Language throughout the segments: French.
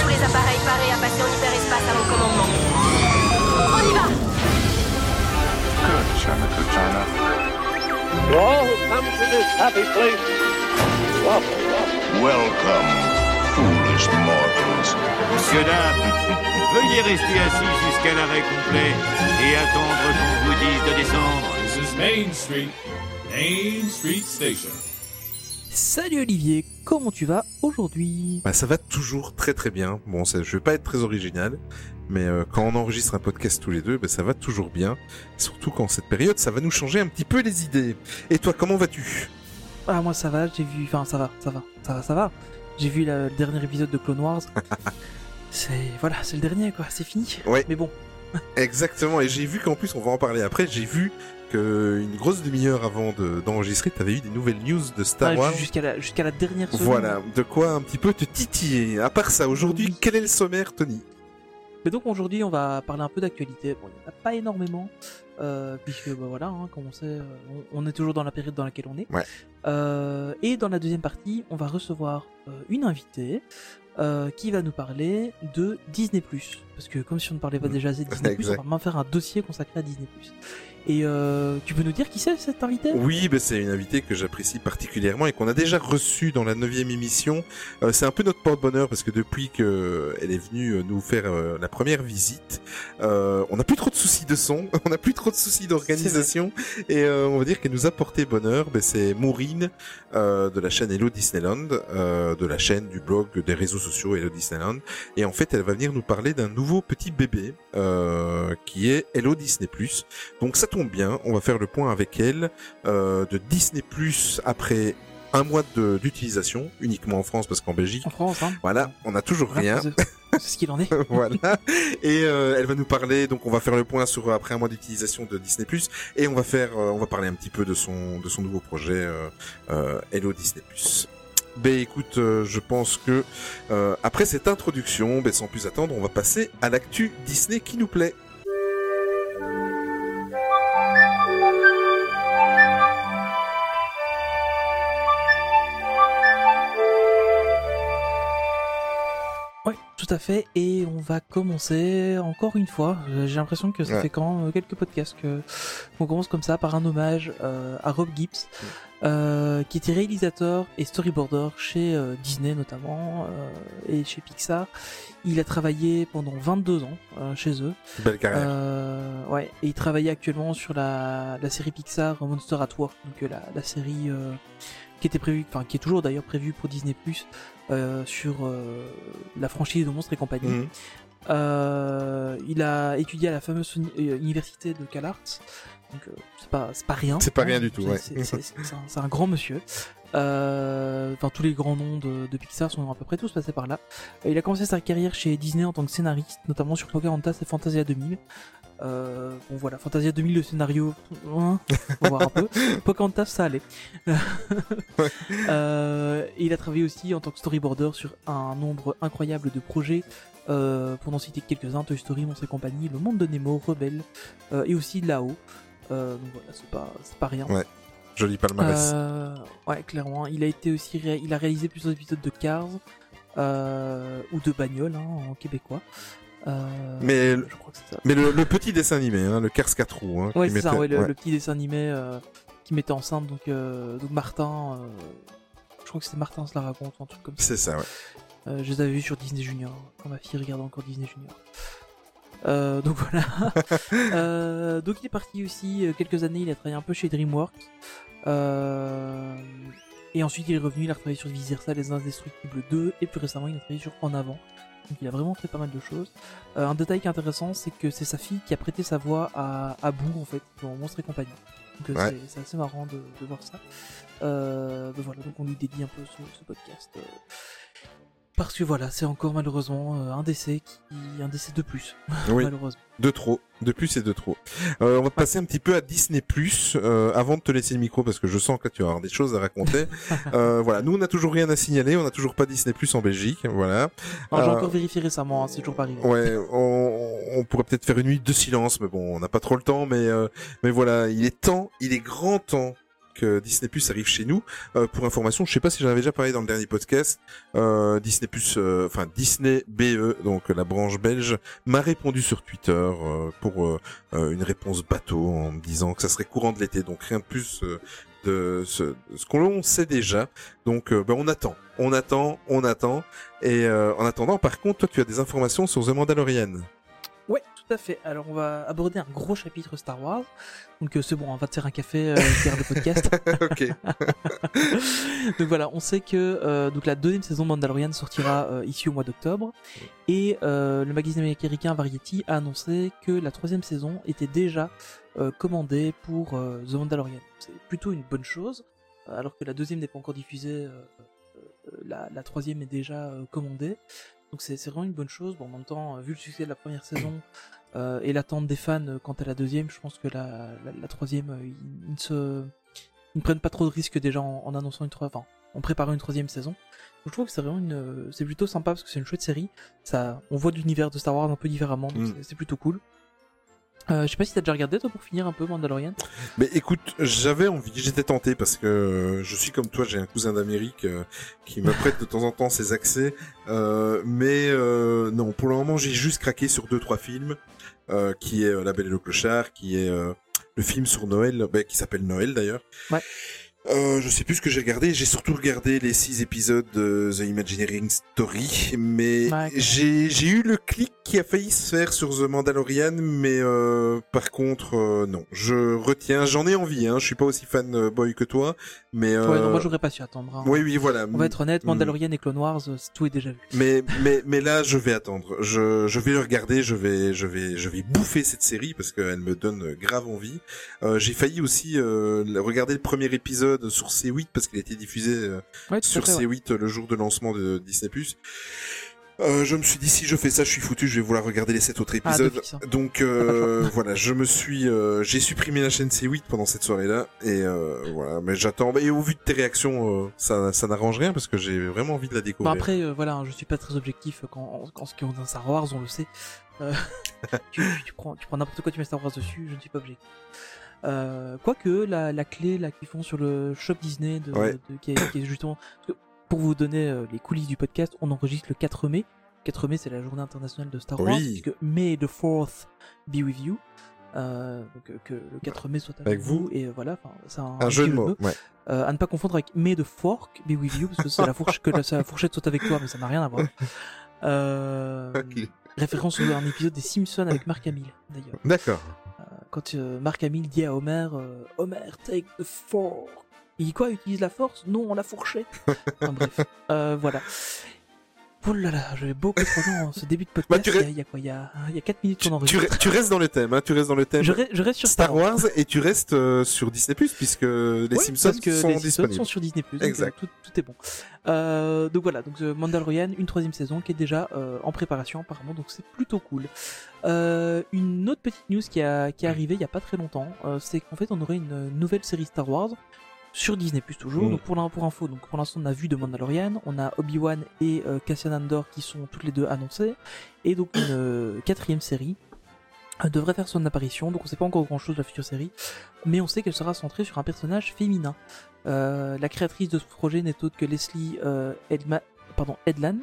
Tous les appareils parés à passer en hyperespace à mon commandement. On y va Good, China, good China. Who to this happy welcome, foolish mortals. Monsieur, dame, veuillez rester assis jusqu'à l'arrêt complet et attendre qu'on vous dise de descendre. Main Street, Main Street Station. Salut Olivier, comment tu vas aujourd'hui? Bah ça va toujours très très bien. Bon, ça, je vais pas être très original, mais euh, quand on enregistre un podcast tous les deux, bah, ça va toujours bien. Surtout qu'en cette période, ça va nous changer un petit peu les idées. Et toi, comment vas-tu? Ah moi ça va, j'ai vu, enfin ça va, ça va, ça va, ça va. J'ai vu la- le dernier épisode de Clone Wars. c'est voilà, c'est le dernier quoi, c'est fini. Ouais. Mais bon, Exactement. Et j'ai vu qu'en plus, on va en parler après. J'ai vu que une grosse demi-heure avant de- d'enregistrer, t'avais eu des nouvelles news de Star ah, Wars. jusqu'à la dernière seconde. Voilà, de quoi un petit peu te titiller. À part ça, aujourd'hui, Oui. quel est le sommaire, Tony? Mais donc aujourd'hui on va parler un peu d'actualité. Bon, il n'y en a pas énormément, euh, puisque bah, voilà, hein, comme on sait, on, on est toujours dans la période dans laquelle on est. Ouais. Euh, et dans la deuxième partie, on va recevoir euh, une invitée qui va nous parler de Disney+. Parce que comme si on ne parlait pas Mm. déjà assez de Disney+, on va même faire un dossier consacré à Disney+. Et euh, tu peux nous dire qui c'est cette invitée Oui, bah, c'est une invitée que j'apprécie particulièrement et qu'on a déjà reçue dans la neuvième émission. Euh, c'est un peu notre porte-bonheur parce que depuis que elle est venue euh, nous faire euh, la première visite, euh, on n'a plus trop de soucis de son, on n'a plus trop de soucis d'organisation et euh, on va dire qu'elle nous a porté bonheur. Bah, c'est Maureen euh, de la chaîne Hello Disneyland, euh, de la chaîne du blog des réseaux sociaux Hello Disneyland. Et en fait, elle va venir nous parler d'un nouveau petit bébé euh, qui est Hello Disney+. Donc ça tombe bien, on va faire le point avec elle euh, de Disney Plus après un mois de- d'utilisation, uniquement en France parce qu'en Belgique, En France, hein voilà, on a toujours rien. Voilà, c'est- ce qu'il en est. voilà. Et euh, elle va nous parler, donc on va faire le point sur après un mois d'utilisation de Disney Plus et on va faire, euh, on va parler un petit peu de son de son nouveau projet euh, euh, Hello Disney Plus. Ben écoute, euh, je pense que euh, après cette introduction, ben sans plus attendre, on va passer à l'actu Disney qui nous plaît. Tout à fait. Et on va commencer encore une fois. Euh, J'ai l'impression que ça Ouais. fait quand même quelques podcasts que qu'on commence comme ça par un hommage euh, à Rob Gibbs, euh, qui était réalisateur et storyboarder chez euh, Disney notamment euh, et chez Pixar. Il a travaillé pendant 22 ans euh, chez eux. Belle carrière. Euh, ouais, et il travaillait actuellement sur la, la série Pixar Monster at Work, donc euh, la, la série euh, qui était prévue, enfin qui est toujours d'ailleurs prévue pour Disney Plus euh, sur euh, la franchise de Monstres et compagnie. Mhm. Euh, il a étudié à la fameuse uni- euh, université de CalArts, donc euh, c'est pas pas rien. C'est pas rien du tout, ouais. un, c'est un grand monsieur. Euh, Enfin, tous les grands noms de, de Pixar sont à peu près tous passés par là. Euh, il a commencé sa carrière chez Disney en tant que scénariste, notamment sur Pocahontas et Fantasia 2000. Euh, bon voilà, Fantasia 2000, le scénario, hein, on va voir un peu. Pocahontas, ça allait. Euh, et il a travaillé aussi en tant que storyboarder sur un nombre incroyable de projets, euh, pour n'en citer que quelques-uns, Toy Story, Monstres et compagnie, Le Monde de Nemo, Rebelle, et aussi là-haut. Donc voilà, c'est pas, pas rien. Ouais. Joli palmarès. Euh, ouais, clairement. Il a été aussi, ré- il a réalisé plusieurs épisodes de Cars euh, ou de Bagnole hein, en québécois. Euh, Mais- je crois que c'est ça. Mais le, le petit dessin animé, hein, le Cars 4 roues. Hein, Ouais, c'est ça. Ouais, le, ouais. le petit dessin animé euh, qui mettait enceinte donc euh, donc Martin. je crois que c'était Martin se la raconte, un truc comme ça. C'est ça, ouais. Je les avais vus sur Disney Junior quand ma fille regardait encore Disney Junior. Euh, donc voilà. Euh, donc il est parti aussi euh, quelques années. Il a travaillé un peu chez DreamWorks. Euh, et ensuite il est revenu. Il a travaillé sur Visersa, Les Indestructibles 2 et plus récemment il a travaillé sur En Avant. Donc il a vraiment fait pas mal de choses. Euh, un détail qui est intéressant, c'est que c'est sa fille qui a prêté sa voix à, à Boo en fait dans Monstres et compagnie. Donc euh, Ouais. c'est- c'est assez marrant de, de voir ça. Euh, ben voilà, donc on lui dédie un peu ce, ce podcast. Parce que voilà, c'est encore malheureusement euh, un décès qui, un décès de plus, Oui, malheureusement. de trop. De plus et de trop. Euh, on va passer un petit peu à Disney Plus euh, avant de te laisser le micro parce que je sens que tu avoir des choses à raconter. euh, voilà, nous on n'a toujours rien à signaler, on n'a toujours pas Disney Plus en Belgique, voilà. Alors, J'ai encore vérifié récemment, hein, c'est toujours pas arrivé. Ouais, on, on pourrait peut-être faire une nuit de silence, mais bon, on n'a pas trop le temps. Mais mais voilà, il est temps, il est grand temps Disney Plus arrive chez nous. Euh, pour information, je sais pas si j'en avais déjà parlé dans le dernier podcast. Euh, Disney Plus, euh, enfin Disney BE, donc la branche belge, m'a répondu sur Twitter pour une réponse bateau en me disant que ça serait courant de l'été, donc rien de plus. de ce, ce qu'on sait déjà. Donc ben, on attend, on attend, on attend. Et en attendant, par contre, toi tu as des informations sur The Mandalorian. À fait. Alors on va aborder un gros chapitre Star Wars. Donc euh, c'est bon, on va te faire un café, euh, faire le podcast. ok. donc voilà, on sait que euh, donc la deuxième saison de Mandalorian sortira ici au mois d'octobre. Et le magazine américain Variety a annoncé que la troisième saison était déjà commandée pour The Mandalorian. C'est plutôt une bonne chose, alors que la deuxième n'est pas encore diffusée. la, la troisième est déjà euh, commandée. Donc c'est vraiment une bonne chose. Bon, en même temps, vu le succès de la première saison euh, et l'attente des fans euh, quant à la deuxième, je pense que la, la, la troisième, euh, ils, ils ne se, ils ne prennent pas trop de risques déjà en, en annonçant une troisième, enfin, préparant une troisième saison. Donc, je trouve que c'est vraiment une, c'est plutôt sympa parce que c'est une chouette série. Ça, on voit l'univers de Star Wars un peu différemment, donc Mm. c'est plutôt cool. Euh, je sais pas si t'as déjà regardé toi pour finir un peu Mandalorian. Mais écoute, j'avais envie, j'étais tenté parce que euh, je suis comme toi, j'ai un cousin d'Amérique euh, qui me prête de temps en temps ses accès. Euh, mais non, pour le moment, j'ai juste craqué sur deux trois films, qui est La Belle et le Clochard, qui est le film sur Noël, bah, qui s'appelle Noël d'ailleurs. Ouais. Euh, je sais plus ce que j'ai regardé. J'ai surtout regardé les six épisodes de The Imagineering Story, mais Ouais, j'ai eu le clic qui a failli se faire sur The Mandalorian, mais euh, par contre euh, non, je retiens. J'en ai envie. Hein. Je suis pas aussi fan euh, boy que toi, mais euh, Ouais, non, moi j'aurais pas su attendre. hein. oui oui voilà. On va être honnête, Mm. Mandalorian et Clone Wars, euh, tout est déjà vu. Mais mais mais là je vais attendre. Je je vais le regarder. Je vais je vais je vais bouffer cette série parce qu'elle me donne grave envie. Euh, j'ai failli aussi euh, regarder le premier épisode sur C8 parce qu'il a été diffusé euh, Ouais, sur fait, ouais. C8 le jour de lancement de Disney+. Euh, je me suis dit si je fais ça, je suis foutu, je vais vouloir regarder les sept autres Ah, épisodes. hein. Donc euh, voilà, je me suis, euh, j'ai supprimé la chaîne C8 pendant cette soirée-là et euh, voilà. Mais j'attends. Et au vu de tes réactions, euh, ça, ça n'arrange rien parce que j'ai vraiment envie de la Bon découvrir. après, euh, voilà, hein, je suis pas très objectif quand, en ce qui dans Star Wars, on le sait. Euh, tu, tu prends, tu prends n'importe quoi, tu mets Star Wars dessus, je ne suis pas objectif. Euh, Quoique la, la clé là qu'ils font sur le shop Disney, de, Ouais. de- qui, est, qui est justement pour vous donner euh, les coulisses du podcast, on enregistre le 4 mai. 4 mai, c'est la journée internationale de Star Wars, Oui. puisque May the 4th be with you. Euh, donc euh, que le 4 mai soit avec, vous, vous. et voilà, c'est un, un jeu de mots. Ouais. euh, à ne pas confondre avec May the Fork be with you, parce que c'est la fourche que la, fourchette saute avec toi, mais ça n'a rien à voir. Euh. Référence à un épisode des Simpsons avec Mark Hamill, d'ailleurs. D'accord. Quand euh, Mark Hamill dit à Homer, euh, Homer, take the fork. Il dit quoi? Utilise la force? Non, la fourchette. Enfin, bref, euh, voilà. Oh là là, j'avais beaucoup trop dans ce début de podcast. Bah, tu il, y a, restes- il y a quoi Il y a, il y a 4 minutes qu'on Tu, enregistre. re- tu restes dans le thème, hein, tu restes dans le thème. Je, re- je reste sur Star Wars et tu restes euh, sur Disney Plus puisque les Oui, Simpsons parce que sont les Simpsons sont sur Disney+. donc, Exact. euh, tout, tout est bon. Euh, donc voilà, donc euh, Mandalorian, une troisième saison qui est déjà euh, en préparation apparemment, donc c'est plutôt cool. Euh, une autre petite news qui, a, qui est arrivée il y a pas très longtemps, euh, c'est qu'en fait on aurait une euh, nouvelle série Star Wars sur Disney Plus toujours. Mm. Donc pour, pour info, donc pour l'instant on a vu de Mandalorian, on a Obi-Wan et euh, Cassian Andor qui sont toutes les deux annoncées, et donc une euh, quatrième série euh, devrait faire son apparition. Donc on sait pas encore grand chose de la future série, mais on sait qu'elle sera centrée sur un personnage féminin. Euh, la créatrice de ce projet n'est autre que Leslie euh, Edma- pardon, Edlan,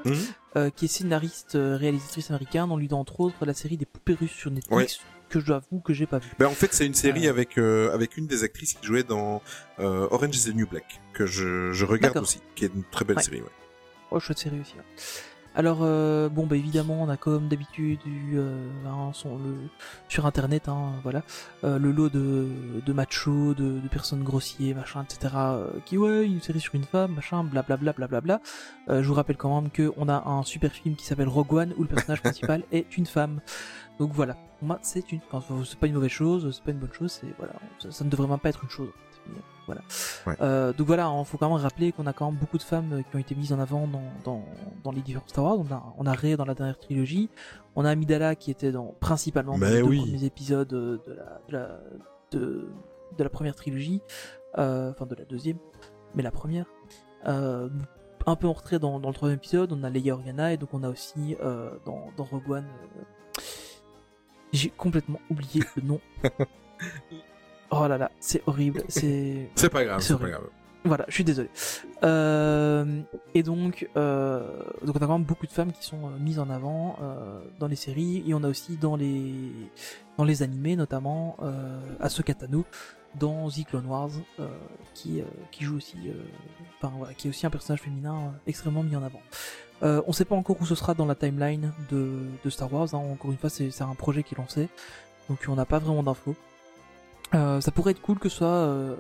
euh, qui est scénariste, réalisatrice américaine. On lui doit entre autres la série des poupées russes sur Netflix, que j'avoue que j'ai pas vu. Ben, en fait, c'est une série Euh. avec euh, avec une des actrices qui jouait dans euh, Orange is the New Black que je, je regarde aussi, qui est une très belle Ouais. série. Ouais. Oh, chouette série aussi. hein. Alors, bon, bah évidemment, on a comme d'habitude eu hein, son- le, sur internet, hein, voilà, le lot de, de machos, de, de personnes grossiers, machin, etc. qui, ouais, une série sur une femme, machin, blablabla, blablabla. Je vous rappelle quand même que on a un super film qui s'appelle Rogue One où le personnage principal est une femme. Donc voilà, pour moi c'est une, enfin, c'est pas une mauvaise chose, c'est pas une bonne chose, c'est voilà, ça, ça ne devrait même pas être une chose. Voilà. Ouais. Euh, donc voilà, il faut quand même rappeler qu'on a quand même beaucoup de femmes euh, qui ont été mises en avant dans, dans, dans les différents Star Wars. On a, on a Rey dans la dernière trilogie, on a Amidala qui était dans principalement dans les deux premiers épisodes euh, de la, de la, de, de la première trilogie, euh, enfin de la deuxième, mais la première. Euh, un peu en retrait dans, dans le troisième épisode, on a Leia Organa et donc on a aussi dans, dans Rogue One. J'ai complètement oublié le nom. Oh là là, c'est horrible. C'est C'est pas grave, C'est pas grave. voilà, je suis désolé. Euh, et donc, euh, donc on a quand même beaucoup de femmes qui sont euh, mises en avant euh, dans les séries et on a aussi dans les dans les animés notamment euh, Ahsoka Tano dans The Clone Wars euh, qui euh, qui joue aussi, euh, enfin voilà, qui est aussi un personnage féminin extrêmement mis en avant. Euh, on sait pas encore où ce sera dans la timeline de, de Star Wars. hein. Encore une fois, c'est un projet qui est lancé, donc on n'a pas vraiment d'infos. Euh, ça pourrait être cool que ce soit euh,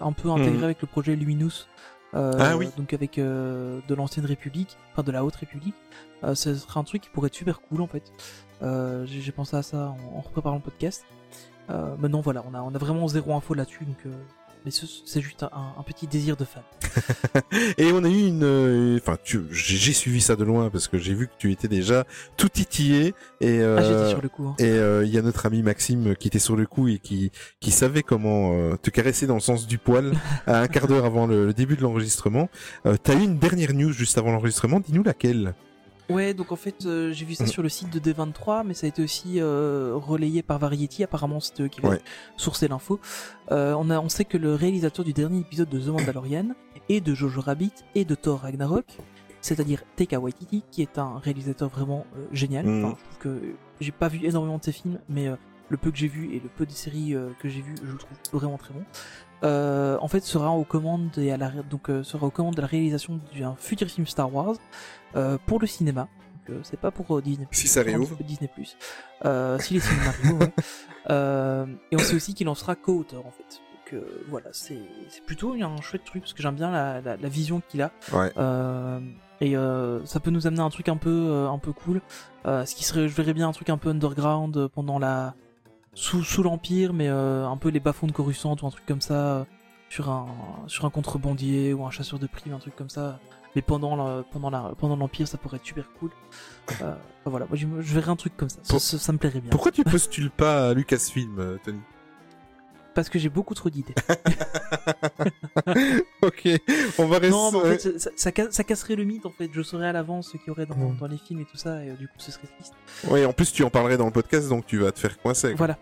un peu intégré Mhm. avec le projet Luminous. euh, Ah oui. Donc avec euh, de l'ancienne République, enfin de la Haute République. Euh, ce serait un truc qui pourrait être super cool en fait. Euh, J'ai j'ai pensé à ça en, en préparant le podcast. Euh, maintenant voilà, on a, on a vraiment zéro info là-dessus, donc euh, mais ce- c'est juste un, un petit désir de fan. Et on a eu une, euh, enfin, tu, j'ai suivi ça de loin parce que j'ai vu que tu étais déjà tout titillé et euh, Ah j'étais sur le coup. hein. et euh, il y a notre ami Maxime qui était sur le coup et qui qui savait comment euh, te caresser dans le sens du poil à un quart d'heure avant le, le début de l'enregistrement. Euh, T'as eu une dernière news juste avant l'enregistrement. Dis-nous laquelle. Ouais, donc en fait, euh, j'ai vu ça Mhm. sur le site de D23, mais ça a été aussi euh, relayé par Variety. Apparemment, c'était eux qui avaient Ouais. sourcé l'info. Euh, on, a, on sait que le réalisateur du dernier épisode de The Mandalorian et de Jojo Rabbit et de Thor Ragnarok, c'est-à-dire Taika Waititi, qui est un réalisateur vraiment euh, génial. Mhm. Enfin, je trouve que j'ai pas vu énormément de ses films, mais le peu que j'ai vu et le peu des séries que j'ai vu, je le trouve vraiment très bon. Euh, en fait, sera aux commandes et à la donc euh, sera aux commandes de la réalisation d'un futur film Star Wars euh, pour le cinéma. Donc, c'est pas pour Disney. Si ça réouvre. Disney Plus. Si les cinémas réouvrent, ouais. Et on sait aussi qu'il en sera co-auteur en fait. Donc voilà, c'est plutôt un chouette truc parce que j'aime bien la, la, la vision qu'il a. Ouais. Et ça peut nous amener à un truc un peu un peu cool. Ce qui serait, je verrais bien un truc un peu underground pendant la sous sous l'empire, mais euh, un peu les bas-fonds de Coruscant ou un truc comme ça euh, sur un sur un contrebandier ou un chasseur de primes, un truc comme ça. Mais pendant la, pendant la pendant l'empire, ça pourrait être super cool. Euh, voilà, moi je, je verrais un truc comme ça. Ça, Pour- ça, ça me plairait bien. Pourquoi tu postules pas à Lucasfilm, euh, Tony? Parce que j'ai beaucoup trop d'idées. Ok, on va rester. Non, mais en fait, ça, ça, ça ca- ça casserait le mythe en fait. Je saurais à l'avance ce qu'il y aurait dans, Mm. dans les films et tout ça, et euh, du coup ce serait triste. Ouais, en plus tu en parlerais dans le podcast, donc tu vas te faire coincer. quoi. Voilà.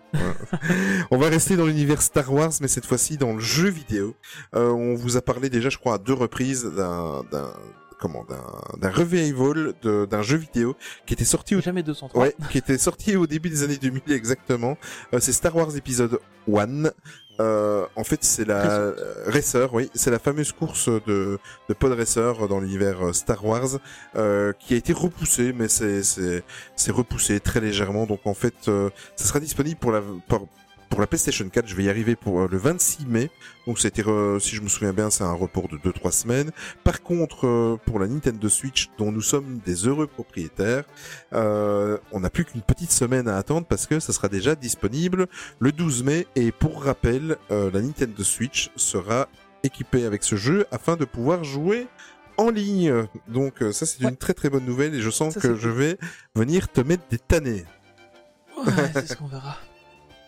On va rester dans l'univers Star Wars, mais cette fois-ci dans le jeu vidéo. Euh, on vous a parlé déjà, je crois, à deux reprises d'un comment d'un d'un revival de- d'un jeu vidéo qui était sorti au Jamais 203. Ouais, qui était sorti au début des années 2000 exactement. Euh, c'est Star Wars épisode 1. Euh, en fait, c'est la Racer. euh, Racer, oui, c'est la fameuse course de, de pod racer dans l'univers euh, Star Wars euh, qui a été repoussée, mais c'est c'est c'est repoussé très légèrement. Donc en fait, euh, ça sera disponible pour la pour, pour la PlayStation 4. Je vais y arriver pour euh, le 26 mai. Donc c'était, euh, si je me souviens bien, c'est un report de 2-3 semaines. Par contre, euh, pour la Nintendo Switch, dont nous sommes des heureux propriétaires, euh, on n'a plus qu'une petite semaine à attendre parce que ça sera déjà disponible le 12 mai. Et pour rappel, la Nintendo Switch sera équipée avec ce jeu afin de pouvoir jouer en ligne. Donc ça c'est Ouais. une très très bonne nouvelle et je sens Ça, que je vais venir te mettre des tannés. Ouais, c'est ce qu'on verra.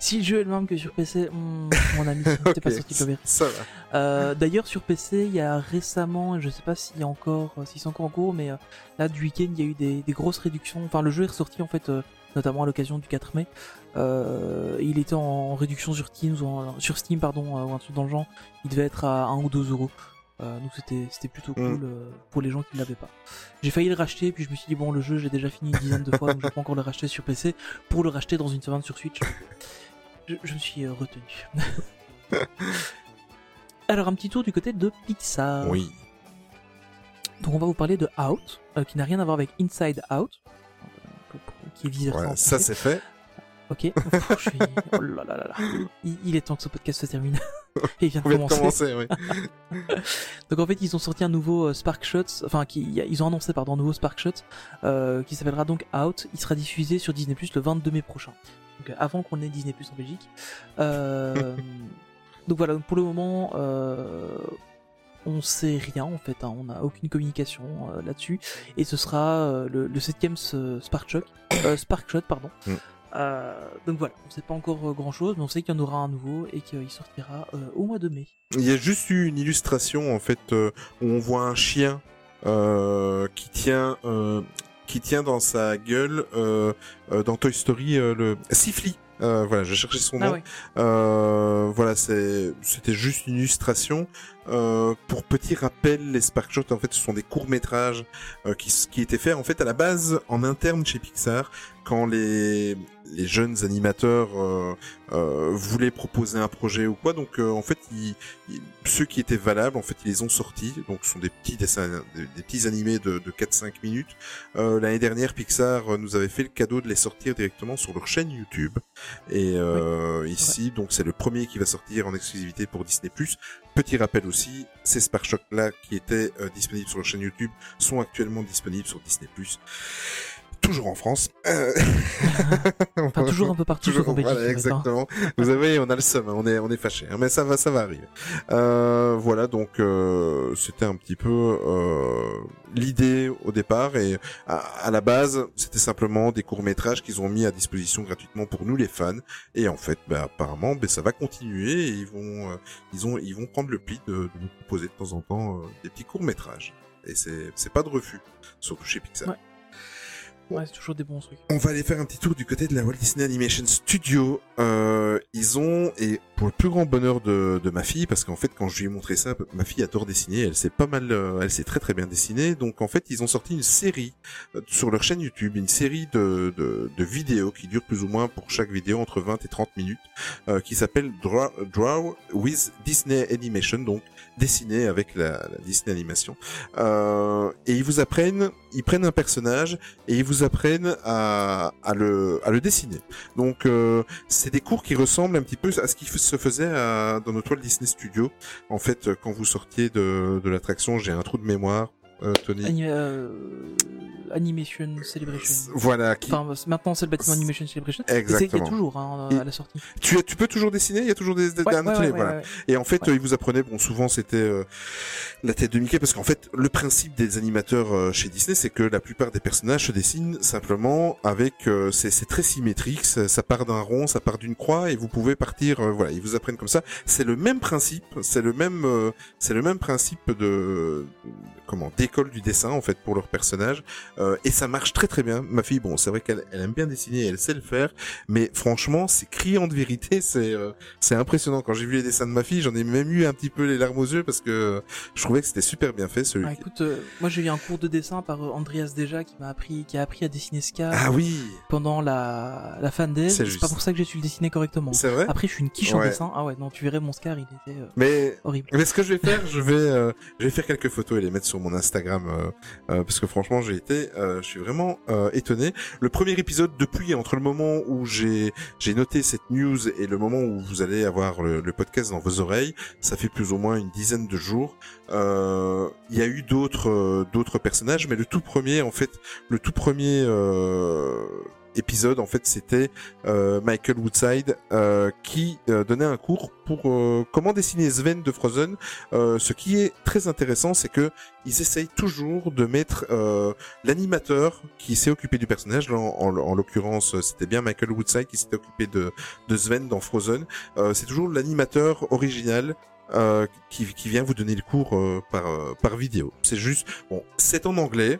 Si le jeu est le même que sur PC, hmm, mon ami, t'es Ok, pas sorti bien. ça va. Euh, D'ailleurs, sur PC, il y a récemment, je sais pas s'il y a encore, euh, si c'est encore en cours, mais euh, là, du week-end, il y a eu des, des grosses réductions. Enfin, le jeu est ressorti en fait, euh, notamment à l'occasion du 4 mai. Il était en réduction sur Steam, ou en- sur Steam, pardon, ou un truc dans le genre. Il devait être à 1 ou 2 euros. Euh, donc c'était plutôt Mm. cool euh, pour les gens qui l'avaient pas. J'ai failli le racheter, puis je me suis dit bon le jeu j'ai déjà fini une dizaine de fois, donc je vais pas encore le racheter sur PC pour le racheter dans une semaine sur Switch. Je, je me suis euh, retenu. Alors un petit tour du côté de Pixar. Oui. Donc on va vous parler de Out, euh, qui n'a rien à voir avec Inside Out, euh, qui est vice versa. Voilà, ça c'est fait. Ok. Je suis- Oh là là là là. Il, il est temps que ce podcast se termine. Il vient de commencer. commencer, oui. Donc en fait, ils ont sorti un nouveau euh, Spark Shots, enfin, qui, ils ont annoncé pardon un nouveau Spark Shots euh, qui s'appellera donc Out. Il sera diffusé sur Disney Plus le 22 mai prochain. Donc euh, avant qu'on ait Disney Plus en Belgique. Euh, donc voilà. donc Pour le moment, euh, on sait rien en fait. hein, on n'a aucune communication euh, là-dessus. Et ce sera euh, le, le septième euh, Spark Shot, Spark Shot pardon. Euh, donc voilà, on sait pas encore grand chose, mais on sait qu'il y en aura un nouveau et qu'il sortira euh, au mois de mai. Il y a juste eu une illustration en fait euh, où on voit un chien euh, qui tient euh, qui tient dans sa gueule euh, euh, dans Toy Story euh, le. Euh, voilà, je cherchais son nom. Ah ouais. Euh, voilà, c'était juste une illustration. Euh, pour petit rappel, les Spark Shots en fait ce sont des courts métrages euh, qui qui étaient faits en fait à la base en interne chez Pixar quand les les jeunes animateurs euh, euh, voulaient proposer un projet ou quoi. Donc euh, en fait, ils, ils- ceux qui étaient valables, en fait, ils les ont sortis. Donc ce sont des petits dessins, des, des petits animés de, de 4-5 minutes. Euh, L'année dernière, Pixar nous avait fait le cadeau de les sortir directement sur leur chaîne YouTube. Et euh, ici, donc c'est le premier qui va sortir en exclusivité pour Disney+. Petit rappel aussi, ces Spark là qui étaient disponibles sur leur chaîne YouTube sont actuellement disponibles sur Disney+. Toujours en France. Euh, Enfin, toujours un peu partout sauf en voilà, hein. exactement. Vous avez, on a le seum, hein, on est, on est fâché, hein, mais ça va, ça va arriver. Euh, voilà, donc euh, c'était un petit peu euh, l'idée au départ et à, à la base, c'était simplement des courts métrages qu'ils ont mis à disposition gratuitement pour nous les fans. Et en fait, bah, apparemment, bah, ça va continuer et ils vont, euh, ils ont, ils vont prendre le pli de, de nous proposer de temps en temps euh, des petits courts métrages. Et c'est, c'est pas de refus, surtout chez Pixar. Ouais. Ouais, c'est toujours des bons trucs. On va aller faire un petit tour du côté de la Walt Disney Animation Studio. Euh, ils ont, et pour le plus grand bonheur de, de ma fille, parce qu'en fait quand je lui ai montré ça, ma fille adore dessiner, elle sait pas mal, euh, elle sait très très bien dessiner, donc en fait ils ont sorti une série euh, sur leur chaîne YouTube, une série de, de, de vidéos qui dure plus ou moins pour chaque vidéo entre 20 et 30 minutes, euh, qui s'appelle Draw, Draw with Disney Animation, donc dessiner avec la, la Disney Animation. Euh, et ils vous apprennent, ils prennent un personnage et ils vous apprennent à, à, le, à le dessiner. Donc euh, c'est des cours qui ressemblent un petit peu à ce qui se faisait à- dans notre Walt Disney Studio. En fait, euh, quand vous sortiez de, de l'attraction, j'ai un trou de mémoire, euh, Tony. Ani- Animation Celebration. Voilà, qui, Enfin, maintenant c'est le bâtiment Animation Celebration. C'est- Il y exactement. a toujours hein, à la sortie. Tu, tu peux toujours dessiner Il y a toujours des, des Ouais, un ouais, atelier, ouais, voilà. Et en fait, euh, ils vous apprenaient, bon, souvent c'était euh, la tête de Mickey, parce qu'en fait, le principe des animateurs euh, chez Disney, c'est que la plupart des personnages se dessinent simplement avec, euh, c'est très symétrique, ça, part d'un rond, ça part d'une croix, et vous pouvez partir, voilà, ils vous apprennent comme ça. C'est le même principe, c'est le même, c'est le même principe de, comment, d'école du dessin en fait pour leurs personnages, euh, et ça marche très très bien. Ma fille, bon, c'est vrai qu'elle elle aime bien dessiner, elle sait le faire, mais franchement, c'est criant de vérité, c'est euh, c'est impressionnant. Quand j'ai vu les dessins de ma fille, j'en ai même eu un petit peu les larmes aux yeux parce que je trouvais que c'était super bien fait. Celui Ah, écoute, euh, moi j'ai eu un cours de dessin par Andreas Deja qui m'a appris, qui a appris à dessiner Scar Ah oui, pendant la la fan day. C'est pas pour ça que j'ai su le dessiner correctement. c'est vrai. Après, je suis une quiche en dessin. Ah ouais, non, tu verrais mon Scar, il était Mais horrible. mais ce que je vais faire, je vais je vais faire quelques photos et les mettre sur mon Instagram parce que franchement, j'ai été, euh, je suis vraiment euh, étonné. Le premier épisode depuis entre le moment où j'ai j'ai noté cette news et le moment où vous allez avoir le, le podcast dans vos oreilles, ça fait plus ou moins une dizaine de jours. Euh, Il y a eu d'autres d'autres personnages, mais le tout premier, en fait, le tout premier épisode, en fait, c'était euh, Michael Woodside euh, qui euh, donnait un cours pour comment dessiner Sven de Frozen. Ce qui est très intéressant, c'est que ils essayent toujours de mettre l'animateur qui s'est occupé du personnage. En, en- en l'occurrence, c'était bien Michael Woodside qui s'était occupé de, de Sven dans Frozen. C'est toujours l'animateur original. euh, qui, qui vient vous donner le cours euh, par, par vidéo. C'est juste, bon, c'est en anglais.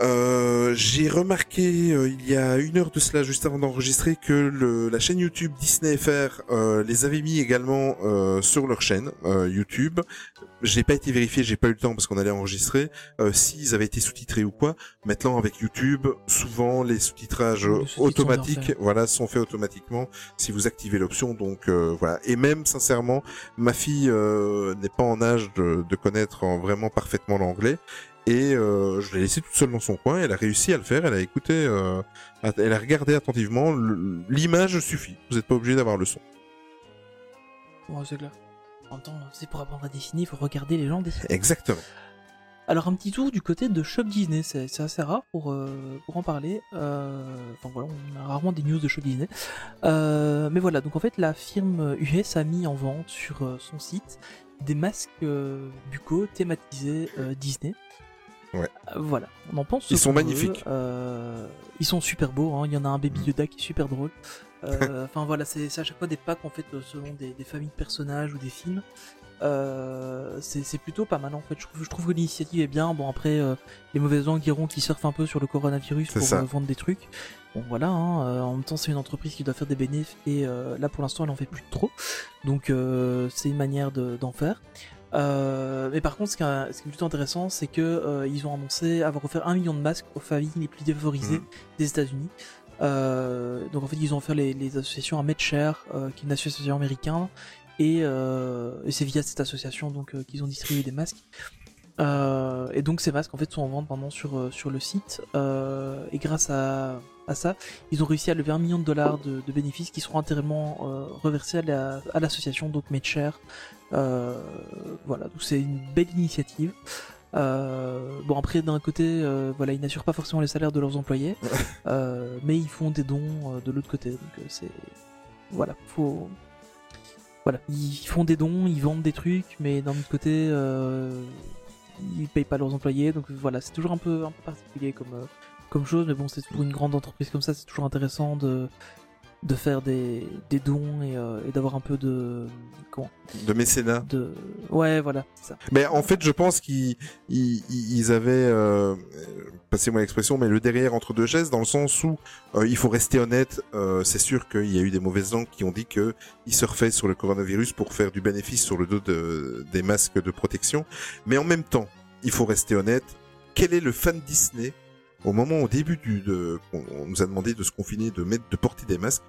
Euh, j'ai remarqué euh, il y a une heure de cela, juste avant d'enregistrer, que le, la chaîne YouTube Disney FR euh, les avait mis également euh, sur leur chaîne euh, YouTube. J'ai pas été vérifié, j'ai pas eu le temps parce qu'on allait enregistrer euh, s'ils avaient été sous-titrés ou quoi. Maintenant avec YouTube, souvent les sous-titrages automatiques, voilà, sont faits automatiquement si vous activez l'option. Donc euh, voilà. Et même sincèrement, ma fille euh, n'est pas en âge de, de connaître vraiment parfaitement l'anglais. Et euh, je l'ai laissée toute seule dans son coin. Elle a réussi à le faire. Elle a écouté, euh, elle a regardé attentivement. L'image suffit. Vous n'êtes pas obligé d'avoir le son. Ouais, c'est clair. En temps, c'est pour apprendre à dessiner, il faut regarder les gens dessiner. Exactement. Alors un petit tour du côté de Shop Disney, c'est assez rare pour, euh, pour en parler. Euh, Enfin voilà, on a rarement des news de Shop Disney. Euh, mais voilà, donc en fait la firme US a mis en vente sur son site des masques buccaux thématisés Disney. Ouais. Euh, voilà, on en pense. Ils sont magnifiques. Euh, ils sont super beaux, hein. il y en a un Baby Yoda qui est super drôle. Euh, Enfin voilà, c'est à chaque fois des packs en fait selon des, des familles de personnages ou des films. Euh, c'est plutôt pas mal en fait. Je trouve, je trouve que l'initiative est bien. Bon après, euh, les mauvaises langues diront qu'ils surfent un peu sur le coronavirus pour euh, vendre des trucs. Bon voilà, hein, en même temps c'est une entreprise qui doit faire des bénéfices et là pour l'instant elle en fait plus trop. Donc c'est une manière de- d'en faire. Euh, mais par contre ce qui, est, ce qui est plutôt intéressant c'est que euh, ils ont annoncé avoir offert un million de masques aux familles les plus défavorisées Mhm. des États-Unis. Euh, donc en fait ils ont offert les, les associations à MedShare, euh, qui est une association américaine, et, euh, et c'est via cette association donc euh, qu'ils ont distribué des masques. Euh, et donc ces masques en fait sont en vente maintenant sur, euh, sur le site euh, et grâce à, à ça ils ont réussi à lever un million de dollars de, de bénéfices qui seront intégralement euh, reversés à la- l'association donc MedShare. Voilà donc c'est une belle initiative. Bon après d'un côté voilà ils n'assurent pas forcément les salaires de leurs employés mais ils font des dons de l'autre côté donc c'est voilà faut voilà ils font des dons ils vendent des trucs mais d'un autre côté ils payent pas leurs employés donc voilà c'est toujours un peu un peu particulier comme euh, comme chose mais bon c'est pour une grande entreprise comme ça c'est toujours intéressant de de faire des, des dons et, euh, et d'avoir un peu de comment De mécénat. de ouais voilà ça Mais en fait, je pense qu'ils ils, ils avaient, euh, passez-moi l'expression, mais le derrière entre deux chaises, dans le sens où euh, il faut rester honnête. euh, c'est sûr qu'il y a eu des mauvaises langues qui ont dit que ils surfaient sur le coronavirus pour faire du bénéfice sur le dos de, des masques de protection. Mais en même temps, il faut rester honnête. Quel est le fan Disney au moment au début du, de, on, nous a demandé de se confiner, de mettre, de porter des masques.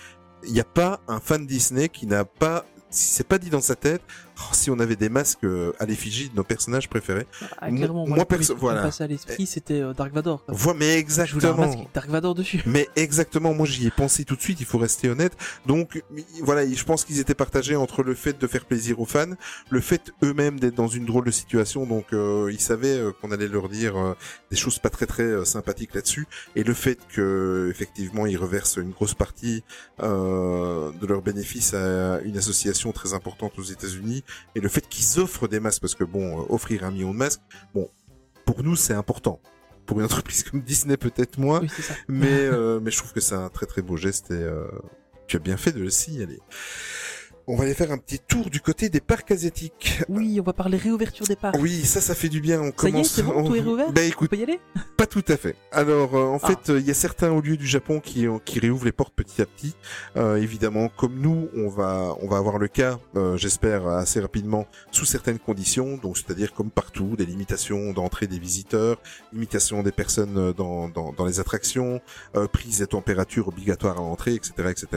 Il n'y a pas un fan Disney qui n'a pas, si c'est pas dit dans sa tête, oh, si on avait des masques euh, à l'effigie de nos personnages préférés. Ah, Moi- clairement, moi, premier perso- voilà. passait à l'esprit c'était euh, Dark Vador mais un masque exactement. Dark Vador dessus Mais exactement, moi j'y ai pensé tout de suite, il faut rester honnête. Donc voilà, je pense qu'ils étaient partagés entre le fait de faire plaisir aux fans, le fait eux-mêmes d'être dans une drôle de situation, donc euh, ils savaient qu'on allait leur dire des choses pas très très sympathiques là-dessus, et le fait que effectivement ils reversent une grosse partie de leurs bénéfices à une association très importante aux États-Unis, et le fait qu'ils offrent des masques, parce que bon, euh, offrir un million de masques, bon, pour nous c'est important. Pour une entreprise comme Disney peut-être moins, oui mais, euh, mais je trouve que c'est un très très beau geste et euh, tu as bien fait de le signaler. On va aller faire un petit tour du côté des parcs asiatiques. oui on va parler réouverture des parcs Oui, ça, ça fait du bien. On Ça y est, commence. c'est bon, on- tout est réouvert Ben on écoute, peut y aller pas tout à fait. Alors, euh, en Ah. fait, euh, il y a certains hauts lieux du Japon qui, euh, qui réouvrent les portes petit à petit. Euh, évidemment, comme nous, on va, on va avoir le cas, euh, j'espère, assez rapidement, sous certaines conditions. Donc, c'est-à-dire comme partout, des limitations d'entrée des visiteurs, limitations des personnes euh, dans, dans, dans les attractions, euh, prise des températures obligatoires à l'entrée, etc., etc.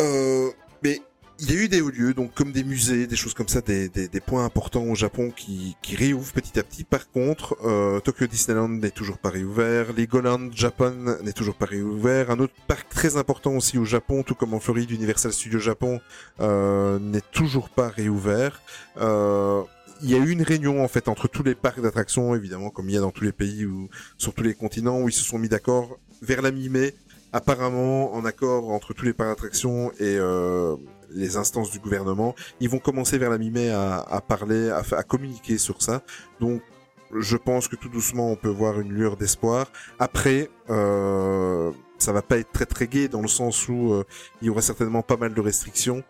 Euh, mais il y a eu des hauts lieux, donc comme des musées, des choses comme ça, des, des, des points importants au Japon qui, qui réouvrent petit à petit. Par contre, euh, Tokyo Disneyland n'est toujours pas réouvert, Legoland Japan n'est toujours pas réouvert. Un autre parc très important aussi au Japon, tout comme en Floride, Universal Studios Japon, euh, n'est toujours pas réouvert. Euh, il y a eu une réunion en fait entre tous les parcs d'attractions, évidemment, comme il y a dans tous les pays ou sur tous les continents, où ils se sont mis d'accord vers la mi-mai apparemment en accord entre tous les parcs et euh, les instances du gouvernement, ils vont commencer vers la mi-mai à, parler, à, à communiquer sur ça. Donc je pense que tout doucement on peut voir une lueur d'espoir. Après, euh, ça va pas être très très gai dans le sens où euh, il y aura certainement pas mal de restrictions.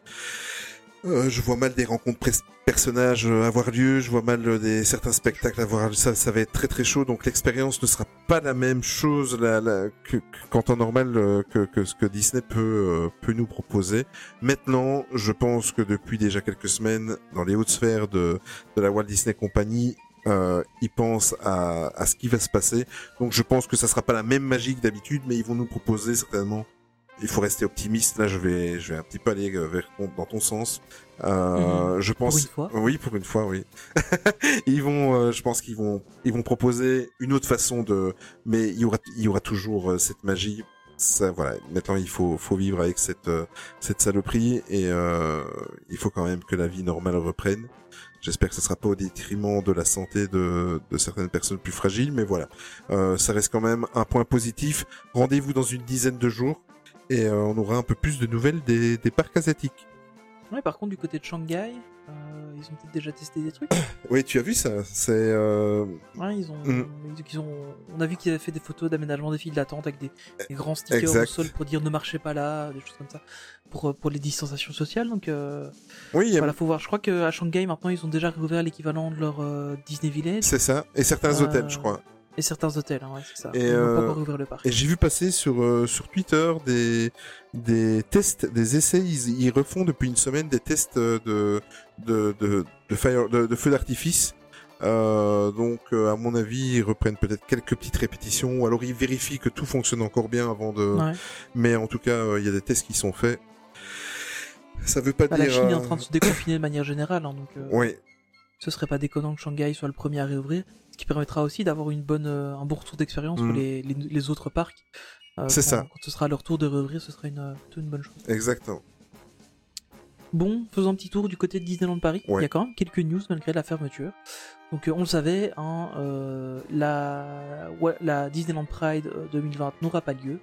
Euh, je vois mal des rencontres personnages euh, avoir lieu, je vois mal euh, des certains spectacles avoir ça, ça va être très très chaud, donc l'expérience ne sera pas la même chose la, la- que, que- qu'en temps normal que, que ce que Disney peut euh, peut nous proposer. Maintenant, je pense que depuis déjà quelques semaines, dans les hautes sphères de de la Walt Disney Company, euh, ils pensent à, à ce qui va se passer. Donc je pense que ça sera pas la même magie d'habitude, mais ils vont nous proposer certainement il faut rester optimiste. Là, je vais, je vais un petit peu aller euh, vers dans ton sens. Euh, Je pense. Mhm. une fois. Oui, pour une fois, oui. ils vont, euh, je pense qu'ils vont, ils vont proposer une autre façon de, mais il y aura, il y aura toujours euh, cette magie. Ça, voilà. Maintenant, il faut, faut vivre avec cette, euh, cette saloperie et euh, il faut quand même que la vie normale reprenne. J'espère que ce sera pas au détriment de la santé de, de certaines personnes plus fragiles, mais voilà. Euh, ça reste quand même un point positif. Rendez-vous dans une dizaine de jours et euh, on aura un peu plus de nouvelles des, des parcs asiatiques. Ouais, par contre, du côté de Shanghai, euh, ils ont peut-être déjà testé des trucs. Oui, tu as vu ça C'est euh, Ouais, ils ont, Mm. ils ont, on a vu qu'ils avaient fait des photos d'aménagement des files d'attente avec des, des grands stickers Exact. au sol pour dire ne marchez pas là, des choses comme ça, pour, euh, pour les distanciations sociales. Donc euh, oui, a- voilà, faut voir. Je crois qu'à Shanghai maintenant ils ont déjà réouvert l'équivalent de leur Disney Village c'est ça. Et certains hôtels, je crois. Et certains hôtels, hein, ouais, c'est ça. Et, euh, pas le parc. Et j'ai vu passer sur euh, sur Twitter des des tests, des essais. Ils, ils refont depuis une semaine des tests euh, de de de de, fire, de, de feu d'artifice. Euh, donc, euh, à mon avis, ils reprennent peut-être quelques petites répétitions, ou alors ils vérifient que tout fonctionne encore bien avant de. Ouais. Mais en tout cas, euh, il y a des tests qui sont faits. Ça veut pas Bah, dire. la Chine est en train de se déconfiner de manière générale, hein, donc Oui, ce serait pas déconnant que Shanghai soit le premier à réouvrir, ce qui permettra aussi d'avoir une bonne, euh, un bon retour d'expérience Mm. pour les, les, les autres parcs. Euh, C'est ça. Quand ce sera leur tour de réouvrir, ce sera une, euh, plutôt une bonne chose. exactement. Bon, faisons un petit tour du côté de Disneyland Paris. Ouais. Il y a quand même quelques news malgré la fermeture. Donc euh, on le savait, hein, euh, la, ouais, la Disneyland Pride euh, 2020 n'aura pas lieu,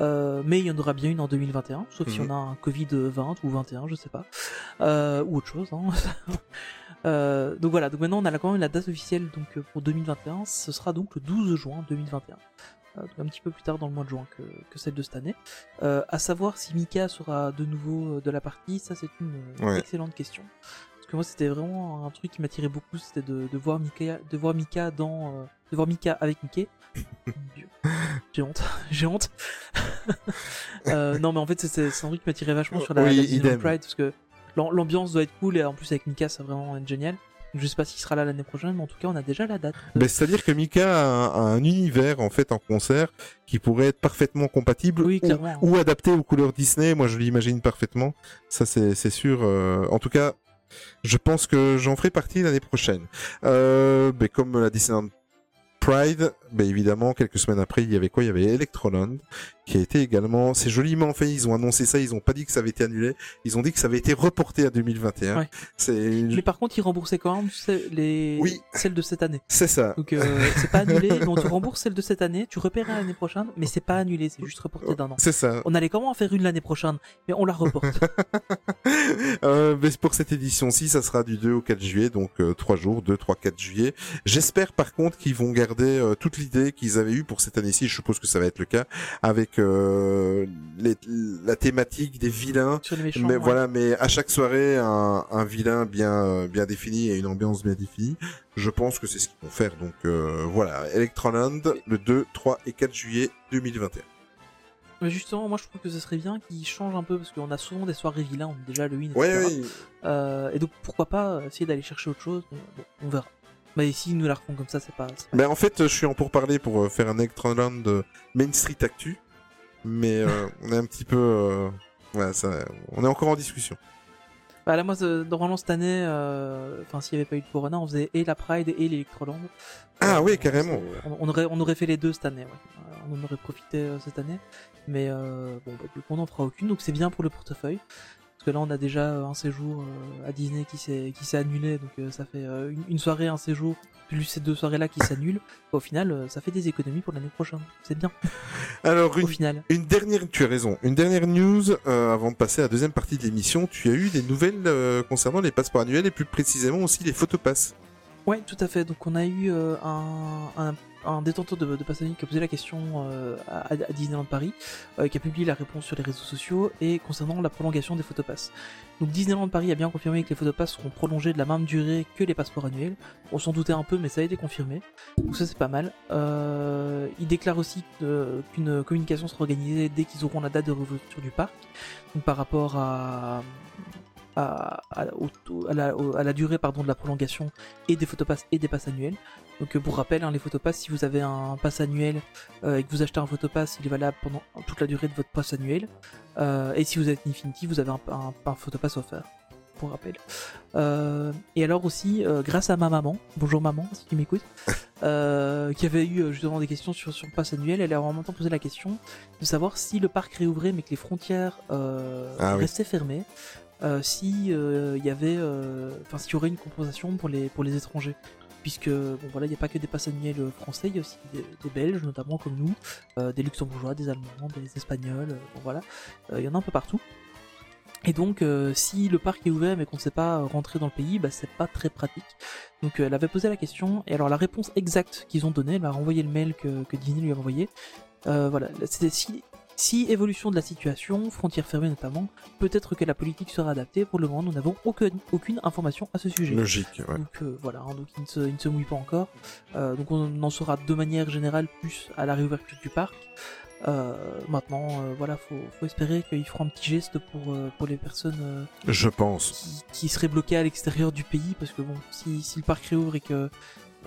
euh, mais il y en aura bien une en 2021, sauf si Mhm. on a un Covid 20 ou 21, je sais pas, ou autre chose. Hein. Euh, donc voilà, donc maintenant on a quand même la date officielle donc euh, pour 2021, ce sera donc le 12 juin 2021. Euh, donc un petit peu plus tard dans le mois de juin que, que celle de cette année. Euh, à savoir si Mika sera de nouveau euh, de la partie, ça c'est une euh, Ouais. excellente question. Parce que moi c'était vraiment un truc qui m'attirait beaucoup, c'était de, de voir Mika, de voir Mika dans, euh, de voir Mika avec Mickey. J'ai honte, j'ai honte. Euh, non mais en fait c'est- un truc qui m'attirait vachement sur la, Oui, la. Pride parce que l'ambiance doit être cool et en plus avec Mika ça va vraiment être génial. Je sais pas s'il sera là l'année prochaine, mais en tout cas on a déjà la date. Ben, C'est-à-dire que Mika a un, a un univers en fait en concert qui pourrait être parfaitement compatible Oui, ou, adapté aux couleurs Disney. Moi, je l'imagine parfaitement. Ça, c'est c'est sûr. euh, en tout cas, je pense que j'en ferai partie l'année prochaine. Euh, ben, comme la Disneyland Pride, ben évidemment, quelques semaines après, il y avait quoi? Il y avait Electroland, qui a été également, c'est joliment fait. Ils ont annoncé ça. Ils ont pas dit que ça avait été annulé. Ils ont dit que ça avait été reporté à 2021. Ouais. C'est, Mais par contre, ils remboursaient quand même les... Oui. celles de cette année. c'est ça. Donc euh, c'est pas annulé, mais on te rembourse celle de cette année, tu repéreras l'année prochaine, mais c'est pas annulé, c'est juste reporté d'un an. C'est ça. On allait comment en faire une l'année prochaine, mais on la reporte. Euh, mais pour cette édition-ci, ça sera du 2 au 4 juillet, donc euh, 3 jours, 2, 3, 4 juillet. J'espère par contre qu'ils vont garder euh, toute l'idée qu'ils avaient eue pour cette année-ci, je suppose que ça va être le cas, avec euh, les- la thématique des vilains. méchants. Mais ouais. voilà, mais à chaque soirée, un, un vilain bien euh, bien défini et une ambiance bien définie. Je pense que c'est ce qu'ils vont faire. Donc euh, voilà, Electroland, le 2, 3 et 4 juillet 2021. Mais justement, moi je trouve que ce serait bien qu'ils changent un peu, parce qu'on a souvent des soirées vilains, on déjà etc. Ouais, oui. Euh, et donc pourquoi pas essayer d'aller chercher autre chose, bon, on verra. Mais si ils nous la refont comme ça, c'est pas... pas- Ben en fait, je suis en pourparler pour euh, faire un Electroland Main Street Actu, mais euh, on est un petit peu, euh, voilà, ça, on est encore en discussion. Bah là, moi, normalement cette année, euh, enfin s'il y avait pas eu de Corona, on faisait et la Pride et l'Electroland. Ah oui, carrément. On, on aurait, on aurait fait les deux cette année, ouais. On en aurait profité cette année. Mais euh, bon, bah, du coup, on n'en fera aucune, donc c'est bien pour le portefeuille. Parce que là, on a déjà euh, un séjour euh, à Disney qui s'est qui s'est annulé, donc euh, ça fait une, une soirée, un séjour, plus ces deux soirées-là qui s'annulent. Au final, ça fait des économies pour l'année prochaine. C'est bien, Alors au une, final. une dernière, tu as raison, une dernière news euh, avant de passer à la deuxième partie de l'émission. Tu as eu des nouvelles euh, concernant les passeports annuels et plus précisément aussi les photopasses. Ouais, tout à fait. Donc on a eu euh, un, un, un détenteur de, de annuel qui a posé la question euh, à, Disneyland Paris, euh, qui a publié la réponse sur les réseaux sociaux et concernant la prolongation des photopasses. Donc Disneyland Paris a bien confirmé que les photopasses seront prolongées de la même durée que les passeports annuels. On s'en doutait un peu, mais ça a été confirmé. Donc ça c'est pas mal. Euh, il déclare aussi qu'une communication sera organisée dès qu'ils auront la date de réouverture du parc. Donc par rapport à la- à la durée pardon, de la prolongation et des photopasses et des passes annuelles. Donc euh, pour rappel, hein, les photopasses, si vous avez un pass annuel euh, et que vous achetez un photopass, il est valable pendant toute la durée de votre pass annuel. Euh, et si vous êtes Infinity, vous avez un, un, un photopass offert. Pour rappel. Euh, et alors aussi, grâce à ma maman, bonjour maman, si tu m'écoutes, qui avait eu justement des questions sur sur le pass annuel, elle a en même temps posé la question de savoir si le parc réouvrait mais que les frontières Ah oui. restaient fermées, si il y avait, enfin s'il y aurait une compensation pour les pour les étrangers. Puisque bon voilà, il n'y a pas que des passes annuels euh, français, il y a aussi des, Belges notamment comme nous, euh, des Luxembourgeois, des Allemands, des Espagnols, euh, bon voilà, il y en a un peu partout. Et donc, si le parc est ouvert mais qu'on ne sait pas rentrer dans le pays, bah, c'est pas très pratique. Donc, elle avait posé la question, et alors la réponse exacte qu'ils ont donnée, elle m'a renvoyé le mail que, que lui a envoyé. Voilà, c'était si, si évolution de la situation, frontières fermées notamment, peut-être que la politique sera adaptée. Pour le moment, nous n'avons aucune, aucune information à ce sujet. Logique, ouais. Donc euh, voilà, hein, donc il ne, se, il ne se mouille pas encore. Euh, donc on en saura de manière générale plus à la réouverture du parc. Euh, maintenant, euh, voilà, faut, faut espérer qu'ils feront un petit geste pour, euh, pour les personnes Je pense. qui, qui seraient bloquées à l'extérieur du pays, parce que bon, si, si le parc réouvre et que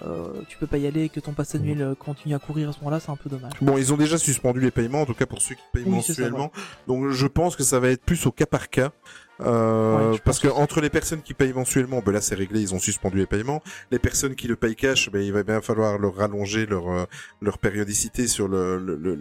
euh, tu peux pas y aller et que ton pass annuel euh, continue à courir à ce moment-là, c'est un peu dommage. Bon, ils ont déjà suspendu les paiements, en tout cas pour ceux qui payent Oui, c'est ça, mensuellement. Donc je pense que ça va être plus au cas par cas. Euh, Ouais, parce que entre les personnes qui payent mensuellement, ben là c'est réglé, ils ont suspendu les paiements. Les personnes qui le payent cash, ben il va bien falloir leur rallonger leur euh, leur périodicité sur le, le- le-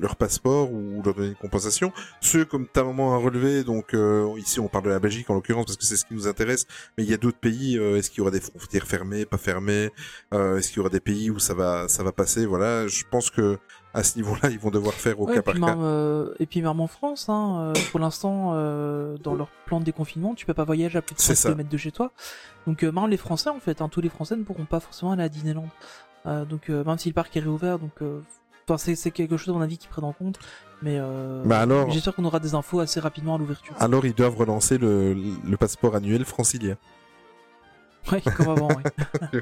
leur passeport ou leur donner une compensation. Ceux comme ta maman a relevé, donc euh, ici on parle de la Belgique en l'occurrence parce que c'est ce qui nous intéresse. Mais il y a d'autres pays. euh, Est-ce qu'il y aura des frontières fermées, pas fermées Euh, Est-ce qu'il y aura des pays où ça va ça va passer? Voilà, je pense que à ce niveau-là, ils vont devoir faire au Ouais, cas par cas. euh, et puis même en France, hein, euh, pour l'instant, euh, dans leur plan de déconfinement, tu peux pas voyager à plus de C'est 5 ça. km de chez toi. Donc même les Français, en fait, hein, tous les Français ne pourront pas forcément aller à Disneyland. Donc même si le parc est réouvert, donc c'est, quelque chose à mon avis qu'ils prennent en compte. Mais alors- j'espère qu'on aura des infos assez rapidement à l'ouverture. Alors ils doivent relancer le, le passeport annuel francilien. Ouais, comme avant, ouais.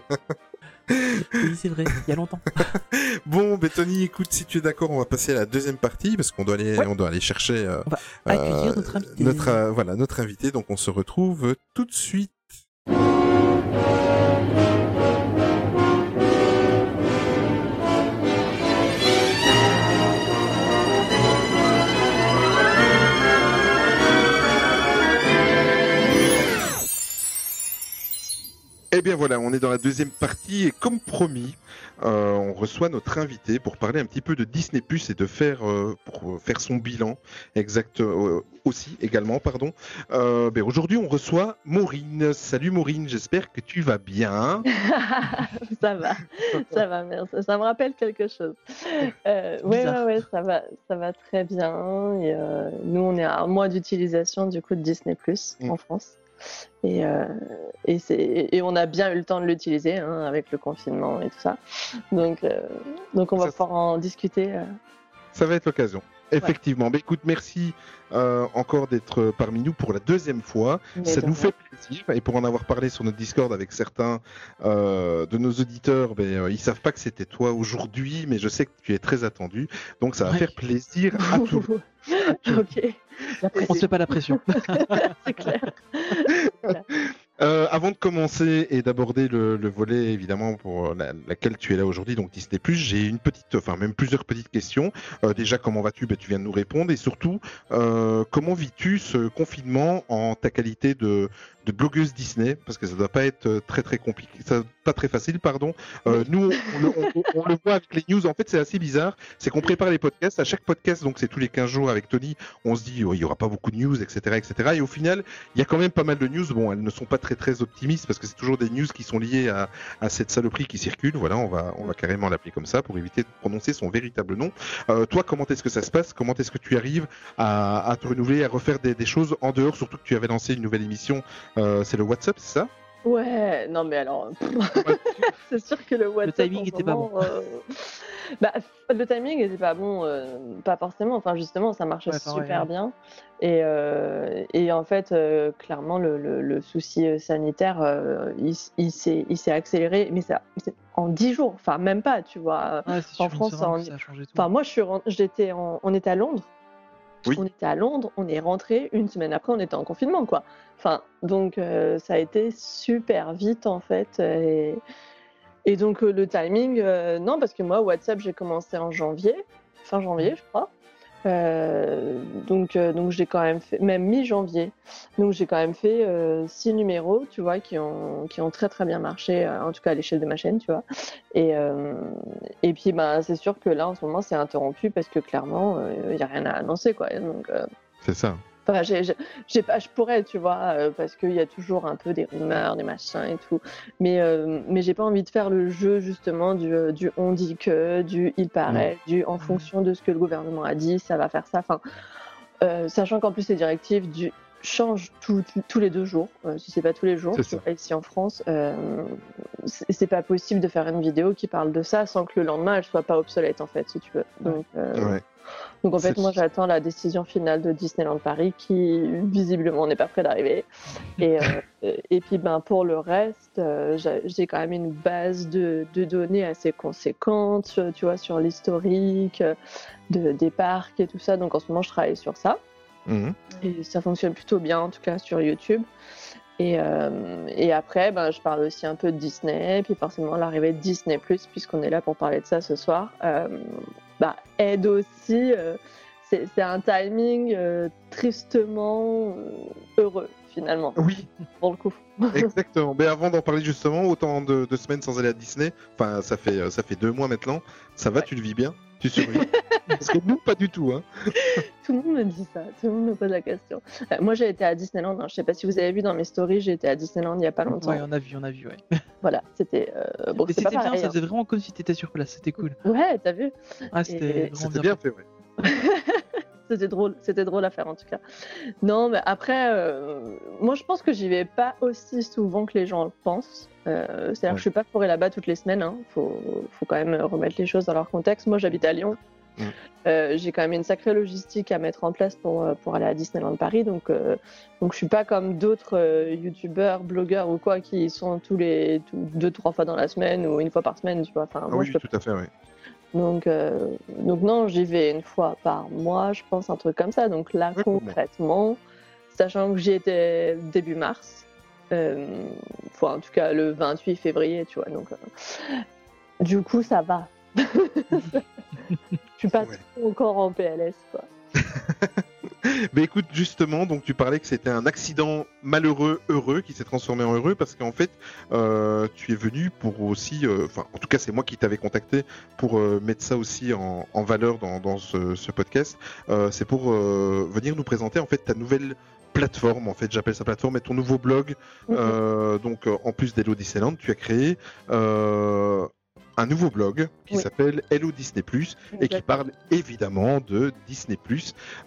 oui, c'est vrai, il y a longtemps. Bon, Tony, écoute, si tu es d'accord, on va passer à la deuxième partie parce qu'on doit aller, Ouais. on doit aller chercher euh, On va accueillir notre invité. notre, euh, voilà, notre invité. Donc on se retrouve tout de suite. Eh bien voilà, on est dans la deuxième partie et comme promis, euh, on reçoit notre invité pour parler un petit peu de Disney Plus et de faire euh, pour euh, faire son bilan exact euh, aussi également pardon. Euh, ben aujourd'hui on reçoit Maureen. Salut Maureen, j'espère que tu vas bien. ça va, ça va, merci. Ça me rappelle quelque chose. Euh, ouais, ouais, ouais, ça va, ça va très bien. Et, euh, nous, on est à un mois d'utilisation du coup de Disney Plus Mm. en France. Et, euh, et, c'est- et on a bien eu le temps de l'utiliser hein, avec le confinement et tout ça. Donc, euh, donc on va Ça- pouvoir en discuter. euh. Ça va être l'occasion. Effectivement. Ben écoute, merci euh, encore d'être parmi nous pour la deuxième fois. Mais Ça de nous fait plaisir. Et pour en avoir parlé sur notre Discord avec certains euh, de nos auditeurs, ben, euh, ils savent pas que c'était toi aujourd'hui, mais je sais que tu es très attendu. Donc ça va Ouais. faire plaisir à tout. ok, On se fait pas la pression. c'est clair. Euh, avant de commencer et d'aborder le, le volet évidemment pour la- laquelle tu es là aujourd'hui, donc Disney+, j'ai une petite, enfin même plusieurs petites questions. Euh, déjà, comment vas-tu? Ben, Tu viens de nous répondre. Et surtout, euh, comment vis-tu ce confinement en ta qualité de, de blogueuse Disney Parce que ça doit pas être euh, très très compliqué, ça, pas très facile, pardon. Euh, nous, on, on le, on- on le voit avec les news. En fait, c'est assez bizarre. C'est qu'on prépare les podcasts. À chaque podcast, donc c'est tous les 15 jours avec Tony, on se dit, oh, il y aura pas beaucoup de news, etc., etc. Et au final, il y a quand même pas mal de news. Bon, elles ne sont pas très très optimistes parce que c'est toujours des news qui sont liées à, à cette saloperie qui circule. Voilà, on va on va carrément l'appeler comme ça pour éviter de prononcer son véritable nom. Euh, toi, comment est-ce que ça se passe? Comment est-ce que tu arrives à, à te renouveler, à refaire des, des choses en dehors Surtout que tu avais lancé une nouvelle émission. Euh, c'est le WhatsApp, c'est ça? Ouais, non mais alors, c'est sûr que le WhatsApp. timing en ce était pas bon. euh, bah, le timing était pas bon, euh, pas forcément. Enfin, justement, ça marchait Ouais, super ouais. bien. Et, euh, et en fait, euh, clairement, le, le- le souci euh, sanitaire, euh, il, s'est accéléré, mais ça, c'est en 10 jours, enfin, même pas, tu vois. Ouais, En France, semaine on- que ça a changé tout. Enfin, moi, j'étais en- on était à Londres. Oui. On était à Londres, on est rentré, une semaine après, on était en confinement, quoi. Enfin, donc euh, ça a été super vite, en fait. Et, et donc euh, le timing, euh, non, parce que moi, WhatsApp, j'ai commencé en janvier, fin janvier, je crois. Euh, donc, euh, donc j'ai quand même fait, même mi-janvier. Donc j'ai quand même fait euh, six numéros, tu vois, qui ont, qui ont très très bien marché, euh, en tout cas à l'échelle de ma chaîne, tu vois. Et, et puis bah, c'est sûr que là en ce moment c'est interrompu parce que clairement il n'y a rien à annoncer, quoi. Donc, C'est ça. Enfin, j'ai, pas, je pourrais, tu vois, euh, parce qu'il y a toujours un peu des rumeurs, des machins et tout. Mais, euh, mais j'ai pas envie de faire le jeu justement du, euh, du on dit que, du il paraît, du en fonction de ce que le gouvernement a dit, ça va faire ça. Enfin, euh, sachant qu'en plus les directives du changent tout- tout- tous les deux jours, si c'est pas tous les jours. Ici en France, c'est c'est pas possible de faire une vidéo qui parle de ça sans que le lendemain elle soit pas obsolète en fait, si tu veux. Donc, Ouais. Donc en fait, moi j'attends la décision finale de Disneyland Paris qui visiblement n'est pas près d'arriver. Et, euh, et puis ben, pour le reste, euh, j'ai quand même une base de, de données assez conséquente, euh, tu vois, sur l'historique de, des parcs et tout ça. Donc en ce moment, je travaille sur ça. Mhm. Et ça fonctionne plutôt bien, en tout cas sur YouTube. Et, euh, et après, ben, je parle aussi un peu de Disney, puis forcément l'arrivée de Disney ⁇ puisqu'on est là pour parler de ça ce soir, euh, bah, aide aussi. euh, c'est un timing tristement heureux, finalement, Oui, pour le coup. exactement. Mais avant d'en parler justement, autant de, de semaines sans aller à Disney, enfin ça fait ça fait deux mois maintenant. Ça va, tu le vis bien? Tu survis Parce que nous, pas du tout. Hein. Tout le monde me dit ça, tout le monde me pose la question. Euh, moi, j'ai été à Disneyland, hein, je sais pas si vous avez vu dans mes stories, j'ai été à Disneyland il y a pas longtemps. Ouais, on a vu, on a vu, ouais. Voilà, c'était. euh, bon, Et c'était bien, pareil, ça hein. faisait vraiment comme si t'étais sur place, c'était cool. Ouais, t'as vu Ah, Et- c'était bien. bien fait, ouais. C'était drôle, c'était drôle à faire en tout cas. Non, mais après, euh, moi je pense que j'y vais pas aussi souvent que les gens le pensent. Euh, C'est-à-dire Ouais. que je suis pas fourrée là-bas toutes les semaines. Hein. Faut, faut quand même remettre les choses dans leur contexte. Moi j'habite à Lyon. Euh, J'ai quand même une sacrée logistique à mettre en place pour, pour aller à Disneyland Paris. Donc, donc je suis pas comme d'autres youtubeurs, blogueurs ou quoi qui sont tous les tout- deux, trois fois dans la semaine ou une fois par semaine. Tu vois. Enfin, Ah moi, oui, je peux tout à fait, ouais. Donc, euh, donc non, j'y vais une fois par mois, je pense, un truc comme ça. Donc là, comment concrètement, sachant que j'y étais début mars, euh, enfin, en tout cas le 28 février, tu vois. Donc, euh, du coup, ça va. Je suis pas Ouais. trop encore en PLS, quoi. Mais écoute, justement, donc tu parlais que c'était un accident malheureux, heureux, qui s'est transformé en heureux, parce qu'en fait, euh, tu es venu pour aussi, euh, enfin, en tout cas, c'est moi qui t'avais contacté pour euh, mettre ça aussi en, en valeur dans, dans ce, ce podcast. Euh, c'est pour euh, venir nous présenter en fait ta nouvelle plateforme, en fait, j'appelle ça plateforme, et ton nouveau blog. Euh, donc, en plus d'Hello Disneyland, tu as créé euh, un nouveau blog qui Oui. s'appelle Hello Disney Plus et qui parle évidemment de Disney+.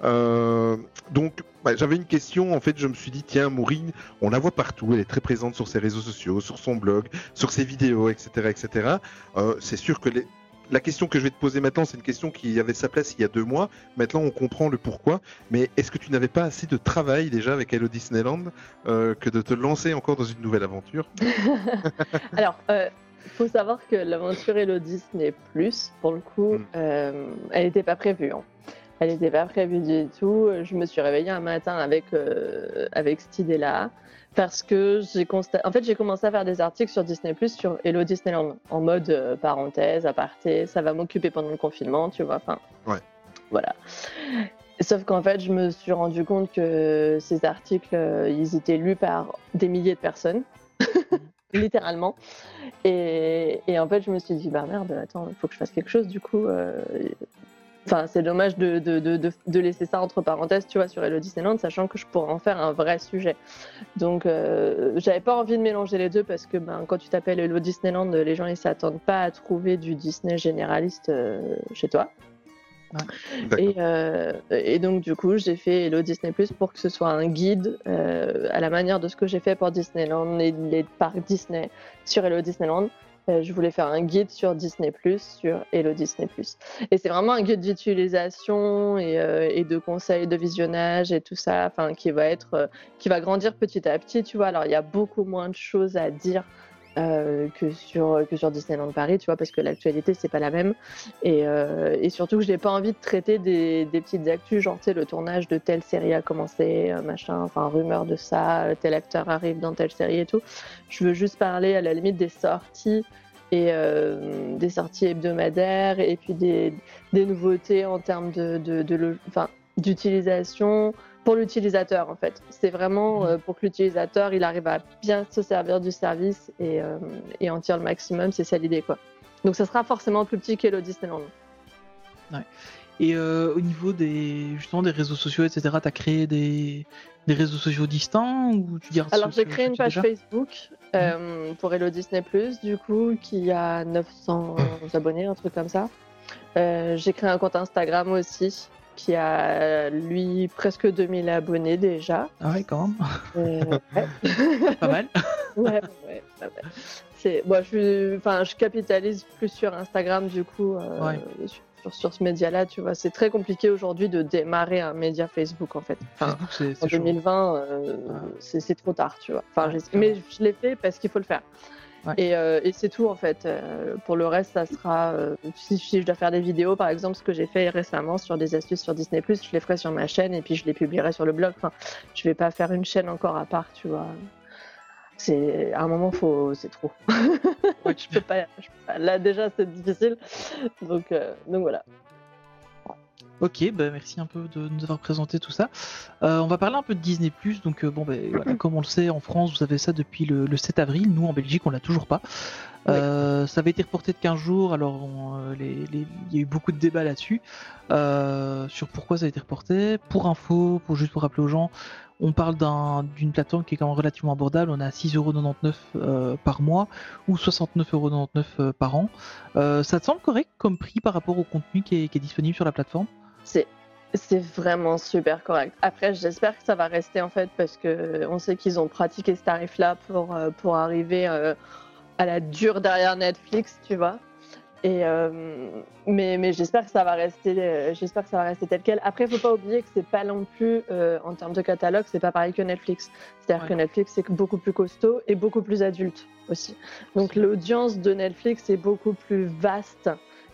Euh, donc, bah, j'avais une question. En fait, je me suis dit, tiens, Maureen, on la voit partout. Elle est très présente sur ses réseaux sociaux, sur son blog, sur ses vidéos, etc., etc. Euh, c'est sûr que les... la question que je vais te poser maintenant, c'est une question qui avait sa place il y a deux mois. Maintenant, on comprend le pourquoi. Mais est-ce que tu n'avais pas assez de travail déjà avec Hello Disneyland euh, que de te lancer encore dans une nouvelle aventure? Alors, il faut savoir que l'aventure Hello Disney Plus, pour le coup, Mm. euh, elle n'était pas prévue. hein. Elle n'était pas prévue du tout. Je me suis réveillée un matin avec, euh, avec cette idée-là. Parce que j'ai constaté. En fait, j'ai commencé à faire des articles sur Disney Plus sur Hello Disneyland, en mode euh, parenthèse, aparté, ça va m'occuper pendant le confinement, tu vois. Enfin, Ouais. Voilà. Sauf qu'en fait, je me suis rendu compte que ces articles, euh, ils étaient lus par des milliers de personnes, littéralement. Et, en fait, je me suis dit, bah merde, attends, il faut que je fasse quelque chose du coup. euh, Enfin, c'est dommage de, de, de, de- laisser ça entre parenthèses, tu vois, sur Hello Disneyland, sachant que je pourrais en faire un vrai sujet. Donc, euh, j'avais pas envie de mélanger les deux parce que ben, quand tu t'appelles Hello Disneyland, les gens ils s'attendent pas à trouver du Disney généraliste euh, chez toi. Et, euh, et donc, du coup, j'ai fait Hello Disney Plus pour que ce soit un guide euh, à la manière de ce que j'ai fait pour Disneyland, les, les parcs Disney sur Hello Disneyland. Euh, je voulais faire un guide sur Disney Plus, sur Hello Disney Plus. Et c'est vraiment un guide d'utilisation et, et de conseils de visionnage et tout ça, enfin, qui va être, qui va grandir petit à petit, tu vois. Alors, il y a beaucoup moins de choses à dire euh, que sur que sur Disneyland Paris, tu vois, parce que l'actualité c'est pas la même. Et, euh, et surtout que j'ai pas envie de traiter des, petites actus, genre tu sais le tournage de telle série a commencé, euh, machin, enfin rumeur de ça, tel acteur arrive dans telle série et tout. Je veux juste parler à la limite des sorties et des sorties hebdomadaires et puis des, des nouveautés en termes de, de, d'utilisation pour l'utilisateur en fait. C'est vraiment euh, pour que l'utilisateur il arrive à bien se servir du service et, euh, et en tire le maximum, c'est ça l'idée quoi. Donc ça sera forcément plus petit qu'Hello Disneyland. Et euh, au niveau des justement des réseaux sociaux, etc., t'as créé des, des réseaux sociaux distincts ou tu gardes Alors j'ai créé une tu page as Facebook euh, pour Hello Disney du coup qui a 900 abonnés, un truc comme ça. J'ai créé un compte Instagram aussi qui a lui presque 2000 abonnés déjà. Ah ouais, quand même. Euh, ouais. Pas mal. ouais, ouais. C'est, bon, je, enfin, je capitalise plus sur Instagram du coup, euh, Ouais. sur, sur, ce média-là, tu vois. C'est très compliqué aujourd'hui de démarrer un média Facebook en fait. Enfin, Facebook, c'est en c'est chaud. 2020, euh, Ouais. c'est, c'est trop tard, tu vois. Enfin, mais je l'ai fait parce qu'il faut le faire. Ouais. Et, euh, et c'est tout en fait. Euh, pour le reste, ça sera. euh, si, si je dois faire des vidéos, par exemple, ce que j'ai fait récemment sur des astuces sur Disney, je les ferai sur ma chaîne et puis je les publierai sur le blog. Enfin, je vais pas faire une chaîne encore à part, tu vois. C'est à un moment, faut, c'est trop. je peux pas, je peux pas. Là déjà, c'est difficile. Donc, donc voilà. Ok, bah merci un peu de nous avoir présenté tout ça. Euh, on va parler un peu de Disney+. Donc euh, bon, ben voilà, comme on le sait, en France, vous avez ça depuis le, le 7 avril. Nous, en Belgique, on l'a toujours pas. Euh, ça avait été reporté de 15 jours. Alors, il y a eu beaucoup de débats là-dessus sur pourquoi ça a été reporté. Pour info, pour juste pour rappeler aux gens, on parle d'un- d'une plateforme qui est quand même relativement abordable. On à 6,99€ euh, par mois ou 69,99€ euh, par an. Euh, ça te semble correct comme prix par rapport au contenu qui est, disponible sur la plateforme? C'est vraiment super correct. Après, j'espère que ça va rester en fait parce que on sait qu'ils ont pratiqué ce tarif-là pour arriver à la dure derrière Netflix, tu vois. Et euh, mais mais j'espère que ça va rester euh, j'espère que ça va rester tel quel. Après, faut pas oublier que c'est pas non plus euh, en termes de catalogue, c'est pas pareil que Netflix. C'est-à-dire Ouais. que Netflix c'est beaucoup plus costaud et beaucoup plus adulte aussi. Donc l'audience de Netflix est beaucoup plus vaste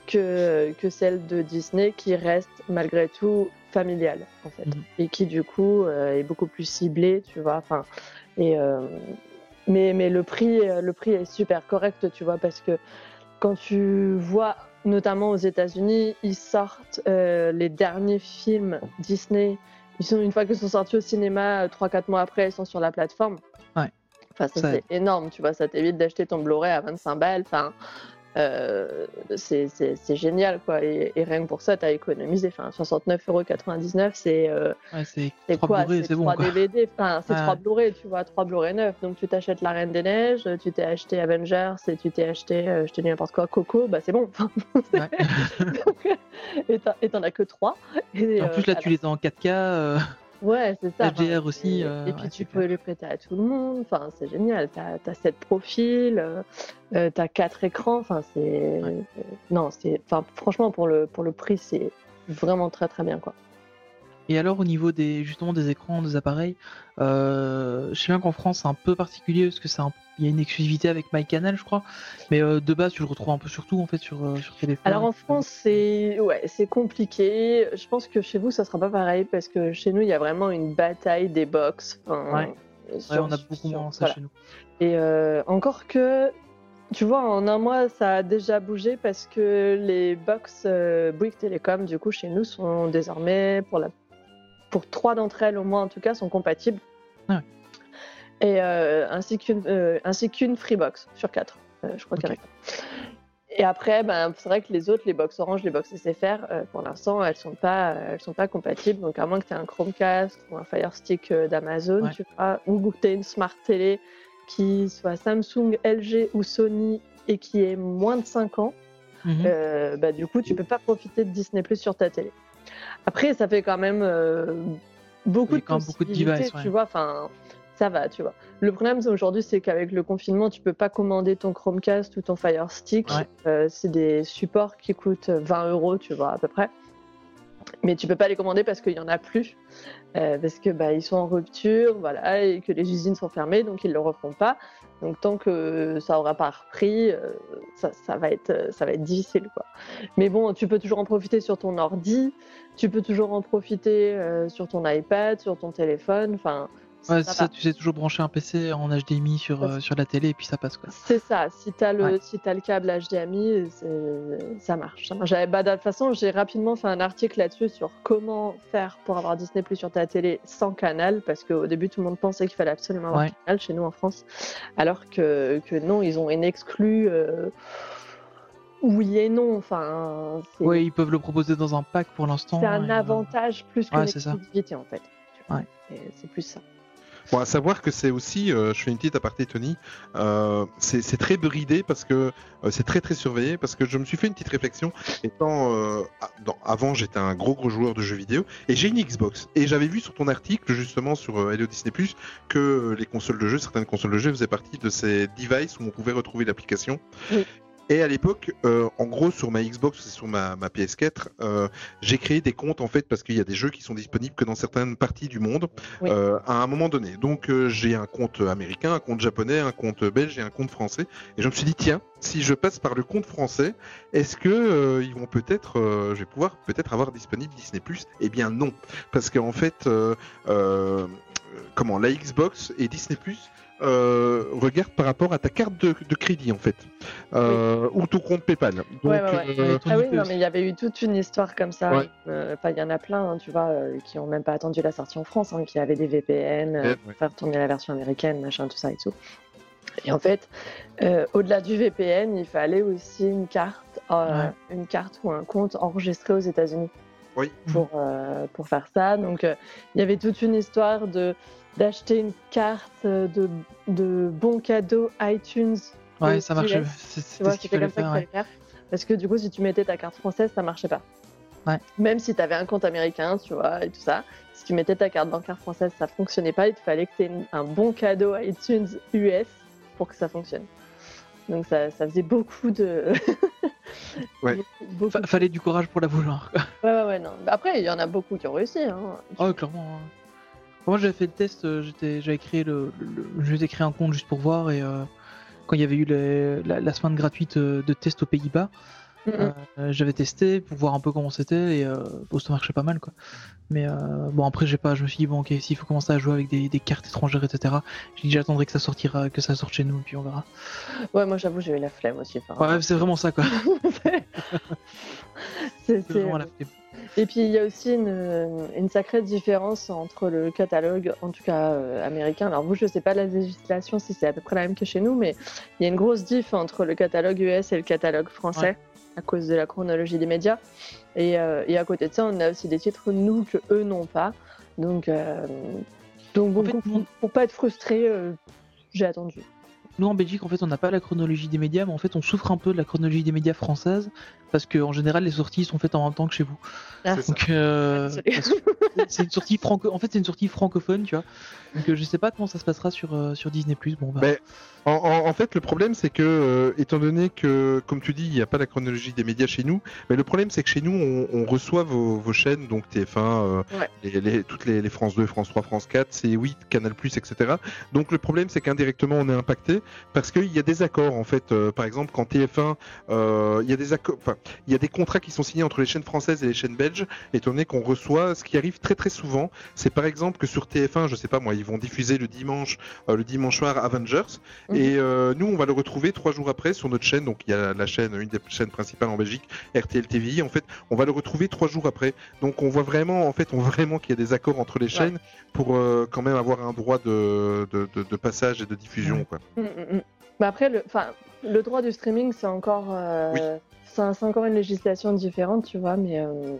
que, que celle de Disney qui reste malgré tout familiale en fait Mhm. et qui du coup euh, est beaucoup plus ciblée tu vois enfin et euh, mais mais le prix le prix est super correct tu vois parce que quand tu vois notamment aux États-Unis ils sortent euh, les derniers films Disney. Ils sont une fois qu'ils sont sortis au cinéma 3-4 mois après ils sont sur la plateforme. Ouais. enfin ça, Ça c'est énorme tu vois ça t'évite d'acheter ton Blu-ray à 25 balles enfin euh, c'est génial quoi et, et rien que pour ça t'as économisé enfin 69,99€ c'est euh, Ouais, c'est c'est trois quoi? Blu-ray, c'est c'est bon. trois quoi. DVD enfin c'est Ouais. trois Blu-ray tu vois trois Blu-ray neufs donc tu t'achètes la Reine des Neiges tu t'es acheté Avengers et tu t'es acheté euh, je te dis n'importe quoi Coco bah c'est bon Ouais. et t'en- et t'en as que trois et, en euh, plus, là, tu les as en 4K. Ouais, c'est ça. Aussi, Et, euh, et puis ouais, tu peux les prêter à tout le monde. Enfin, c'est génial. T'as as sept profils, euh, euh, t'as quatre écrans. Enfin, c'est Ouais. euh, non, c'est enfin franchement pour le pour le prix, c'est vraiment très très bien quoi. Et alors, au niveau des justement des écrans, des appareils, euh, je sais bien qu'en France, c'est un peu particulier parce que c'est un- il y a une exclusivité avec MyCanal, je crois. Mais euh, de base, tu le retrouves un peu sur tout, en fait, sur, euh, sur téléphone. Alors en France, c'est ouais, c'est compliqué. Je pense que chez vous, ça sera pas pareil parce que chez nous, il y a vraiment une bataille des box. Enfin, Ouais. on a beaucoup moins ça voilà. chez nous. Et euh, encore que, tu vois, en un mois, ça a déjà bougé parce que les box euh, Bouygues Télécom, du coup, chez nous, sont désormais, pour, la... pour trois d'entre elles au moins en tout cas, sont compatibles. Ah ouais. Et euh, ainsi qu'une euh, qu'une Freebox sur quatre. Euh, je crois qu'il y en a. Et après, ben, c'est vrai que les autres, les box Orange, les box SFR, euh, pour l'instant, elles sont pas, elles sont pas compatibles. Donc à moins que tu aies un Chromecast ou un Fire Stick euh, d'Amazon, Ouais. tu vois, ou que tu aies une Smart Télé qui soit Samsung, LG ou Sony et qui ait moins de 5 ans, Mhm. bah, du coup, tu peux pas profiter de Disney Plus sur ta télé. Après, ça fait quand même euh, beaucoup de quand beaucoup de ouais. tu vois. Enfin, ça va, tu vois. Le problème aujourd'hui, c'est qu'avec le confinement, tu peux pas commander ton Chromecast ou ton Fire Stick. Ouais. Euh, c'est des supports qui coûtent 20 euros, tu vois, à peu près. Mais tu peux pas les commander parce qu'il y en a plus, euh, parce que bah, ils sont en rupture, voilà, et que les usines sont fermées, donc ils le refont pas. Donc tant que ça aura pas repris, euh, ça, ça va être ça va être difficile quoi. Mais bon, tu peux toujours en profiter sur ton ordi, tu peux toujours en profiter euh, sur ton iPad, sur ton téléphone, enfin. Ouais, ça tu sais toujours brancher un PC en HDMI sur, euh, sur la télé et puis ça passe quoi. C'est ça, si tu as, le, Ouais. si t'as le câble HDMI, ça marche. J'avais- bah, de toute façon, j'ai rapidement fait un article là-dessus sur comment faire pour avoir Disney Plus sur ta télé sans canal, parce qu'au début, tout le monde pensait qu'il fallait absolument avoir Ouais. canal chez nous en France, alors que, que non, ils ont une exclu. euh, Oui et non, enfin, Ouais, ils peuvent le proposer dans un pack pour l'instant. c'est un euh, avantage plus qu'une ouais, exclusivité en fait. Ouais. C'est plus ça. Bon, à savoir que c'est aussi, euh, je fais une petite aparté Tony, euh, c'est très bridé parce que euh, c'est très très surveillé parce que je me suis fait une petite réflexion étant euh, dans- avant j'étais un gros gros joueur de jeux vidéo et j'ai une Xbox et j'avais vu sur ton article justement sur euh, Hello Disney Plus que euh, les consoles de jeux, certaines consoles de jeux faisaient partie de ces devices où on pouvait retrouver l'application. Et à l'époque, euh, en gros, sur ma Xbox et sur ma, ma PS4, euh, j'ai créé des comptes en fait parce qu'il y a des jeux qui sont disponibles que dans certaines parties du monde Oui. euh, à un moment donné. Donc euh, j'ai un compte américain, un compte japonais, un compte belge et un compte français. Et je me suis dit tiens, si je passe par le compte français, est-ce que euh, ils vont peut-être, euh, je vais pouvoir peut-être avoir disponible Disney Eh bien non, parce qu'en fait, euh, euh, comment la Xbox et Disney euh, regarde par rapport à ta carte de, de crédit en fait, euh, ou ton compte PayPal. Donc, Ouais, ouais, ouais. euh, Ah oui, non, mais il y avait eu toute une histoire comme ça. Enfin, il y en a plein, hein, tu vois, qui ont même pas attendu la sortie en France, hein, qui avaient des VPN, pour faire tourner la version américaine, machin, tout ça et tout. Et en fait, au-delà du VPN, il fallait aussi une carte, une carte ou un compte enregistré aux États-Unis Oui. pour, pour faire ça. Donc, il y avait toute une histoire de d'acheter une carte euh, de, de bons cadeaux iTunes. Ouais, aux ça marchait. C'était ce qu'il fallait faire. fallait ouais. faire. Parce que du coup, si tu mettais ta carte française, ça marchait pas. Ouais. Même si tu avais un compte américain, tu vois, et tout ça, si tu mettais ta carte bancaire française, ça fonctionnait pas. Il te fallait que tu aies un bon cadeau iTunes US pour que ça fonctionne. Donc ça, ça faisait beaucoup de. Ouais. Beaucoup- de- fallait du courage pour la vouloir. quoi. Ouais, ouais, ouais, non. Après, il y en a beaucoup qui ont réussi. Hein. Ouais, clairement. hein. Moi, j'avais fait le test, euh, j'étais, j'avais créé le, créé un compte juste pour voir et euh, quand il y avait eu les- la, la semaine gratuite euh, de test aux Pays-Bas, Mm, mm. euh, j'avais testé pour voir un peu comment c'était et euh, bon, ça marchait pas mal quoi. Mais bon, après, j'ai pas, je me suis dit bon, ok, s'il faut commencer à jouer avec des, des cartes étrangères, etc. J'ai dit j'attendrai que ça sortira, que ça sorte chez nous et puis on verra. Ouais, moi j'avoue, j'ai eu la flemme aussi. enfin. Ouais, c'est vraiment ça quoi. C'est- vraiment la flemme. Et puis il y a aussi une, une sacrée différence entre le catalogue, en tout cas euh, américain. Alors vous, je sais pas la législation si c'est à peu près la même que chez nous, mais il y a une grosse diff entre le catalogue US et le catalogue français à cause de la chronologie des médias. Et, euh, et à côté de ça, on a aussi des titres nous que eux n'ont pas. Donc, euh, donc bon, En fait, pour, pour pas être frustré, euh, j'ai attendu. Nous en Belgique, en fait, on n'a pas la chronologie des médias, mais en fait, on souffre un peu de la chronologie des médias française parce que en général, les sorties sont faites en même temps que chez vous. Ah. Donc, euh, c'est une sortie franco. En fait, c'est une sortie francophone, tu vois. Donc, euh, je sais pas comment ça se passera sur euh, sur Disney Bon, bah, Mais- En, en- en fait, le problème, c'est que, euh, étant donné que, comme tu dis, il n'y a pas la chronologie des médias chez nous, mais le problème, c'est que chez nous, on, on reçoit vos, vos chaînes, donc TF1, euh, Ouais. les, les- toutes les, les France 2, France 3, France 4, C8, Canal+, etc. Donc le problème, c'est qu'indirectement, on est impacté parce qu'il y a des accords, en fait. euh, par exemple, quand TF1, euh, il y a des accords, enfin, il y a des contrats qui sont signés entre les chaînes françaises et les chaînes belges, étant donné qu'on reçoit, ce qui arrive très très souvent, c'est par exemple que sur TF1, je sais pas moi, ils vont diffuser le dimanche, euh, le dimanche soir Avengers, Mhm. et nous, on va le retrouver trois jours après sur notre chaîne. Donc, il y a la chaîne, une des chaînes principales en Belgique, RTL TVI. En fait, on va le retrouver trois jours après. Donc, on voit vraiment, en fait, on voit vraiment qu'il y a des accords entre les chaînes pour quand même avoir un droit de, de, de- de passage et de diffusion. Quoi. Mm, mm, mm. Mais après, le, le droit du streaming, c'est encore, euh, Oui. c'est encore une législation différente, tu vois. Mais euh,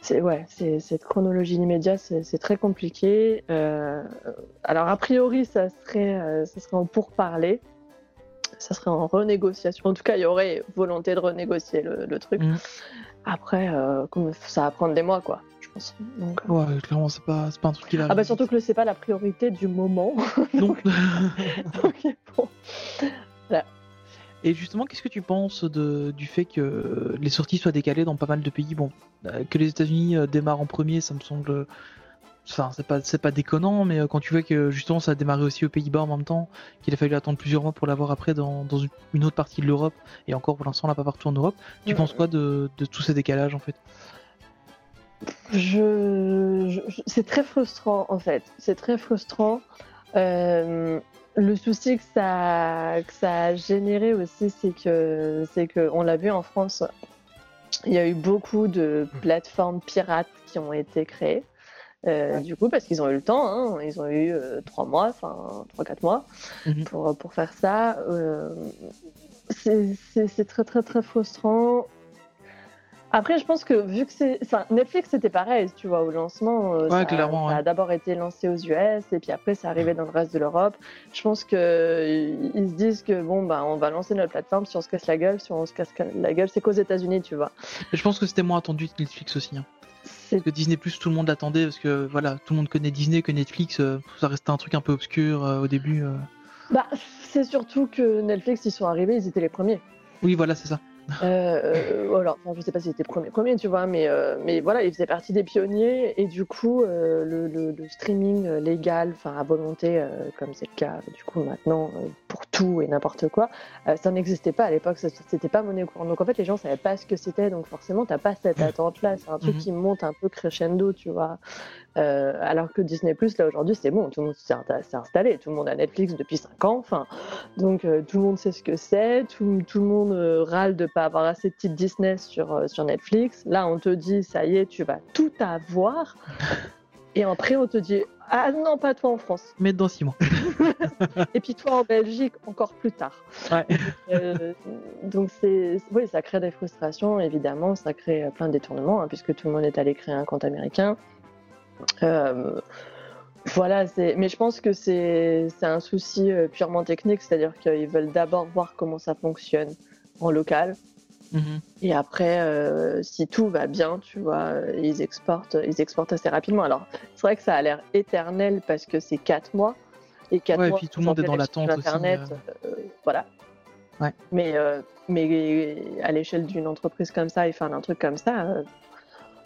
c'est ouais, cette chronologie immédiate, c'est très compliqué. Euh, alors a priori, ça serait, ça serait en pourparler. Ça serait en renégociation. En tout cas, il y aurait volonté de renégocier le, le truc. Mhm. Après, ça va prendre des mois, quoi. Je pense. Donc, euh, ouais, clairement, c'est pas, pas un truc qui va. Ah bah surtout que c'est pas la priorité du moment. Non. Donc, bon. Voilà. Et justement, qu'est-ce que tu penses de, du fait que les sorties soient décalées dans pas mal de pays? Bon, euh, que les États-Unis euh, démarrent en premier, ça me semble. Enfin, c'est pas, pas déconnant, mais quand tu vois que justement ça a démarré aussi aux Pays-Bas en même temps, qu'il a fallu attendre plusieurs mois pour l'avoir après dans, dans une- une autre partie de l'Europe, et encore pour l'instant on l'a pas partout en Europe, tu Ouais. penses quoi de, de tous ces décalages en fait? Je, je- je- c'est très frustrant en fait. C'est très frustrant. Euh, le souci que ça, que ça a généré aussi, c'est que, c'est que, on l'a vu en France, il y a eu beaucoup de plateformes pirates qui ont été créées. Euh, Du coup, parce qu'ils ont eu le temps, hein, ils ont eu euh, trois mois, enfin trois quatre mois Mhm. pour, pour faire ça. Euh, c'est c'est- c'est très très très frustrant. Après, je pense que vu que c'est. Enfin, Netflix, c'était pareil, tu vois, au lancement. euh, Ouais, ça, clairement, ça a d'abord été lancé aux US et puis après, c'est arrivé dans le reste de l'Europe. Je pense qu'ils ils se disent que, bon, bah, on va lancer notre plateforme. Si on se casse la gueule, si on se casse la gueule, c'est qu'aux États-Unis, tu vois. Et Je pense que c'était moins attendu que Netflix aussi. Hein. Parce que Disney Plus, tout le monde l'attendait parce que voilà, tout le monde connaît Disney, que Netflix, euh, ça restait un truc un peu obscur euh, au début. euh. bah, c'est surtout que Netflix, ils sont arrivés, ils étaient les premiers. Oui, voilà, c'est ça. Euh, euh, alors, enfin, je sais pas s'ils étaient premiers, premiers, tu vois, mais, euh, mais voilà, ils faisaient partie des pionniers et du coup, euh, le, le- le streaming légal, enfin à volonté, euh, comme c'est le cas du coup maintenant euh, pour tout et n'importe quoi, euh, ça n'existait pas à l'époque, c'était pas monnaie courante. Donc en fait, les gens savaient pas ce que c'était, donc forcément, t'as pas cette attente-là. C'est un truc Mhm. qui monte un peu crescendo, tu vois. Euh, alors que Disney Plus, là aujourd'hui, c'est bon, tout le monde s'est insta- s'est installé, tout le monde a Netflix depuis 5 ans, enfin, donc euh, tout le monde sait ce que c'est, tout, tout le monde euh, râle de pas avoir assez de titres Disney sur, sur Netflix. Là, on te dit, ça y est, tu vas tout avoir. Et après, on te dit, ah non, pas toi en France. Mais dans 6 mois. Et puis toi en Belgique, encore plus tard. Ouais. Euh, donc c'est, oui, ça crée des frustrations, évidemment, ça crée plein de détournements, hein, puisque tout le monde est allé créer un compte américain. Euh, voilà, mais je pense que c'est, un souci euh, purement technique, c'est-à-dire qu'ils veulent d'abord voir comment ça fonctionne en local. Mhm. Et après, euh, si tout va bien, tu vois, ils exportent, ils exportent assez rapidement. Alors, c'est vrai que ça a l'air éternel parce que c'est 4 mois. Et 4 Ouais, et mois, puis tout le monde est dans l'attente aussi, Internet, euh. euh, voilà. Ouais. Mais, mais à l'échelle d'une entreprise comme ça et faire un truc comme ça,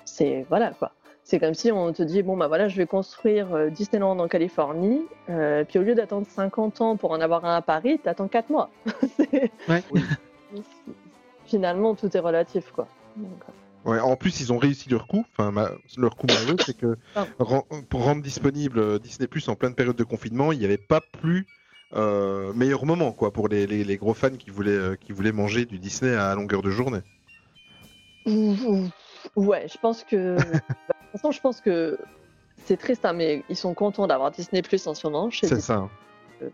c'est voilà quoi. C'est comme si on te dit bon bah voilà je vais construire euh, Disneyland en Californie, euh, puis au lieu d'attendre 50 ans pour en avoir un à Paris, t'attends 4 mois. Ouais. Finalement tout est relatif quoi. Donc, euh, Ouais, en plus, ils ont réussi leur coup. Enfin, ma- leur coup malheureux, c'est que Ah. ren- pour rendre disponible Disney Plus en pleine période de confinement, il n'y avait pas plus euh, meilleur moment quoi pour les, les- les gros fans qui voulaient euh, qui voulaient manger du Disney à longueur de journée. Ouais, je pense que. de toute façon, je pense que c'est triste, hein, mais ils sont contents d'avoir Disney Plus en ce moment C'est Disney, ça.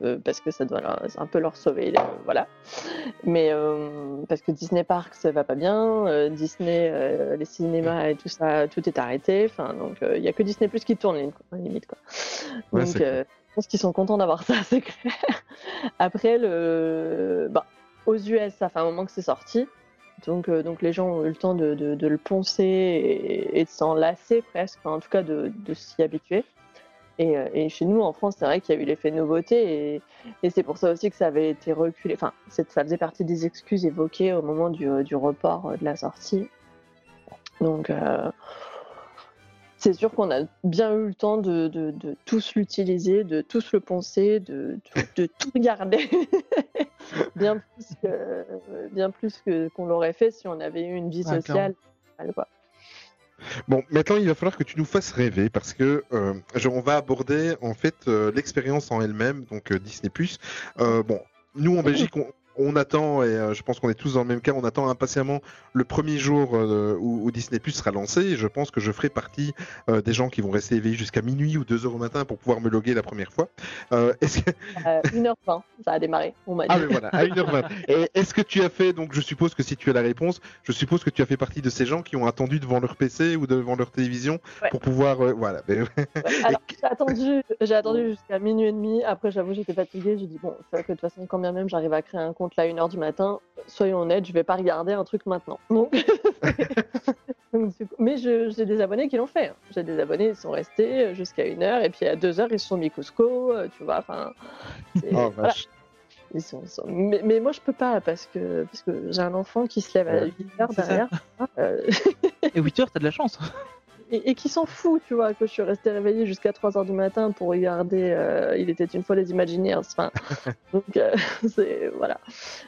euh, parce que ça doit leur- un peu leur sauver, euh, voilà. Mais euh, parce que Disney Parks ça va pas bien, Disney, les cinémas et tout ça, tout est arrêté. Enfin, donc il y a que Disney Plus qui tourne lim- limite quoi. Ouais, donc je pense qu'ils sont contents d'avoir ça, c'est clair. Après le, bah, aux US, ça fait un moment que c'est sorti. Donc, euh, donc les gens ont eu le temps de, le poncer et, de s'en lasser presque, en tout cas de, s'y habituer. Et, euh, et chez nous, en France, c'est vrai qu'il y a eu l'effet nouveauté et, c'est pour ça aussi que ça avait été reculé. Enfin, ça faisait partie des excuses évoquées au moment du, euh, report de la sortie. Donc, euh, c'est sûr qu'on a bien eu le temps de, de- de tous l'utiliser, de tous le poncer, de, de- de tout regarder. bien plus que bien plus que qu'on l'aurait fait si on avait eu une vie Ouais, sociale. Bon, maintenant il va falloir que tu nous fasses rêver parce que euh, on va aborder en fait euh, l'expérience en elle-même, donc euh, Disney Euh, bon, nous en Belgique, on, on attend et euh, je pense qu'on est tous dans le même cas, on attend impatiemment le premier jour euh, où, où Disney sera lancé. Et je pense que je ferai partie euh, des gens qui vont rester éveillés jusqu'à minuit ou 2 heures au matin pour pouvoir me loguer la première fois. Euh, est-ce que... Euh, 1h20, ça a démarré. On m'a dit. Ah mais voilà, à 1h20. Et est-ce que tu as fait, donc je suppose que si tu as la réponse, je suppose que tu as fait partie de ces gens qui ont attendu devant leur PC ou devant leur télévision Ouais. pour pouvoir... voilà. Ouais, Alors, j'ai attendu, j'ai attendu jusqu'à minuit et demi. Après, j'avoue, j'étais fatiguée. J'ai dit, bon, c'est vrai que de toute façon, quand bien même j'arrive à créer un compte là à 1h du matin, soyons honnêtes, je vais pas regarder un truc maintenant. Donc... Donc, du coup- Mais je- j'ai des abonnés qui l'ont fait. hein. J'ai des abonnés, ils sont restés jusqu'à 1h et puis à 2h, ils se sont mis Cusco, euh, tu vois. Enfin, Oh, voilà. vache. Ils sont, ils sont- Mais, mais moi, je peux pas parce que, parce que j'ai un enfant qui se lève à Ouais. 8 heures C'est ça. derrière. euh, Et 8 heures, t'as de la chance. et, et qui s'en fout, tu vois, que je suis restée réveillée jusqu'à 3 heures du matin pour regarder euh, Il était une fois les Imagineers. Enfin, donc, euh, c'est, voilà.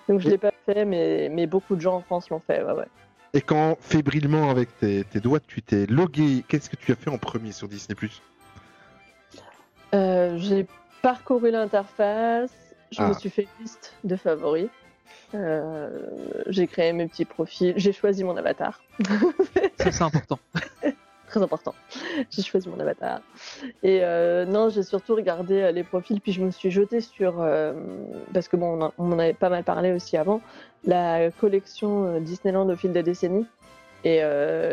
Donc, je l'ai pas fait, mais, mais beaucoup de gens en France l'ont fait, ouais, ouais. Et quand fébrilement avec tes, tes doigts tu t'es logué, qu'est-ce que tu as fait en premier sur Disney Euh, j'ai parcouru l'interface, je Ah. me suis fait une liste de favoris. Euh, j'ai créé mes petits profils, j'ai choisi mon avatar. Ça, c'est important. Très important. J'ai choisi mon avatar. Et euh, non, j'ai surtout regardé euh, les profils, puis je me suis jetée sur, euh, parce que bon, on en- avait pas mal parlé aussi avant, la collection Disneyland au fil des décennies. Et,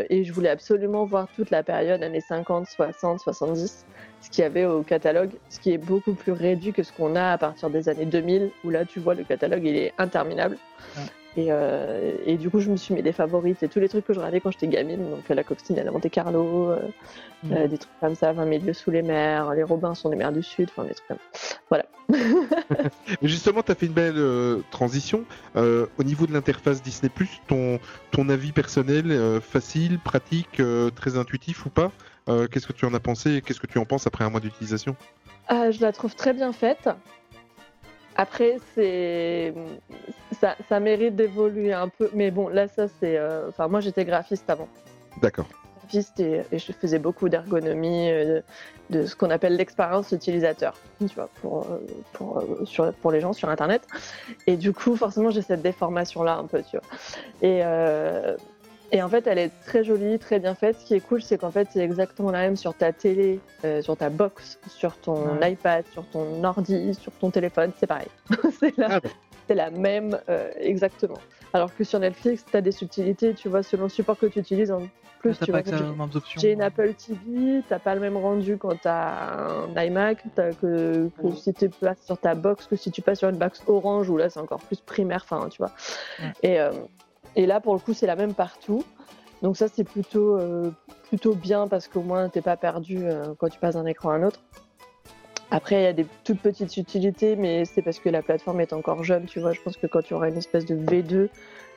et je voulais absolument voir toute la période années 50, 60, 70, ce qu'il y avait au catalogue, ce qui est beaucoup plus réduit que ce qu'on a à partir des années 2000, où là, tu vois, le catalogue, il est interminable. Et, euh, et du coup, je me suis mis des favorites et tous les trucs que je regardais quand j'étais gamine, donc euh, la coccinelle à Monte Carlo, euh, euh, des trucs comme ça, 20 milieux sous les mers, les Robins sont des mers du Sud, enfin des trucs comme Voilà. Mais justement, tu as fait une belle euh, transition. Euh, au niveau de l'interface Disney, ton, ton avis personnel, euh, facile, pratique, euh, très intuitif ou pas? Euh, Qu'est-ce que tu en as pensé et qu'est-ce que tu en penses après un mois d'utilisation? Je la trouve très bien faite. Après, c'est ça, ça mérite d'évoluer un peu, mais bon, là, ça c'est. euh, Enfin, moi, j'étais graphiste avant. D'accord. graphiste et, et je faisais beaucoup d'ergonomie, euh, de, de ce qu'on appelle l'expérience utilisateur, tu vois, pour, euh, pour, sur, pour les gens sur Internet. Et du coup, forcément, j'ai cette déformation-là un peu, tu vois. Et, euh, et en fait, elle est très jolie, très bien faite. Ce qui est cool, c'est qu'en fait, c'est exactement la même sur ta télé, euh, sur ta box, sur ton Ouais. iPad, sur ton ordi, sur ton téléphone, c'est pareil. c'est la, Ah bon. C'est la même euh, exactement. Alors que sur Netflix, tu as des subtilités, tu vois, selon le support que tu utilises. En plus, tu pas vois, j'ai- aux mêmes options. j'ai une Apple TV, t'as pas le même rendu quand t'as un iMac t'as que, que si tu passes sur ta box, que si tu passes sur une box orange où là c'est encore plus primaire, enfin tu vois. Ouais. Et, euh, et là pour le coup c'est la même partout. Donc ça c'est plutôt, euh, plutôt bien parce qu'au moins t'es pas perdu euh, quand tu passes d'un écran à un autre. Après il y a des toutes petites utilités mais c'est parce que la plateforme est encore jeune, tu vois. Je pense que quand tu auras une espèce de V2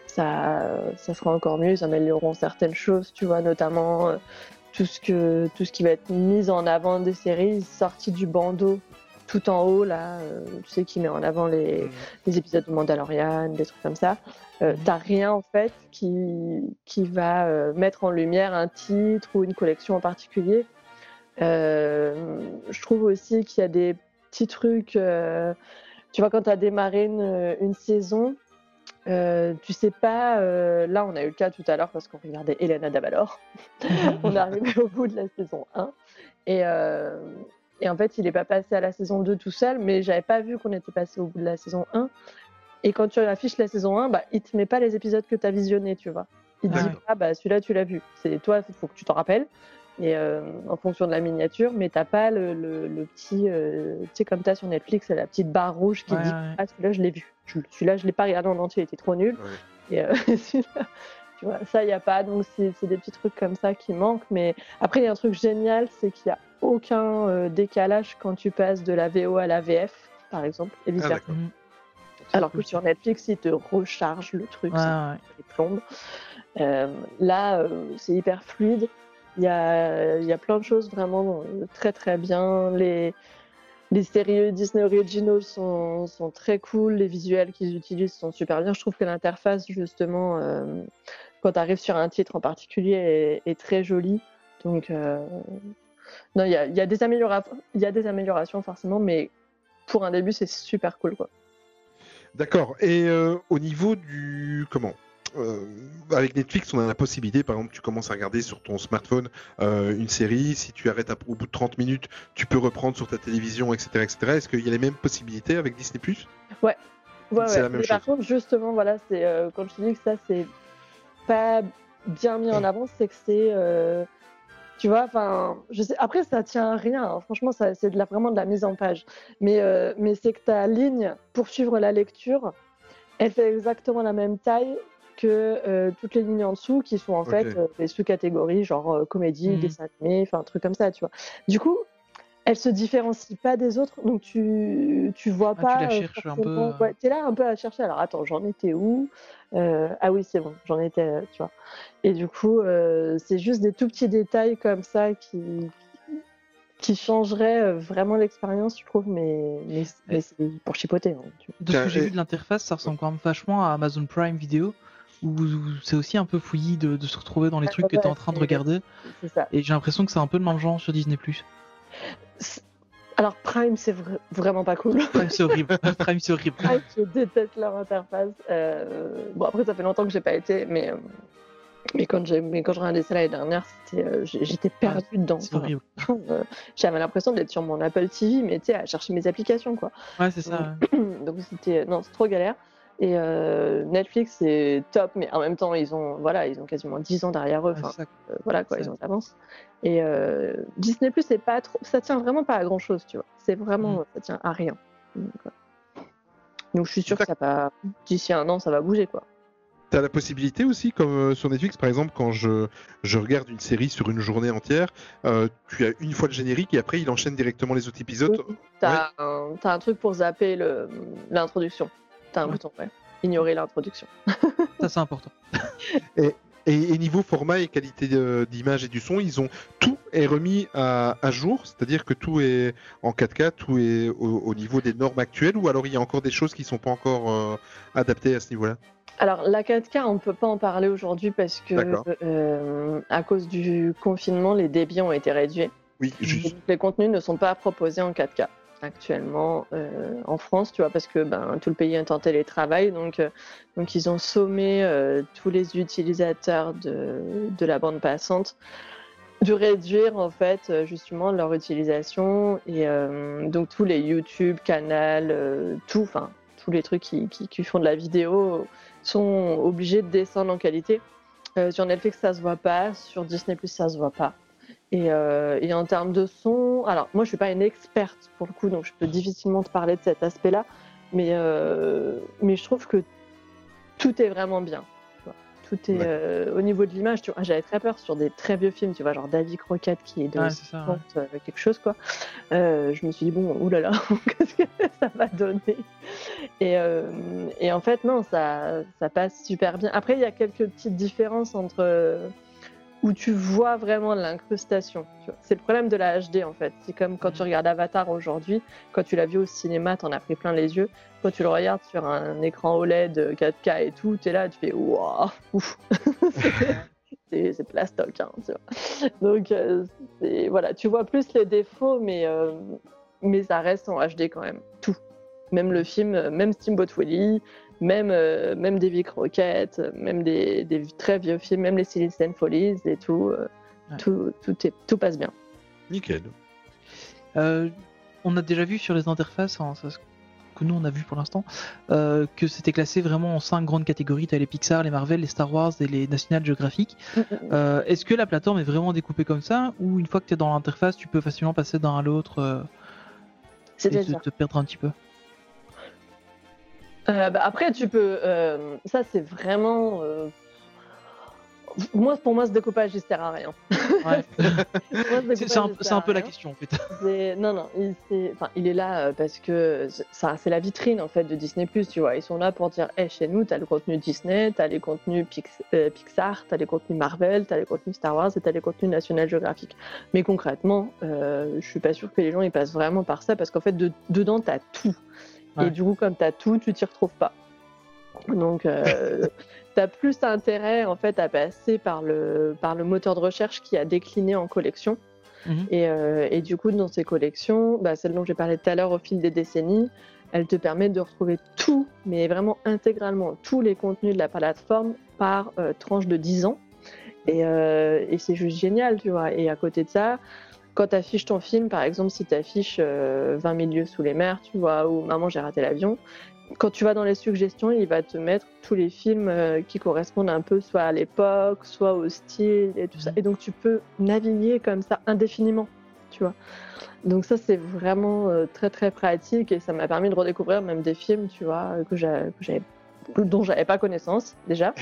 ça, ça sera encore mieux, ils amélioreront certaines choses, tu vois, notamment euh, tout, ce que, tout ce qui va être mis en avant des séries, sorti du bandeau tout en haut, là, euh, tu sais, qui met en avant les, les épisodes de Mandalorian, des trucs comme ça. Euh, T'as rien, en fait, qui, qui va mettre en lumière un titre ou une collection en particulier. Euh, je trouve aussi qu'il y a des petits trucs, euh, tu vois, quand tu as démarré une, une saison, euh, tu sais pas, euh, là on a eu le cas tout à l'heure parce qu'on regardait Elena Davalor. on est arrivé au bout de la saison 1 et, euh, et en fait il est pas passé à la saison 2 tout seul, mais j'avais pas vu qu'on était passé au bout de la saison 1. Et quand tu affiches la saison 1, bah, il te met pas les épisodes que tu as visionnés, tu vois. Il te dit ah bah celui-là tu l'as vu. C'est toi, il faut que tu t'en rappelles. Et euh, en fonction de la miniature, mais t'as pas le, le, le petit, euh, tu sais comme t'as sur Netflix, la petite barre rouge qui Ouais, dit ouais. ah celui-là je l'ai vu. Je- Celui-là je l'ai pas regardé en entier, il était trop nul. Ouais. Et euh, celui-là, tu vois, ça, il n'y a pas. Donc, c'est c'est des petits trucs comme ça qui manquent. Mais après, il y a un truc génial, c'est qu'il n'y a aucun euh, décalage quand tu passes de la VO à la VF, par exemple, et vice Ah, versa. Mhm. Alors que sur Netflix, il te recharge le truc, Ouais, ça ouais. les plombes. Euh, là, euh, c'est hyper fluide. Il y a, y a plein de choses vraiment très très bien. Les, les séries Disney Originals sont, sont très cool. Les visuels qu'ils utilisent sont super bien. Je trouve que l'interface, justement, euh, quand tu arrives sur un titre en particulier, est, très jolie. Donc, euh, non, il y a, des y a des améliorations forcément, mais pour un début, c'est super cool. Quoi. D'accord. Et euh, au niveau du comment? Euh, avec Netflix, on a la possibilité, par exemple, tu commences à regarder sur ton smartphone euh, une série, si tu arrêtes à- au bout de 30 minutes, tu peux reprendre sur ta télévision, etc. etc. Est-ce qu'il y a les mêmes possibilités avec Disney Plus? Ouais, C'est ouais. la même Mais par chose. contre, justement, voilà, c'est euh, quand je te dis que ça, c'est pas bien mis en avant, c'est que c'est. tu vois, enfin, je sais. Après, ça tient à rien. hein. Franchement, ça, c'est de la, vraiment de la mise en page. Mais, mais c'est que ta ligne pour suivre la lecture, elle fait exactement la même taille que euh, toutes les lignes en dessous qui sont en fait euh, des sous-catégories, genre euh, comédie, Mhm. dessin animé, enfin, un truc comme ça, tu vois. Du coup, elle se différencie pas des autres, donc tu, tu vois Ah, tu pas. la euh, cherches un peu. Ouais, t'es là un peu à chercher. Alors attends, j'en étais où? Euh, Ah oui, c'est bon, j'en étais, tu vois. Et du coup, euh, c'est juste des tout petits détails comme ça qui, qui changeraient vraiment l'expérience, je trouve, mais, mais, mais c'est pour chipoter. hein, tu vois. De ce que j'ai vu de l'interface, ça ressemble quand même vachement à Amazon Prime Video, où, c'est aussi un peu fouillis de, de se retrouver dans les Ah, trucs que ouais, t'es en train de regarder. Ça. Et j'ai l'impression que c'est un peu le même genre sur Disney+. Alors Prime, c'est vra- vraiment pas cool. Prime, c'est horrible. Prime, c'est horrible. Ah, je déteste leur interface. Euh, Bon, après, ça fait longtemps que j'ai pas été, mais, euh, mais quand j'ai quand je regardais ça l'année dernière, euh, j'étais perdue dedans. C'est horrible. J'avais l'impression d'être sur mon Apple TV, mais tu sais, à chercher mes applications, quoi. Ouais, c'est ça. Donc c'était non, c'est trop galère. Et euh, Netflix c'est top, mais en même temps ils ont voilà, ils ont quasiment 10 ans derrière eux. Enfin, euh, voilà quoi, ils ont de l'avance. Et euh, Disney Plus c'est pas trop, ça tient vraiment pas à grand chose, tu vois. C'est vraiment, Mm. ça tient à rien. Donc, donc, je suis sûre que ça va d'ici un an ça va bouger quoi. T'as la possibilité aussi, comme euh, sur Netflix, par exemple, quand je, je regarde une série sur une journée entière, euh, tu as une fois le générique et après il enchaîne directement les autres épisodes. Oui, T'as un, t'as un truc pour zapper le- l'introduction. T'as un Ouais. bouton, ouais. Ignorer l'introduction. Ça, c'est important. Et, et niveau format et qualité d'image et du son, ils ont tout est remis à, à jour, c'est-à-dire que tout est en 4K, tout est au, au niveau des normes actuelles, ou alors il y a encore des choses qui sont pas encore euh, adaptées à ce niveau-là? Alors, la 4K, on ne peut pas en parler aujourd'hui parce que, euh, à cause du confinement, les débits ont été réduits. Oui, juste. donc, les contenus ne sont pas proposés en 4K actuellement euh, en France, tu vois, parce que ben, tout le pays est en télétravail. Donc, euh, donc ils ont sommé euh, tous les utilisateurs de, de la bande passante de réduire en fait justement leur utilisation et donc tous les YouTube, Canal, tout, enfin tous les trucs qui, qui, qui font de la vidéo sont obligés de descendre en qualité. Sur Netflix ça se voit pas, sur Disney Plus ça se voit pas. Et, euh, et en termes de son, alors moi je suis pas une experte pour le coup, donc je peux difficilement te parler de cet aspect-là, mais euh, mais je trouve que tout est vraiment bien. tu vois. Tout est Ouais. euh, au niveau de l'image. Tu vois, j'avais très peur sur des très vieux films, tu vois, genre David Croquette qui est de Ouais, c'est ça, 50, quelque chose quoi. Je me suis dit bon, oulala, qu'est-ce que ça va donner? Et, et en fait non, ça ça passe super bien. Après il y a quelques petites différences entre où tu vois vraiment l'incrustation. C'est le problème de la HD en fait. C'est comme quand tu regardes Avatar aujourd'hui, quand tu l'as vu au cinéma, t'en as pris plein les yeux. Quand tu le regardes sur un écran OLED 4K et tout, t'es là, tu fais waouh, ouf. c'est plastoc, hein, tu vois. Donc euh, voilà, tu vois plus les défauts, mais euh, mais ça reste en HD quand même. Tout. Même le film, euh, même Steamboat Willie, même, euh, même des Vic Rocket, euh, même des, des très vieux films, même les Silent Follies et tout, euh, Ouais. tout, tout, est, tout passe bien. Nickel. Euh, on a déjà vu sur les interfaces, hein, ça, que nous on a vu pour l'instant, euh, que c'était classé vraiment en cinq grandes catégories. T'as les Pixar, les Marvel, les Star Wars et les National Geographic. Euh, Est-ce que la plateforme est vraiment découpée comme ça ou une fois que tu es dans l'interface, tu peux facilement passer d'un à l'autre euh, et te perdre un petit peu? Euh, bah, après, tu peux. euh, ça, c'est vraiment. euh, Moi, pour moi, ce découpage, il sert à rien. Ouais. Moi, ce C'est un, peu la rien. question en fait. Non, non, il, est là parce que ça, c'est la vitrine en fait de Disney+. Tu vois, ils sont là pour dire, hey, chez nous, t'as le contenu Disney, t'as les contenus Pix- Pixar, t'as les contenus Marvel, t'as les contenus Star Wars et t'as les contenus National Geographic. Mais concrètement, je suis pas sûre que les gens ils passent vraiment par ça parce qu'en fait, de- dedans, t'as tout. Ouais. Et du coup, comme t'as tout, tu t'y retrouves pas. Donc, euh, t'as plus intérêt en fait à passer par le par le moteur de recherche qui a décliné en collection. Mhm. Et, euh, et du coup, dans ces collections, bah, celle dont j'ai parlé tout à l'heure au fil des décennies, elle te permet de retrouver tout, mais vraiment intégralement, tous les contenus de la plateforme par euh, tranche de 10 ans. Et, euh, et c'est juste génial, tu vois. Et à côté de ça, quand tu affiches ton film, par exemple, si tu affiches 20 000 lieux sous les mers, tu vois, ou Maman, j'ai raté l'avion, quand tu vas dans les suggestions, il va te mettre tous les films euh, qui correspondent un peu soit à l'époque, soit au style et tout ça. Et donc tu peux naviguer comme ça indéfiniment, tu vois. Donc ça c'est vraiment euh, très très pratique et ça m'a permis de redécouvrir même des films, tu vois, que j'a- que j'avais dont j'avais pas connaissance déjà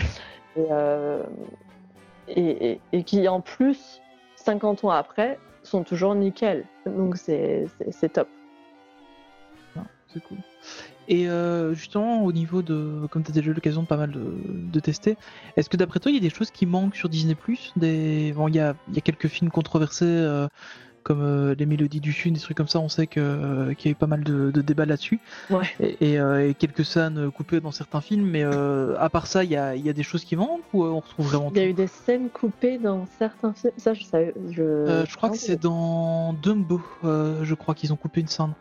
et, euh, et, et- et qui en plus 50 ans après sont toujours nickel. Donc c'est top. Non, c'est cool. Et euh, justement, au niveau de, comme tu as déjà eu l'occasion de pas mal de, tester, est-ce que d'après toi, il y a des choses qui manquent sur Disney Des, bon, il y a, y a quelques films controversés euh, comme euh, les Mélodies du Sud, des trucs comme ça. On sait que euh, qu'il y a eu pas mal de, de débats là-dessus. Ouais. Et, et, euh, et quelques scènes coupées dans certains films. Mais à part ça, il y a, y a des choses qui manquent ou on retrouve vraiment Il y a eu des scènes coupées dans certains films. Ça, je savais. Je, je crois que c'est dans Dumbo, je crois qu'ils ont coupé une scène.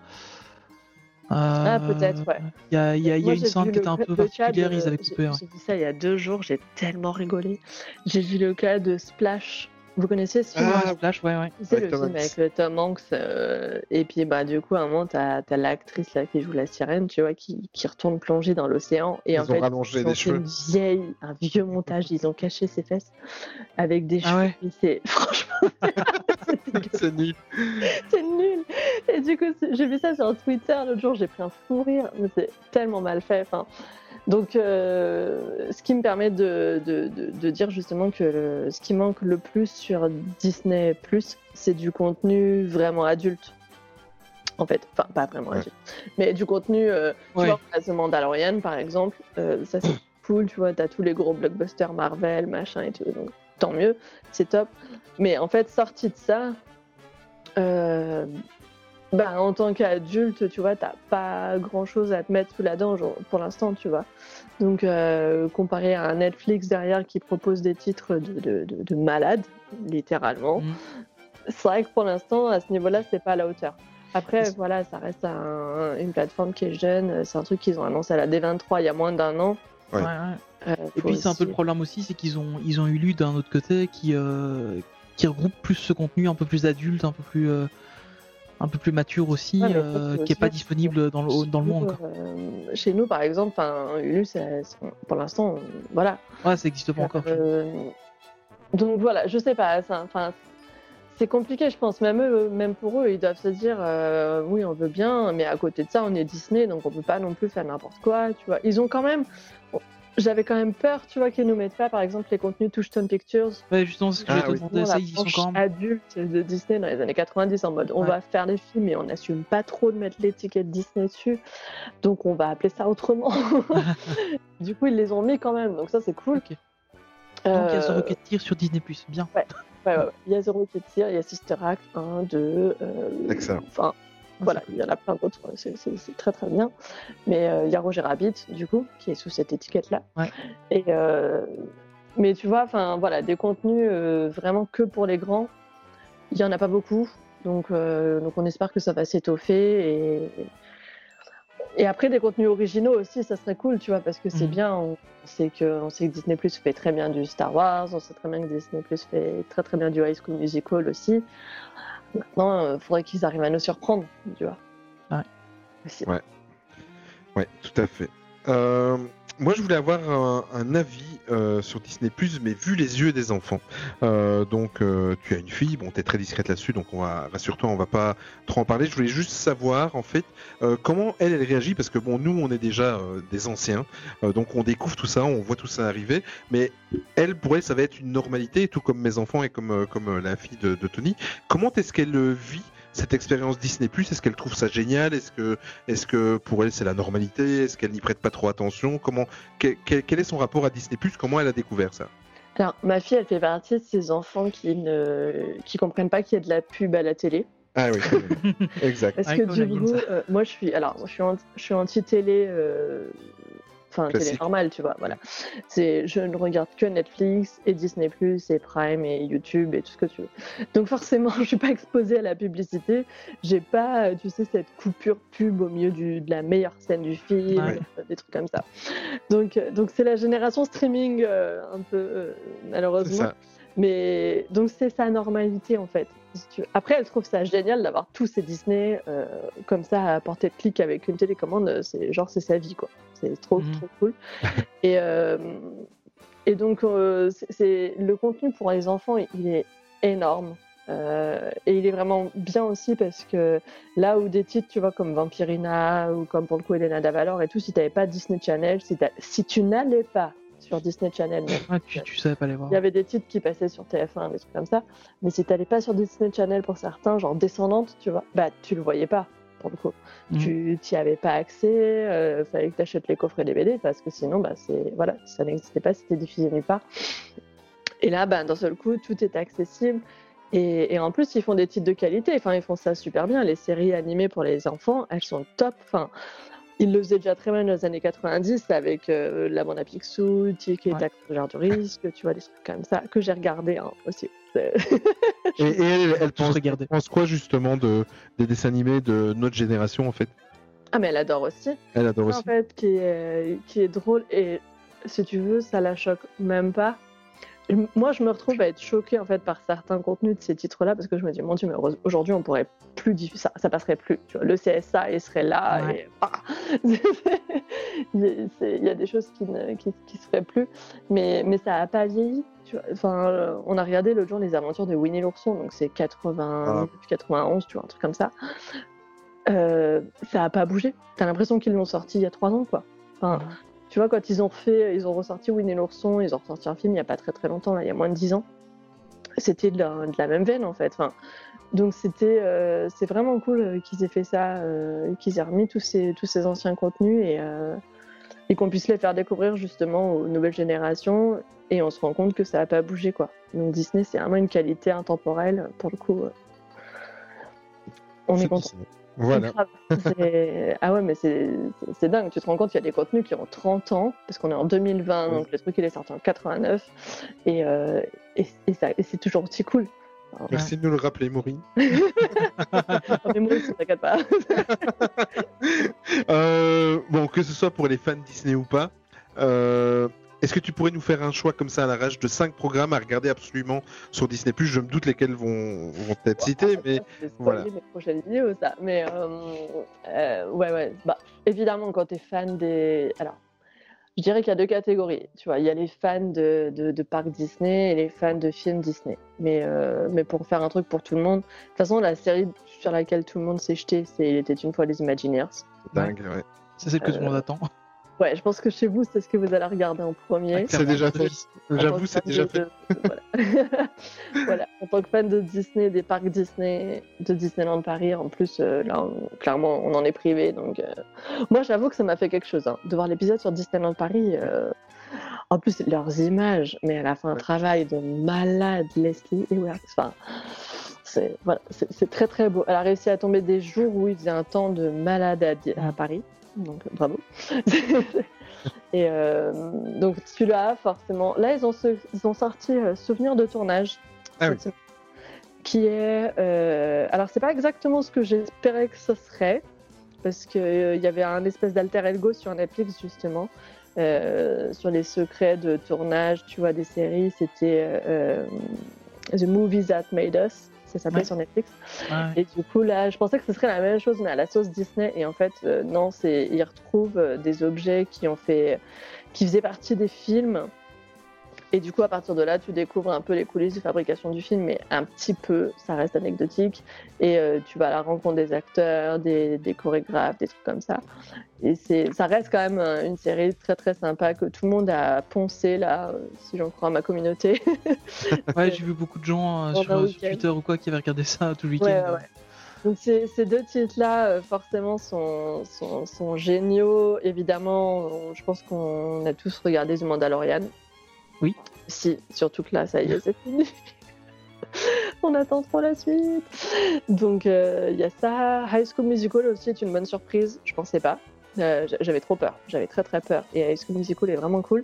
Ah, peut-être, ouais. Il y a, y a- il y a Moi, une scène qui était un peu particulière, de- ils avaient j'ai- coupé. ouais. J'ai vu ça il y a deux jours, j'ai tellement rigolé. J'ai vu le cas de Splash. Vous connaissez ce film Ouais, Ah, Splash, ouais, ouais. C'est avec le Tom film Hanks. avec le Tom Hanks. euh, et puis, bah, du coup, à un moment, t'as as, l'actrice là qui joue la sirène, tu vois, qui, qui retourne plonger dans l'océan. Et Ils en ont fait, rallongé ils ont fait une vieille, un vieux montage. Ils ont caché ses fesses avec des Ah cheveux. ouais. C'est franchement, c'est nul. c'est nul. Et du coup, j'ai vu ça sur Twitter l'autre jour, j'ai pris un fou rire, mais c'est tellement mal fait. Enfin, donc, euh, ce qui me permet de, de, de- de dire justement que le- ce qui manque le plus sur Disney, c'est du contenu vraiment adulte. En fait, enfin, pas vraiment Ouais. adulte, mais du contenu, euh, tu Ouais. vois, The Mandalorian par exemple, euh, ça c'est cool, tu vois, t'as tous les gros blockbusters Marvel, machin et tout, donc tant mieux, c'est top. Mais en fait, sorti de ça, euh, bah, en tant qu'adulte, tu vois, t'as pas grand chose à te mettre sous la dent genre, pour l'instant, tu vois. Donc, euh, comparé à un Netflix derrière qui propose des titres de, de, de, de malades, littéralement, Mhm. c'est vrai que pour l'instant, à ce niveau-là, c'est pas à la hauteur. Après, voilà, ça reste un- une plateforme qui est jeune. C'est un truc qu'ils ont annoncé à la D23 il y a moins d'un an. Ouais. Ouais, ouais. Euh, Et puis c'est un peu le problème aussi, c'est qu'ils ont ils ont eu lu d'un autre côté qui euh, qui regroupe plus ce contenu un peu plus adulte, un peu plus euh, un peu plus mature aussi, Ouais, euh, qui est pas disponible dans le dans le monde. Quoi. euh, chez nous, par exemple, pour l'instant, voilà. Ouais, ça existe pas encore. Euh, donc voilà, je sais pas. c'est compliqué, je pense. Même eux, même pour eux, ils doivent se dire, euh, oui, on veut bien, mais à côté de ça, on est Disney, donc on peut pas non plus faire n'importe quoi, tu vois. Ils ont quand même. J'avais quand même peur, tu vois, qu'ils nous mettent pas, par exemple, les contenus Touchstone Pictures. Ouais, justement, c'est ce que Ah je oui. ça la ils sont quand même. adulte de Disney dans les années 90 en mode on Ouais. va faire des films et on n'assume pas trop de mettre l'étiquette Disney dessus donc on va appeler ça autrement du coup ils les ont mis quand même donc ça c'est cool. Donc il y a Euh, Rocket Tear sur Disney Plus, bien. Ouais, ouais, ouais. Il y a Zero qui tire, il y a Sister Act 1, 2. Euh, Excellent. Enfin, voilà, il y en a plein d'autres, c'est c'est- c'est très très bien. Mais euh, il y a Roger Rabbit, du coup, qui est sous cette étiquette-là. Ouais. Et, euh, mais tu vois, enfin voilà, des contenus euh, vraiment que pour les grands, il y en a pas beaucoup. Donc, donc on espère que ça va s'étoffer. Et, et après, des contenus originaux aussi, ça serait cool, tu vois, parce que c'est Mhm. bien. On sait, que, on sait que Disney Plus fait très bien du Star Wars, on sait très bien que Disney Plus fait très très bien du High School Musical aussi. Maintenant, il faudrait qu'ils arrivent à nous surprendre, tu vois. Ouais. Ouais. Ouais, tout à fait. Euh, moi, je voulais avoir un, un avis euh, sur Disney mais vu les yeux des enfants. Euh, donc, euh, tu as une fille, bon, t'es très discrète là-dessus, donc on va, rassure-toi, on va pas trop en parler. Je voulais juste savoir, en fait, euh, comment elle, elle réagit, parce que bon, nous, on est déjà euh, des anciens, euh, donc on découvre tout ça, on voit tout ça arriver, mais elle, pour elle, ça va être une normalité, tout comme mes enfants et comme, comme la fille de, de Tony. Comment est-ce qu'elle vit cette expérience Disney Est-ce qu'elle trouve ça génial? Est-ce que, est-ce que pour elle c'est la normalité? Est-ce qu'elle n'y prête pas trop attention? Comment, quel, est son rapport à Disney Comment elle a découvert ça? Alors, ma fille, elle fait partie de ces enfants qui ne qui comprennent pas qu'il y a de la pub à la télé. Ah oui, exact. Parce Ouais, que du coup, euh, moi je suis, alors moi, je suis, anti, je suis anti-télé, euh, enfin télé normale, tu vois, voilà. C'est, je ne regarde que Netflix et Disney et Prime et YouTube et tout ce que tu veux. Donc forcément, je suis pas exposée à la publicité. J'ai pas, euh, tu sais, cette coupure pub au milieu du, de la meilleure scène du film, euh, des trucs comme ça. Donc, euh, donc c'est la génération streaming euh, un peu euh, C'est malheureusement. Mais donc c'est sa normalité en fait. Après, elle trouve ça génial d'avoir tous ces Disney euh, comme ça à portée de clic avec une télécommande. C'est genre c'est sa vie quoi. C'est trop Mhm. trop cool. et euh, et donc euh, c'est- le contenu pour les enfants, il est énorme. Euh, et il est vraiment bien aussi parce que là où des titres, tu vois, comme Vampirina ou comme pour le coup Elena Davalor et tout, si tu n'avais pas Disney Channel, si tu n'allais pas sur Disney Channel. mais Ah, tu, tu savais pas les voir. Il y avait des titres qui passaient sur TF1, des trucs comme ça. Mais si t'allais pas sur Disney Channel pour certains, genre Descendante, tu vois, bah tu le voyais pas, pour le coup. Mhm. Tu t'y avais pas accès, euh, fallait que t'achètes les coffrets DVD parce que sinon, bah c'est voilà, ça n'existait pas, c'était diffusé nulle part. Et là, bah, d'un seul coup, tout est accessible. Et, et en plus, ils font des titres de qualité. Enfin, ils font ça super bien. Les séries animées pour les enfants, elles sont top. Enfin, ils le faisaient déjà très bien dans les années 90 avec euh, La Bande à Picsou, Tic et Ouais. Tac, genre du risque, tu vois, des trucs comme ça, que j'ai regardé hein, aussi. Et, et elle, elle pense, pense quoi justement de, des dessins animés de notre génération en fait? Ah, mais elle adore aussi. Elle adore en aussi. fait qui est, qui est drôle et si tu veux ça la choque même pas Et moi je me retrouve à être choquée en fait par certains contenus de ces titres là parce que je me dis mon dieu mais aujourd'hui on pourrait plus diffuser ça ça passerait plus tu vois le CSA il serait là Ouais. et ah il y a- des choses qui ne qui, qui seraient plus mais mais ça a pas vieilli tu vois. enfin euh, on a regardé l'autre jour les aventures de Winnie l'ourson donc c'est 80 91 tu vois un truc comme ça euh, ça a pas bougé. T'as l'impression qu'ils l'ont sorti il y a trois ans, quoi. Enfin, tu vois, quand ils ont refait, ils ont ressorti Winnie l'ourson, ils ont ressorti un film il y a pas très très longtemps, là, il y a moins de dix ans. C'était de la, de la même veine, en fait. Enfin, donc c'était, euh, c'est vraiment cool euh, qu'ils aient fait ça, euh, qu'ils aient remis tous ces, tous ces anciens contenus et, euh, et qu'on puisse les faire découvrir justement aux nouvelles générations. Et on se rend compte que ça a pas bougé, quoi. Donc Disney, c'est vraiment une qualité intemporelle, pour le coup. On est content. Voilà. Ah ouais, mais c'est dingue. Tu te rends compte qu'il y a des contenus qui ont 30 ans, parce qu'on est en 2020, donc le truc il est sorti en 89, et, euh, et, et ça- et c'est toujours aussi cool. Merci de nous le rappeler, Maureen. mais moi aussi, t'inquiète pas. Euh, bon, que ce soit pour les fans Disney ou pas, euh, est-ce que tu pourrais nous faire un choix comme ça à l'arrache de 5 programmes à regarder absolument sur Disney Je me doute lesquels vont, vont être cités, mais voilà. mes prochaines vidéos, ça. Mais euh, euh, ouais, ouais. Bah, évidemment, quand tu es fan des. Alors, je dirais qu'il y a deux catégories. Tu vois, il y a les fans de, de, de parcs Disney et les fans de films Disney. Mais, euh, mais pour faire un truc pour tout le monde, de toute façon, la série sur laquelle tout le monde s'est jeté, c'est Il était une fois les Imagineers. dingue, ouais. C'est celle que tout le monde attend. Ouais, je pense que chez vous, c'est ce que vous allez regarder en premier. C'est déjà fait. J'avoue, c'est déjà fait. voilà. Voilà. En tant que fan de Disney, des parcs Disney, de Disneyland Paris, en plus, euh, là, on- clairement, on en est privé. Donc, euh, moi, j'avoue que ça m'a fait quelque chose hein, de voir l'épisode sur Disneyland Paris. euh, En plus, leurs images, mais elle a fait un travail de malade, Leslie Ewert. Enfin, c'est voilà, très très beau. Elle a réussi à tomber des jours où il faisait un temps de malade à Paris. Donc, bravo. Et euh, donc celui-là, forcément. Là, ils ont, ils ont sorti euh, Souvenir de tournage. Ah oui. Qui est. euh, alors, c'est pas exactement ce que j'espérais que ce serait. Parce qu'il y avait un espèce d'alter ego sur Netflix, justement. euh, sur les secrets de tournage, tu vois, des séries. C'était euh, The Movies That Made Us. Ça s'appelait Ouais. sur Netflix. Ouais. Et du coup, là, je pensais que ce serait la même chose, mais à la sauce Disney. Et en fait, euh, non, c'est ils retrouvent euh, des objets qui ont fait, qui faisaient partie des films. Et du coup, à partir de là, tu découvres un peu les coulisses de fabrication du film, mais un petit peu, ça reste anecdotique. Et euh, tu vas à la rencontre des acteurs, des, des chorégraphes, des trucs comme ça. Et c'est, ça reste quand même euh, une série très très sympa que tout le monde a poncé là, euh, si j'en crois à ma communauté. Ouais, j'ai vu beaucoup de gens euh, sur. Twitter ou quoi qui avaient regardé ça tout le week-end. Ouais, ouais, ouais. Donc ces, ces deux titres-là, euh, forcément, sont, sont, sont géniaux. Évidemment, on- je pense qu'on a tous regardé The Mandalorian. Oui. Si, surtout que là, ça y est, c'est fini. on attend trop la suite. Donc euh, il y a ça. High School Musical aussi est une bonne surprise. Je pensais pas. Euh, J'avais trop peur. J'avais très très peur. Et High School Musical est vraiment cool.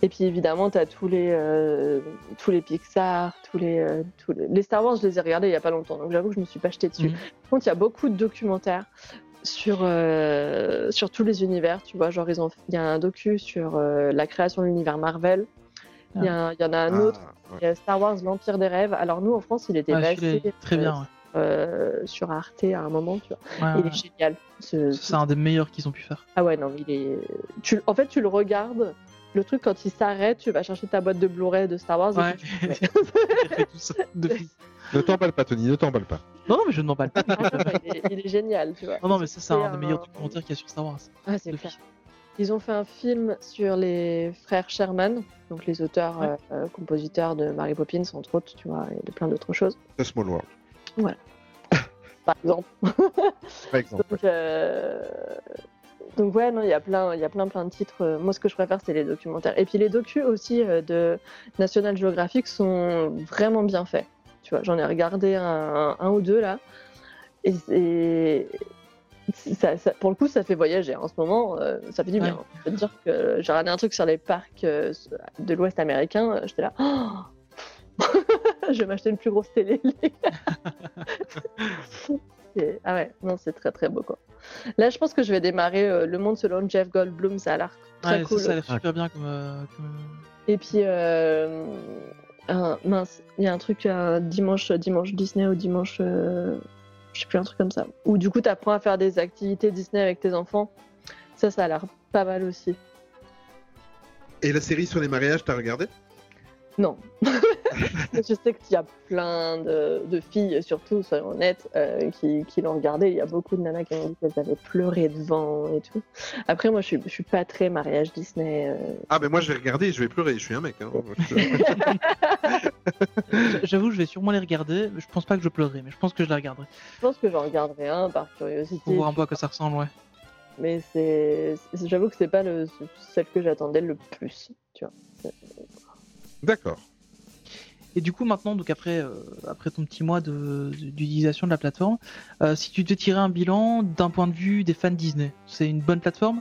Et puis évidemment, tu as tous les, euh, tous les Pixar, tous les, euh, tous les... les Star Wars, je les ai regardés il y a pas longtemps, donc j'avoue que je me suis pas jetée dessus. Mhm. Par contre, il y a beaucoup de documentaires sur, euh, sur tous les univers, tu vois. Genre, il y a un docu sur euh, la création de l'univers Marvel. Il y, a un- il y en a un Ah, autre, ouais. il y a Star Wars, l'Empire des rêves. Alors nous, en France, il était Ouais, passé est très euh, bien. ouais. euh, sur Arte à un moment, tu vois. Ouais, Il est génial. Ce- C'est un des meilleurs qu'ils ont pu faire. ah ouais, non, mais il est. Tu... En fait, tu le regardes. Le truc, quand il s'arrête, tu vas chercher ta boîte de Blu-ray de Star Wars. et Ouais. puis tu. Ne t'emballe pas, Tony, ne t'emballe pas. Non, non, mais je ne m'emballe pas. Ah, non, il, est, il est génial, tu vois. Non, non, mais ça, c'est un des meilleurs documentaires qu'il y a sur Star Wars. Ah, c'est clair. fils. Ils ont fait un film sur les frères Sherman, donc les auteurs, Ouais. euh, euh, compositeurs de Mary Poppins, entre autres, tu vois, et de plein d'autres choses, The Small World, par exemple. par exemple. Donc, euh, donc ouais, non, il y a plein, il y a plein, plein de titres. Euh, Moi, ce que je préfère, c'est les documentaires. Et puis les docus aussi euh, de National Geographic sont vraiment bien faits. Tu vois, j'en ai regardé un, un ou deux là, et c'est ça, ça- pour le coup, ça fait voyager. En ce moment, euh, ça fait du bien. Ouais. Je peux te dire que j'ai regardé un truc sur les parcs euh, de l'Ouest américain. euh, J'étais là. je vais m'acheter une plus grosse télé. les gars. C'est- ah ouais, non, c'est très très beau quoi. Là, je pense que je vais démarrer euh, Le Monde selon Jeff Goldblum. Ça a l'air très Ouais, cool. ça, a l'air super bien comme. comme- Et puis, mince, il y a un truc dimanche, dimanche Disney ou dimanche, je sais plus, un truc comme ça. Où du coup, tu apprends à faire des activités Disney avec tes enfants. Ça, ça a l'air pas mal aussi. Et la série sur les mariages, t'as regardé? Non. je sais qu'il y a plein de, de filles, surtout, soyons honnêtes, euh, qui, qui l'ont regardé. Il y a beaucoup de nanas qui m'ont dit qu'elles avaient pleuré devant et tout. Après, moi, je suis, je suis pas très mariage Disney. euh, Ah, mais moi je vais regarder et je vais pleurer, je suis un mec. Hein. J- J'avoue, je vais sûrement les regarder. mais Je pense pas que je pleurerai, mais je pense que je les regarderai. Je pense que j'en regarderai un par curiosité. Pour voir un peu à quoi ça ressemble, ouais. Mais c'est- j'avoue que c'est pas le, celle que j'attendais le plus, tu vois. D'accord. Et du coup, maintenant, donc après, euh, après ton petit mois de- d'utilisation de la plateforme, euh, si tu devais tirer un bilan d'un point de vue des fans Disney, c'est une bonne plateforme?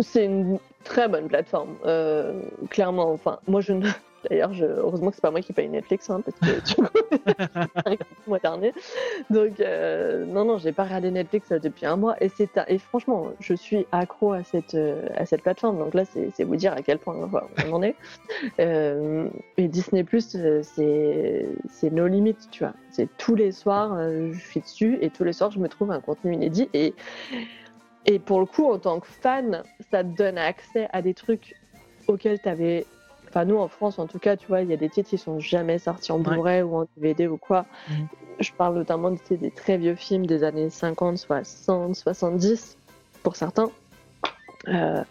C'est une très bonne plateforme, euh, clairement. Enfin, moi, je ne. D'ailleurs, je... heureusement que c'est pas moi qui paye Netflix, hein, parce que du coup, mois dernier. Donc, euh, non, non, j'ai pas regardé Netflix euh, depuis un mois. Et, c'est et franchement, je suis accro à cette, euh, à cette plateforme. Donc là, c'est c'est vous dire à quel point on en est. Euh, et Disney, c'est c'est nos limites, tu vois. C'est tous les soirs, je suis dessus et tous les soirs, je me trouve un contenu inédit. Et, et pour le coup, en tant que fan, ça te donne accès à des trucs auxquels tu avais. Enfin, nous en France, en tout cas, tu vois, il y a des titres qui sont jamais sortis en Blu-ray ou en DVD ou quoi. Mhm. Je parle notamment de tu sais, des très vieux films des années 50, 60, 70 pour certains. Euh,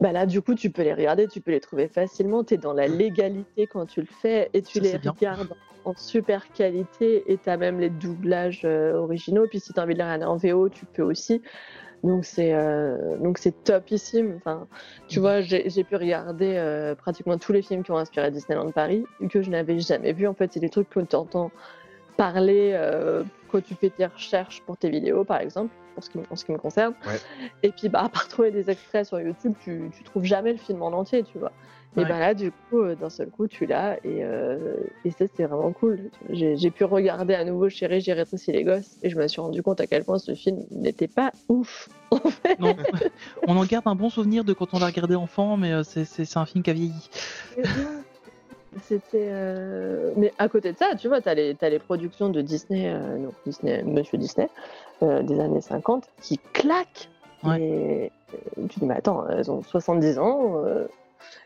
bah là, du coup, tu peux les regarder, tu peux les trouver facilement. Tu es dans la légalité quand tu le fais et tu Ça, les regardes en super qualité et tu as même les doublages euh, originaux. Puis si tu as envie de les regarder en VO, tu peux aussi. Donc c'est euh, donc c'est topissime. Enfin, tu vois, j'ai j'ai pu regarder euh, pratiquement tous les films qui ont inspiré Disneyland Paris que je n'avais jamais vu. En fait, c'est des trucs que tu entends parler euh, quand tu fais tes recherches pour tes vidéos, par exemple, pour ce qui, en ce qui me concerne. Ouais. Et puis, bah, à part trouver des extraits sur YouTube, tu, tu trouves jamais le film en entier, tu vois. Et bah là, du coup, euh, d'un seul coup, tu l'as, et, euh, et ça, c'est vraiment cool. J'ai pu regarder à nouveau Chérie, j'ai rétréci les gosses, et je me suis rendu compte à quel point ce film n'était pas ouf. En fait. Non. on en garde un bon souvenir de quand on l'a regardé enfant, mais euh, c'est- un film qui a vieilli. C'était. euh, Mais à côté de ça, tu vois, t'as les, t'as les productions de Disney, euh, non, Disney, Monsieur Disney, des années 50, qui claquent. Ouais. Et tu dis, mais attends, elles ont 70 ans, euh,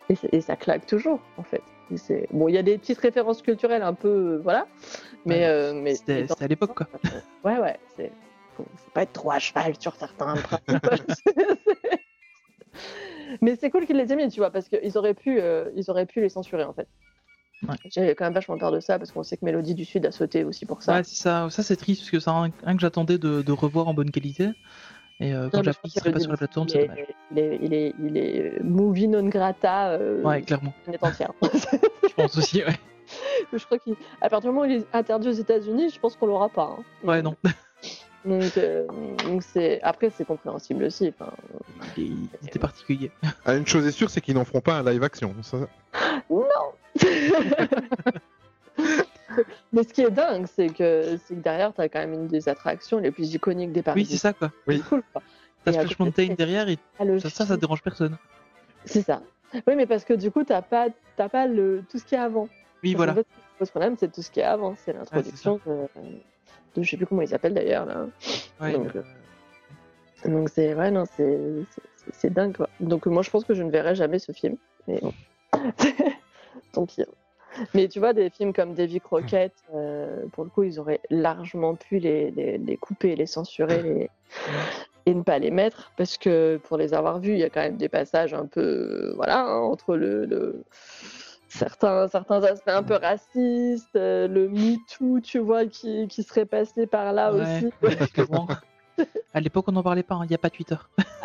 et, ça claque toujours, en fait. Bon, il y a des petites références culturelles un peu. euh, voilà. Mais. Ouais. euh, mais C'était à l'époque, quoi. Ouais, ouais. C'est. Faut, faut pas être trop à cheval sur certains. Mais c'est cool qu'ils les aient mis, tu vois, parce qu'ils auraient pu, euh, ils auraient pu les censurer en fait. Ouais. J'avais quand même vachement peur de ça parce qu'on sait que Mélodie du Sud a sauté aussi pour ça. Ouais, ça. Ça, c'est triste parce que c'est un, un que j'attendais de, de revoir en bonne qualité. Et euh, quand pense qu'il serait pas sur la plateforme, il c'est est, dommage. il est, il est, il est, euh, movie non grata euh, Ouais, clairement. planète entière. Je pense aussi, ouais. je crois qu'à partir du moment où il est interdit aux États-Unis, je pense qu'on l'aura pas. hein. Ouais, non. Donc, euh, donc c'est après c'est compréhensible aussi. Enfin, il était particulier. Ah, une chose est sûre, c'est qu'ils n'en feront pas un live action. Ça... Non Mais ce qui est dingue, c'est que, que derrière, t'as quand même une des attractions les plus iconiques des parcs. Oui, c'est ça, quoi. Oui. Cool, quoi. T'as Splash Mountain derrière et ça, ça, ça dérange personne. C'est ça. Oui, mais parce que du coup, t'as pas, t'as pas le, tout ce qui est avant. Oui, Parce voilà. qu'en fait, le problème, c'est tout ce qui est avant. C'est l'introduction de, de. Je sais plus comment ils s'appellent d'ailleurs, là. Ouais, donc, euh, Donc, c'est. Ouais, non, c'est. dingue, quoi. Donc, moi, je pense que je ne verrai jamais ce film. Mais bon. Tant pis. Hein. Mais tu vois, des films comme Davy Crockett, euh, pour le coup, ils auraient largement pu les, les, les couper, les censurer. Les... et ne pas les mettre parce que pour les avoir vus, il y a quand même des passages un peu, euh, voilà, hein, entre le, le- certains, certains aspects un peu racistes, euh, le MeToo, tu vois, qui, qui serait passé par là Ouais, aussi. ouais, clairement. À l'époque, on n'en parlait pas, il n'y a pas Twitter.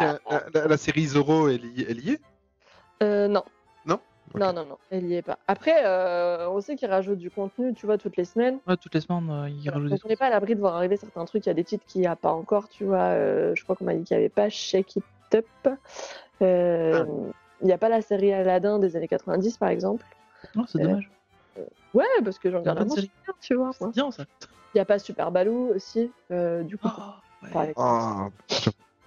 La, la- la série Zorro, elle y, elle y est? Euh, non. Non. Non, non, non, elle y est pas. Après, euh, on sait qu'ils rajoutent du contenu, tu vois, toutes les semaines. Ouais, toutes les semaines, euh, ils rajoutent des on n'est pas à l'abri de voir arriver certains trucs. Il y a des titres qu'il n'y a pas encore, tu vois. euh, je crois qu'on m'a dit qu'il n'y avait pas Shake It Up. Euh, Il n'y a pas la série Aladdin des années 90, par exemple. Non, c'est Euh, dommage. Ouais, parce que j'en garde bon série. souvenir, tu vois. C'est bien ça. Il n'y a pas Super Baloo aussi, euh, du coup. Oh, par ouais. exemple. Ah,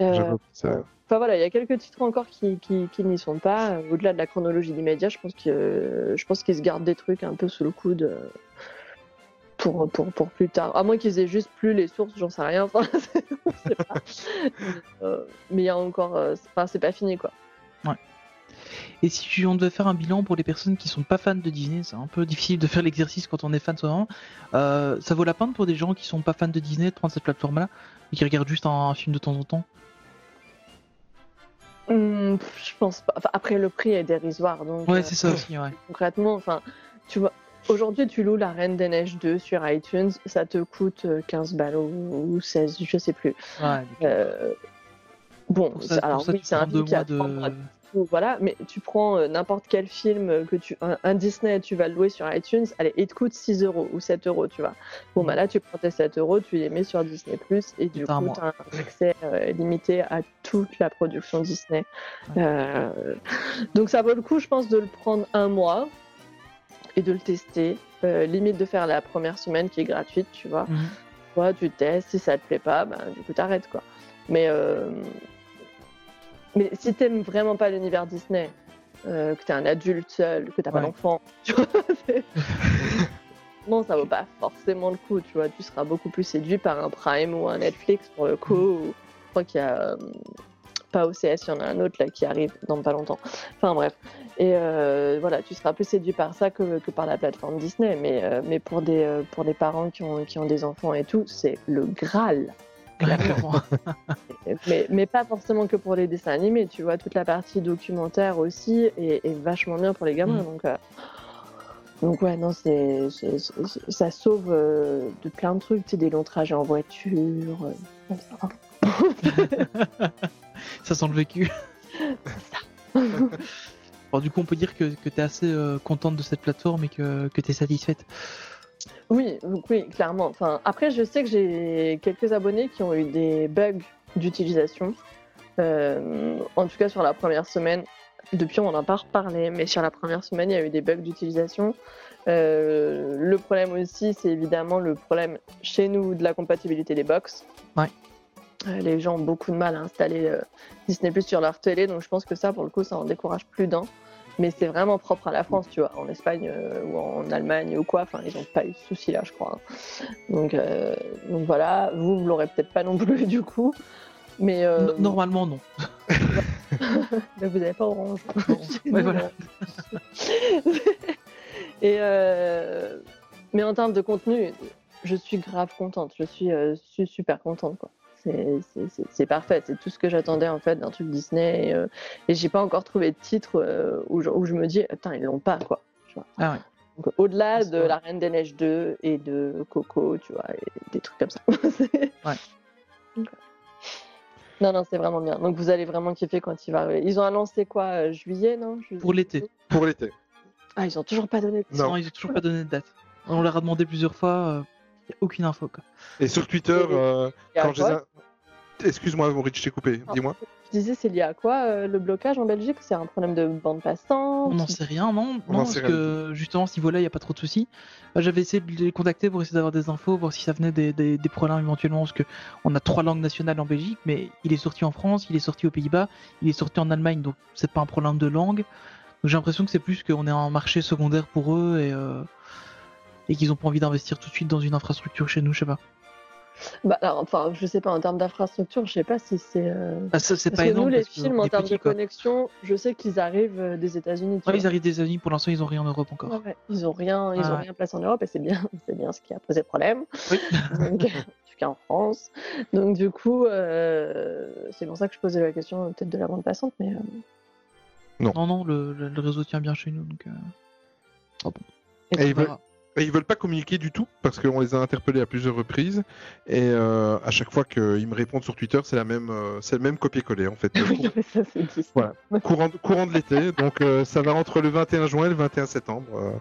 Euh, j'avoue, ça- Enfin voilà, il y a quelques titres encore qui, qui, qui n'y sont pas. Au-delà de la chronologie des médias, je pense que je pense qu'ils se gardent des trucs un peu sous le coude euh, pour, pour, pour plus tard. À moins qu'ils aient juste plus les sources, j'en sais rien. Enfin, c'est- on sait pas. Euh, mais il y a encore, euh, enfin c'est pas fini quoi. Et si on devait faire un bilan pour les personnes qui sont pas fans de Disney, c'est un peu difficile de faire l'exercice quand on est fan soi euh, ça vaut la peine pour des gens qui sont pas fans de Disney de prendre cette plateforme-là et qui regardent juste un, un film de temps en temps? Hum, je pense pas. Enfin, après le prix est dérisoire donc. Ouais, euh, c'est ça aussi, ouais. concrètement, enfin, tu vois, aujourd'hui, tu loues La Reine des Neiges 2 sur iTunes, ça te coûte euh, 15 balles ou, ou 16, je sais plus. Ouais, Euh, bon, ça- alors ça, oui, c'est un film qui a de- mois de voilà, mais tu prends euh, n'importe quel film que tu, un, un Disney, tu vas le louer sur iTunes, allez, il te coûte 6 euros ou 7 euros, tu vois. Bon, bah là, tu prends tes 7 euros, tu les mets sur Disney Plus et du coup, tu as un accès euh, limité à toute la production Disney. Euh, donc, ça vaut le coup, je pense, de le prendre un mois et de le tester. Euh, limite de faire la première semaine qui est gratuite, tu vois. Toi, tu testes, si ça te plaît pas, bah, du coup, t'arrêtes, quoi. Mais, euh, mais si t'aimes vraiment pas l'univers Disney, euh, que t'es un adulte seul, que t'as pas Ouais. d'enfant, tu vois, c'est- non, ça vaut pas forcément le coup, tu vois. Tu seras beaucoup plus séduit par un Prime ou un Netflix pour le coup. ou- Je crois qu'il y a euh, pas OCS, il y en a un autre là qui arrive dans pas longtemps. Enfin bref. Et euh, voilà, tu seras plus séduit par ça que, que par la plateforme Disney. Mais, euh, mais pour, des, euh, pour des parents qui ont, qui ont des enfants et tout, c'est le Graal. Clairement. Mais, mais pas forcément que pour les dessins animés, tu vois, toute la partie documentaire aussi est, est vachement bien pour les gamins. Mm. Donc, euh, donc ouais, non, c'est, ça sauve euh, de plein de trucs, tu sais, des longs trajets en voiture. euh, comme ça. ça sent le vécu. Bon, du coup, on peut dire que, que tu es assez euh, contente de cette plateforme et que, que tu es satisfaite. Oui, donc oui, clairement. Enfin, après, je sais que j'ai quelques abonnés qui ont eu des bugs d'utilisation. Euh, en tout cas, sur la première semaine. Depuis, on n'en a pas reparlé, mais sur la première semaine, il y a eu des bugs d'utilisation. Euh, le problème aussi, c'est évidemment le problème chez nous de la compatibilité des box. Ouais. Euh, les gens ont beaucoup de mal à installer Disney Plus sur leur télé, donc je pense que ça, pour le coup, ça en décourage plus d'un. Mais c'est vraiment propre à la France, tu vois. En Espagne euh, ou en Allemagne ou quoi, enfin, ils n'ont pas eu ce souci-là, je crois. hein. Donc, euh, donc voilà, vous, vous l'aurez peut-être pas non plus du coup. Mais euh, No- Normalement, non. mais vous n'avez pas Orange. Ouais, voilà. Et mais en termes de contenu, je suis grave contente. Je suis, suis super contente, quoi. C'est- c'est- C'est c'est parfait. C'est tout ce que j'attendais en fait d'un truc Disney. Et, euh, et j'ai pas encore trouvé de titre euh, où, je, où je me dis, attends, ils l'ont pas, quoi. Ah Au-delà de. La Reine des Neiges 2 et de Coco, tu vois, et des trucs comme ça. Ouais. Donc, Non, non, c'est vraiment bien. Donc vous allez vraiment kiffer quand il va arriver. Ils ont annoncé quoi euh, Juillet, non? Juillet Pour l'été. Pour l'été. Ah, ils ont toujours pas donné de Non, ils ont toujours pas donné de date. On leur a demandé plusieurs fois, il n'y a aucune info. Quoi. Et sur Twitter, euh, a quand je ai- Excuse-moi, Maurice, je t'ai coupé. Dis-moi. Je disais, c'est lié à quoi euh, le blocage en Belgique C'est un problème de bande passante On n'en sait rien, non, On non parce rien que justement, à ce niveau-là, il n'y a pas trop de soucis. Euh, J'avais essayé de les contacter pour essayer d'avoir des infos, voir si ça venait des, des, des problèmes éventuellement, parce que on a trois langues nationales en Belgique, mais il est sorti en France, il est sorti aux Pays-Bas, il est sorti en Allemagne, donc c'est pas un problème de langue. J'ai l'impression que c'est plus qu'on est un marché secondaire pour eux et, euh, et qu'ils ont pas envie d'investir tout de suite dans une infrastructure chez nous, je sais pas. Bah, alors, enfin, je sais pas, en termes d'infrastructure, je sais pas si c'est. euh, Ah, ça, c'est Parce pas que énorme. nous, les films, en termes petits, de quoi. connexion, je sais qu'ils arrivent euh, des États-Unis. Ouais, vois. ils arrivent des États-Unis, pour l'instant, ils ont rien en Europe encore. Ouais, ouais. Ils ont rien, ils Ah ont ouais. rien placé en Europe et c'est bien, c'est bien ce qui a posé problème. Oui. Donc, en France. Donc du coup, euh, c'est pour ça que je posais la question peut-être de la bande passante, mais euh, Non. Non, non, le, le- le réseau tient bien chez nous, donc. euh, ah bon. Et ils On veulent, et ils veulent pas communiquer du tout parce qu'on les a interpellés à plusieurs reprises et euh, à chaque fois qu'ils me répondent sur Twitter, c'est la même, euh, c'est le même copier-coller en fait. oui, mais ça. Voilà. courant, courant de l'été, donc euh, ça va entre le 21 juin et le 21 septembre.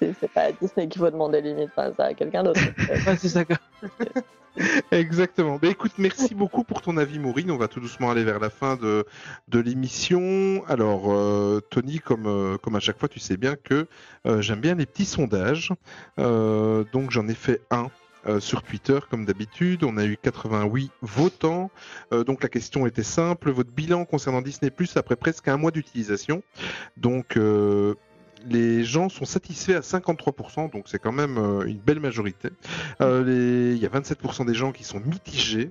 C'est pas à Disney qu'il faut demander limite, enfin, ça à quelqu'un d'autre. Ouais, c'est ça. Exactement. Bah, écoute, merci beaucoup pour ton avis, Maureen. On va tout doucement aller vers la fin de, de l'émission. Alors, euh, Tony, comme, euh, comme à chaque fois, tu sais bien que euh, j'aime bien les petits sondages. Donc, j'en ai fait un. euh, sur Twitter, comme d'habitude, on a eu 88 votants. Euh, donc la question était simple votre bilan concernant Disney Plus après presque un mois d'utilisation. Donc euh, les gens sont satisfaits à 53%, donc c'est quand même euh, une belle majorité. Euh, les- Il y a 27% des gens qui sont mitigés,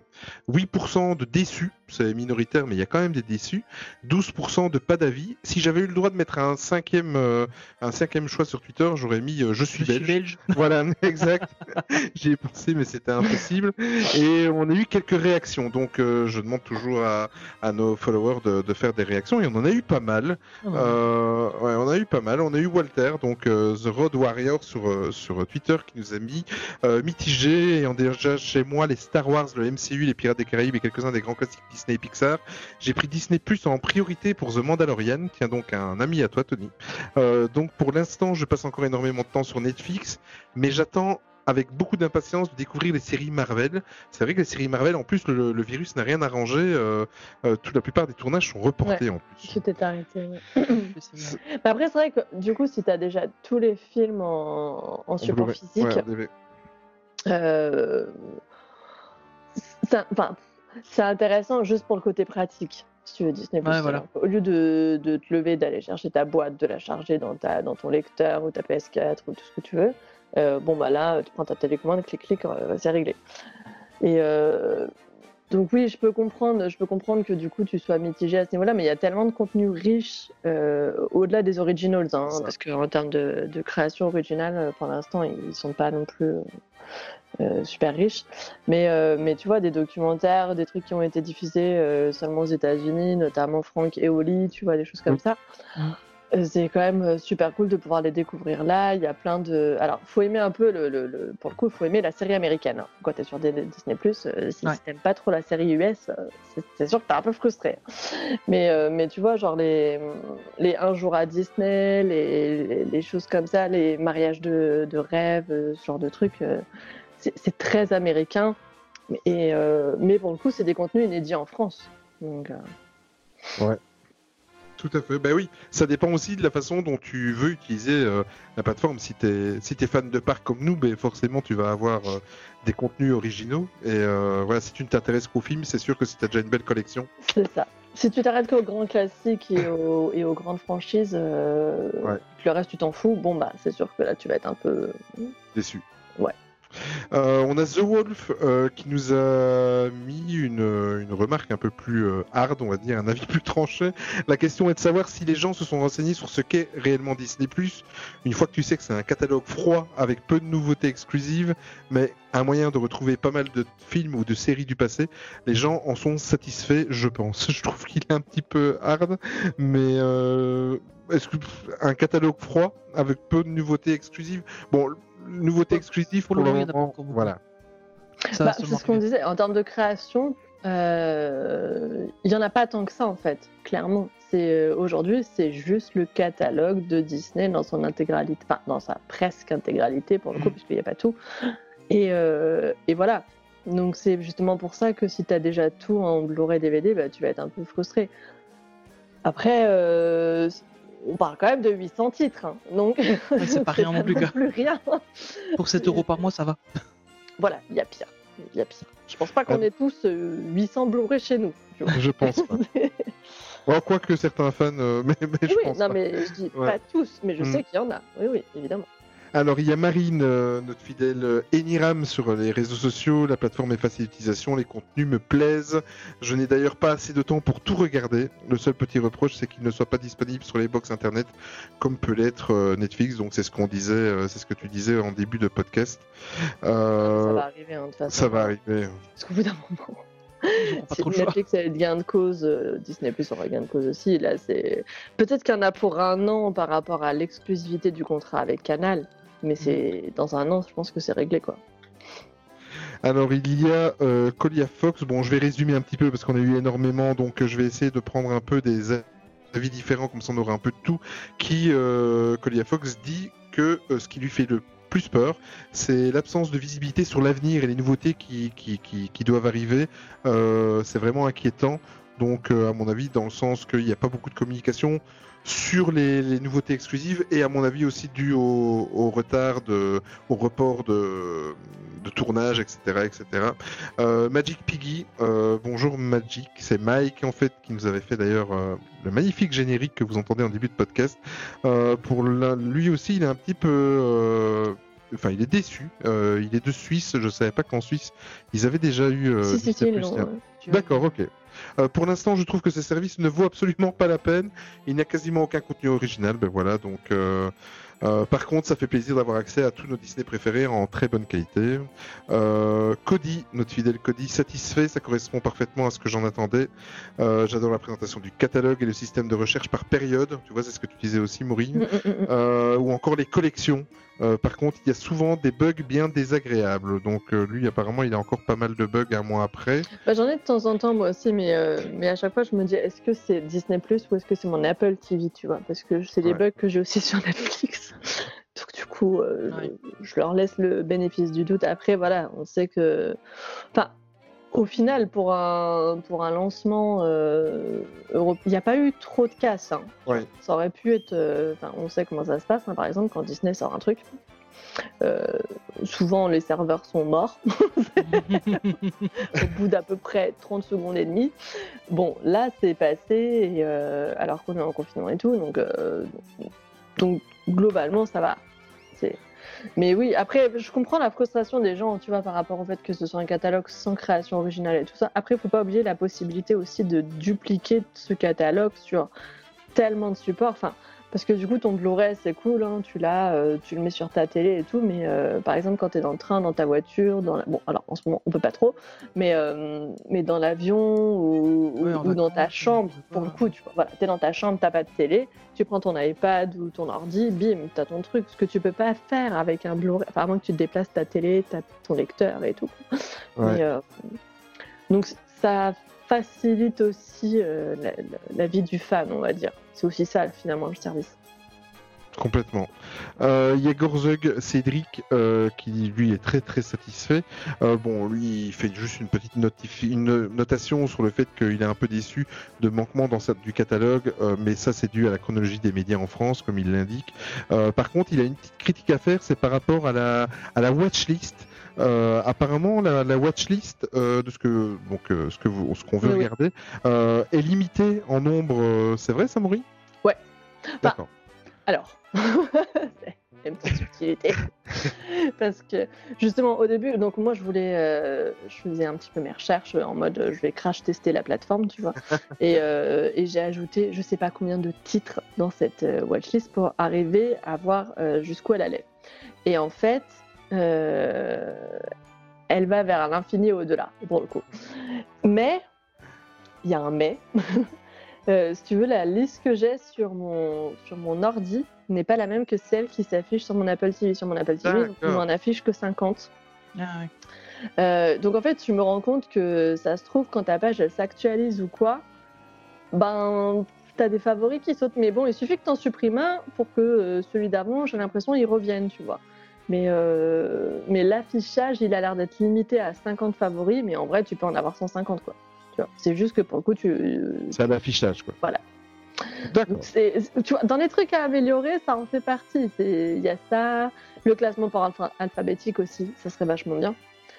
8% de déçus, c'est minoritaire, mais il y a quand même des déçus, 12% de pas d'avis. Si j'avais eu le droit de mettre un cinquième, euh, un cinquième choix sur Twitter, j'aurais mis je suis Je suis belge. Voilà, exact. J'y ai pensé, mais c'était impossible. Et on a eu quelques réactions. Donc, je demande toujours à, à nos followers de, de faire des réactions. Et on en a eu pas mal. Ah. Euh, ouais, on a eu pas mal. On a eu Walter, donc euh, The Road Warrior sur, euh, sur Twitter, qui nous a mis euh, mitigé. Ayant déjà chez moi les Star Wars, le MCU, les Pirates des Caraïbes et quelques-uns des grands classiques Disney et Pixar. J'ai pris Disney Plus en priorité pour The Mandalorian. Tiens donc un ami à toi, Tony. Donc pour l'instant, je passe encore énormément de temps sur Netflix, mais j'attends avec beaucoup d'impatience de découvrir les séries Marvel. C'est vrai que les séries Marvel, en plus, le, le virus n'a rien arrangé. Euh, euh, toute la plupart des tournages sont reportés en plus. Tout est arrêté. ouais. Mais après, c'est vrai que du coup, si tu as déjà tous les films en, en support Blu-ray. physique, Ouais, euh, ça- enfin, c'est intéressant juste pour le côté pratique. Si tu veux Disney+, Ouais, voilà. au lieu de, de te lever, d'aller chercher ta boîte, de la charger dans, ta, dans ton lecteur ou ta PS4 ou tout ce que tu veux, euh, bon bah là, tu prends ta télécommande, clic clic, euh, c'est réglé. Et euh, donc oui, je peux comprendre, je peux comprendre que du coup tu sois mitigé à ce niveau-là, mais il y a tellement de contenu riche euh, au-delà des originals, hein, parce qu'en termes de, de création originale, pour l'instant, ils sont pas non plus euh, super riches. Mais, euh, mais tu vois, des documentaires, des trucs qui ont été diffusés euh, seulement aux États-Unis, notamment Frank et Oli, tu vois, des choses comme ça. C'est quand même euh, super cool de pouvoir les découvrir là. Il y a plein de. Alors, faut aimer un peu le, le- le- Pour le coup, il faut aimer la série américaine. hein. Quand tu es sur Disney, euh, si, Ouais. t'aimes pas trop la série US, euh, c'est- sûr que t'es un peu frustré. Mais, euh, mais tu vois, genre les, les Un jour à Disney, les, les, les choses comme ça, les mariages de, de rêve, ce genre de trucs, euh, c'est très américain. Et, euh, mais pour le coup, c'est des contenus inédits en France. Donc, euh, Tout à fait. Ben oui, ça dépend aussi de la façon dont tu veux utiliser euh, la plateforme. Si t'es si t'es fan de parc comme nous, ben forcément tu vas avoir euh, des contenus originaux. Et euh, voilà, si tu ne t'intéresses qu'au film, c'est sûr que si t'as déjà une belle collection. C'est ça. Si tu t'arrêtes qu'aux grands classiques et aux, et aux grandes franchises, euh, Ouais. que le reste tu t'en fous, bon bah c'est sûr que là tu vas être un peu. Déçu. Ouais. Euh, on a The Wolf euh, qui nous a mis une, remarque un peu plus euh, hard, on va dire, un avis plus tranché. La question est de savoir si les gens se sont renseignés sur ce qu'est réellement Disney+. Une fois que tu sais que c'est un catalogue froid avec peu de nouveautés exclusives, mais un moyen de retrouver pas mal de films ou de séries du passé, les gens en sont satisfaits, je pense. Je trouve qu'il est un petit peu hard, mais est-ce que pff, un catalogue froid avec peu de nouveautés exclusives? Bon, nouveautés exclusives pour, pour le moment, voilà. Bah, c'est ce qu'on disait, en termes de création, euh, il y en a pas tant que ça en fait, clairement. C'est euh, aujourd'hui, c'est juste le catalogue de Disney dans son intégralité, enfin dans sa presque intégralité pour le coup, Mm. puisqu'il n'y a pas tout. Et, euh, et voilà. Donc c'est justement pour ça que si tu as déjà tout en Blu-ray DVD, bah, tu vas être un peu frustré. Après, euh, on parle quand même de 800 titres, hein. donc c'est pas rien non plus, quoi. plus rien. Pour 7 euros par mois, ça va. Voilà, il y a pire. Il y a pire. Je pense pas qu'on ait tous euh, 800 Blu-ray chez nous. tu vois. Je pense pas. Bon, quoique certains fans, euh, mais, mais je oui, pense non, pas. mais je dis Ouais. pas tous, mais je Mm. sais qu'il y en a. Oui, oui, évidemment. Alors, il y a Marine, euh, notre fidèle Eniram sur les réseaux sociaux. La plateforme est facile d'utilisation, les contenus me plaisent. Je n'ai d'ailleurs pas assez de temps pour tout regarder. Le seul petit reproche, c'est qu'il ne soit pas disponible sur les box internet comme peut l'être euh, Netflix. Donc, c'est ce qu'on disait, euh, c'est ce que tu disais en début de podcast. Euh, Ça va arriver, hein, de toute façon. ça va arriver. Parce qu'au bout d'un moment, si. Netflix a gain de cause, euh, Disney Plus aura gain de cause aussi. Là, c'est peut-être qu'il y en a pour un an par rapport à l'exclusivité du contrat avec Canal, mais c'est dans un an, je pense que c'est réglé quoi. Alors il y a euh, Colia Fox, bon je vais résumer un petit peu parce qu'on a eu énormément, donc euh, je vais essayer de prendre un peu des avis différents, comme ça on aura un peu de tout, qui, euh, Colia Fox dit que euh, ce qui lui fait le plus peur, c'est l'absence de visibilité sur l'avenir et les nouveautés qui, qui, qui, qui doivent arriver. C'est vraiment inquiétant, donc à mon avis dans le sens qu'il n'y a pas beaucoup de communication sur les, les nouveautés exclusives et à mon avis aussi dû au, au retard de, au report de, de tournage, etc., etc. Euh, Magic Piggy, euh, bonjour Magic, c'est Mike en fait qui nous avait fait d'ailleurs euh, le magnifique générique que vous entendez en début de podcast. Euh, pour lui aussi, il est un petit peu, euh, enfin, il est déçu. Euh, il est de Suisse. Je savais pas qu'en Suisse ils avaient déjà eu. euh, si, si, si. D'accord, ok. Euh, pour l'instant, je trouve que ce service ne vaut absolument pas la peine. Il n'y a quasiment aucun contenu original. Ben voilà, donc. euh, euh, par contre, ça fait plaisir d'avoir accès à tous nos Disney préférés en très bonne qualité. Euh, Cody, notre fidèle Cody, satisfait, ça correspond parfaitement à ce que j'en attendais. Euh, J'adore la présentation du catalogue et le système de recherche par période. Tu vois, c'est ce que tu disais aussi, Maureen. Mm, mm, mm, ou encore les collections. Euh, par contre, il y a souvent des bugs bien désagréables. Donc euh, lui, apparemment, il a encore pas mal de bugs un mois après. Bah, J'en ai de temps en temps moi aussi, mais, euh, mais à chaque fois je me dis est-ce que c'est Disney Plus ou est-ce que c'est mon Apple TV, tu vois? Parce que c'est des Ouais. bugs que j'ai aussi sur Netflix. Donc du coup, euh, Ouais. je leur laisse le bénéfice du doute. Après, voilà, on sait que. Enfin, au final, pour un, pour un lancement euh, européen, il n'y a pas eu trop de casse. hein. Ouais. Ça aurait pu être. euh, on sait comment ça se passe, hein, par exemple, quand Disney sort un truc. euh, souvent, les serveurs sont morts au bout d'à peu près 30 secondes et demie. Bon, là, c'est passé, et, alors qu'on est en confinement et tout, donc, donc globalement, ça va. C'est- Mais oui, après, je comprends la frustration des gens, tu vois, par rapport au fait que ce soit un catalogue sans création originale et tout ça. Après, il faut pas oublier la possibilité aussi de dupliquer ce catalogue sur tellement de supports. Parce que du coup, ton Blu-ray, c'est cool, hein, tu l'as, euh, tu le mets sur ta télé et tout, mais euh, par exemple, quand tu es dans le train, dans ta voiture, dans la... bon, alors en ce moment, on peut pas trop, mais, euh, mais dans l'avion ou, ou- Ouais, en ou dans ta chambre, pour le coup, tu vois, voilà, tu es dans ta chambre, t'as pas de télé, tu prends ton iPad ou ton ordi, bim, tu as ton truc, ce que tu peux pas faire avec un Blu-ray, enfin, à moins que tu te déplaces ta télé, t'as ton lecteur et tout. Ouais. Mais, euh, donc ça facilite aussi euh, la, vie du fan, on va dire. C'est aussi ça finalement le service. Complètement. Euh, Il y a Gorzug Cédric euh, qui lui est très très satisfait. Bon, lui il fait juste une petite une notation sur le fait qu'il est un peu déçu de manquement dans sa, du catalogue, mais ça c'est dû à la chronologie des médias en France, comme il l'indique. Par contre, il a une petite critique à faire, c'est par rapport à la à la watchlist. Euh, apparemment, la, la watchlist euh, de ce que donc euh, ce que vous, ce qu'on veut Oui, regarder est limitée en nombre. c'est vrai, Samori? Ouais. D'accord. Alors, c'est une petite subtilité. Parce que justement au début, donc moi je voulais, je faisais un petit peu mes recherches en mode je vais crash tester la plateforme, tu vois. et et j'ai ajouté je sais pas combien de titres dans cette watchlist pour arriver à voir jusqu'où elle allait. Et en fait, elle va vers l'infini et au-delà, pour le coup. Mais, il y a un mais. Euh, si tu veux, la liste que j'ai sur mon, sur mon ordi n'est pas la même que celle qui s'affiche sur mon Apple TV. Sur mon Apple TV, on n'en affiche que 50. Ah. Euh, donc en fait, je me rends compte que ça se trouve, quand ta page elle s'actualise ou quoi, ben t'as des favoris qui sautent. Mais bon, il suffit que t'en supprimes un pour que euh, celui d'avant, j'ai l'impression, il revienne, tu vois. Mais, euh, mais l'affichage, il a l'air d'être limité à 50 favoris, mais en vrai, tu peux en avoir 150, quoi. C'est juste que pour le coup, tu, C'est à l'affichage, quoi. Voilà. Tu vois, dans les trucs à améliorer, ça en fait partie. C'est- Il y a ça, le classement par alpha- alphabétique aussi, ça serait vachement bien.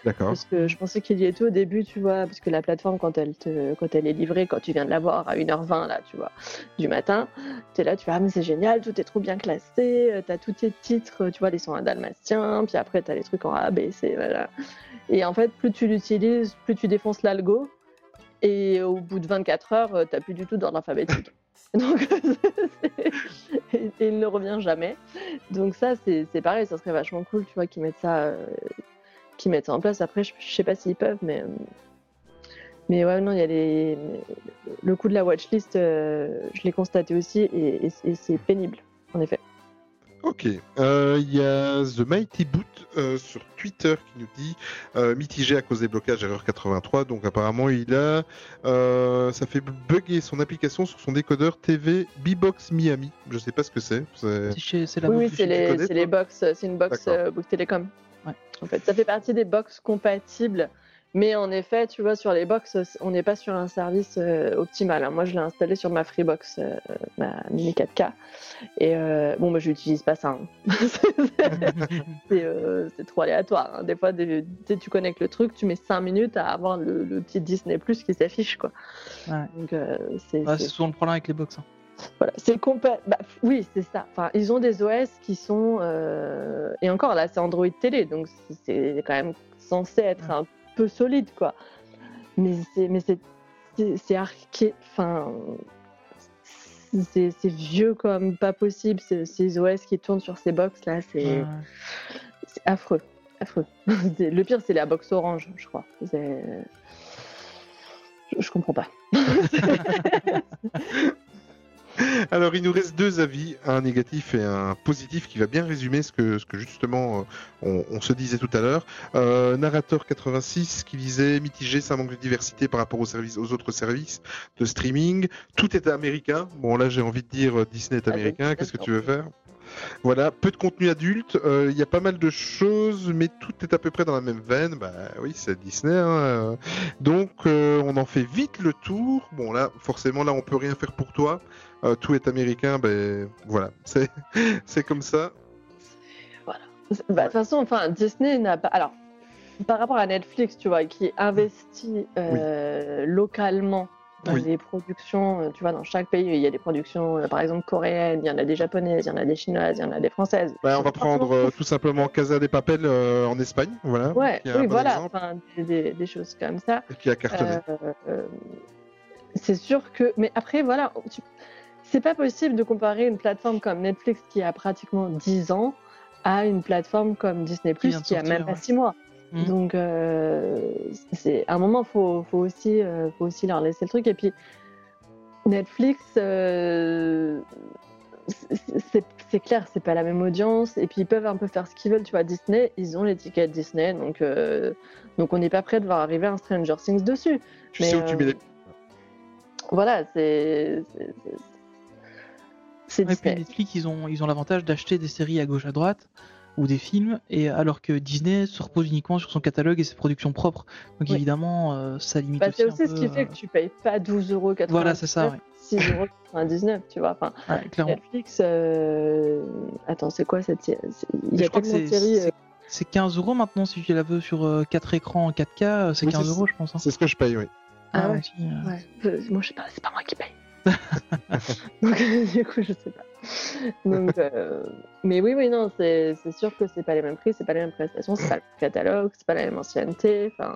D'accord. Parce que je pensais qu'il y était au début, tu vois, parce que la plateforme, quand elle, te, quand elle est livrée, quand tu viens de la voir à 1h20, là, tu vois, du matin, tu es là, tu fais, ah, mais c'est génial, tout est trop bien classé, tu as tous tes titres, tu vois, les sons dalmatiens, puis après, tu as les trucs en A, B, C, voilà. Et en fait, plus tu l'utilises, plus tu défonces l'algo, et au bout de 24 heures, tu n'as plus du tout d'ordre alphabétique. Donc, et, il ne revient jamais. Donc ça, c'est c'est pareil, ça serait vachement cool, tu vois, qu'ils mettent ça, euh, qu'ils mettent ça en place. Après, je, je sais pas s'ils peuvent, mais euh, mais ouais, non, il y a les le coup de la watchlist, euh, je l'ai constaté aussi, et, et- et c'est pénible, en effet. Ok. Euh, Il y a The Mighty Boot euh, sur Twitter qui nous dit euh, mitigé à cause des blocages erreur 83. Donc apparemment il a euh, ça fait bugger son application sur son décodeur TV Bbox Miami. Je sais pas ce que c'est. C'est- la Oui, oui, les, box, c'est une box euh, Bouygues Télécom. Ouais. En fait, ça fait partie des box compatibles, mais en effet, tu vois, sur les box, on n'est pas sur un service euh, optimal. hein. Moi, je l'ai installé sur ma Freebox, euh, ma Mini 4K, et euh, bon, moi, je n'utilise pas ça. hein. c'est trop aléatoire. hein. Des fois, des- tu connectes le truc, tu mets 5 minutes à avoir le, le petit Disney Plus qui s'affiche, quoi. Ouais. Donc, c'est Ouais, c'est- c'est souvent le problème avec les box. Voilà, c'est compa- bah, oui, c'est ça. Enfin, ils ont des OS qui sont et encore là, c'est Android télé, donc c'est- quand même censé être un peu solide, quoi. Mais c'est mais c'est c'est- c'est arché, enfin c'est c'est vieux comme pas possible. Ces, OS qui tournent sur ces box là, c'est Ouais. c'est affreux, affreux. Le pire, c'est la box orange, je crois. Je comprends pas. Alors, il nous reste deux avis, un négatif et un positif, qui va bien résumer ce que, ce que justement euh, on, on se disait tout à l'heure. Euh, Narrateur 86 qui disait mitigé, ça manque de diversité par rapport aux, services, aux autres services de streaming. Tout est américain. Bon, là, j'ai envie de dire euh, Disney est Ah, américain. Qu'est-ce que tu veux faire? Voilà, peu de contenu adulte, euh, il y a pas mal de choses, mais tout est à peu près dans la même veine. Bah oui, c'est Disney. hein. Donc euh, on en fait vite le tour. Bon là, forcément là, on peut rien faire pour toi. Euh, tout est américain, ben voilà, c'est comme ça. Bah, De toute façon, enfin, Disney n'a pas. Alors, par rapport à Netflix, tu vois, qui investit euh, localement dans Oui. les productions, euh, tu vois, dans chaque pays, il y a des productions, euh, par exemple, coréennes, il y en a des japonaises, il y en a des chinoises, il y en a des françaises. Bah, on va prendre euh, tout simplement Casa des Papel euh, en Espagne, voilà. Ouais, oui, bon voilà, enfin, des, des- des choses comme ça. et qui a cartonné. C'est sûr que. Mais après, voilà, tu- c'est pas possible de comparer une plateforme comme Netflix qui a pratiquement 10 ans à une plateforme comme Disney Plus qui a même pas ouais. 6 mois. Mhm. Donc, euh, c'est à un moment, faut, faut aussi, euh, faut aussi leur laisser le truc. Et puis, Netflix, euh, c'est- clair, c'est pas la même audience. Et puis, ils peuvent un peu faire ce qu'ils veulent. Tu vois, Disney, ils ont l'étiquette Disney, donc, euh, donc on n'est pas prêt de voir arriver un Stranger Things dessus. Tu mais, sais où tu mets les... Voilà, c'est. C'est- c'est- C'est Et puis. Netflix, ils ont, ils ont l'avantage d'acheter des séries à gauche à droite ou des films, et alors que Disney se repose uniquement sur son catalogue et ses productions propres. Donc Oui. évidemment, euh, ça limite Bah, aussi. c'est un aussi ce peu, qui fait euh, que tu payes pas 12,99€. Voilà, c'est ça, ouais. 6,99€, tu vois. Enfin, ouais, clairement. Netflix. euh, Attends, c'est quoi cette série C'est- Il y Je a crois que tellement de c'est séries. euh, c'est- c'est 15 euros maintenant si tu la veux sur 4 écrans en 4K, euh, c'est Oui, 15 c'est- euros je pense. hein. C'est ce que je paye, oui. Ah ouais. euh, Ouais, euh, moi je sais pas, c'est pas moi qui paye. Donc du coup je sais pas. Donc, euh, mais oui oui non c'est c'est sûr que c'est pas les mêmes prix, c'est pas les mêmes prestations, c'est pas le catalogue, c'est pas la même ancienneté. Enfin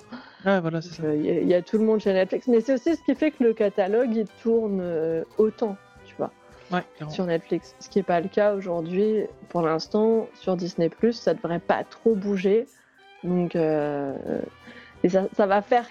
voilà, c'est ça. il y, a- y a tout le monde chez Netflix, mais c'est aussi ce qui fait que le catalogue il tourne euh, autant, tu vois, Ouais, sur Netflix. Ce qui est pas le cas aujourd'hui pour l'instant sur Disney ça devrait pas trop bouger. Donc euh, et ça, ça va faire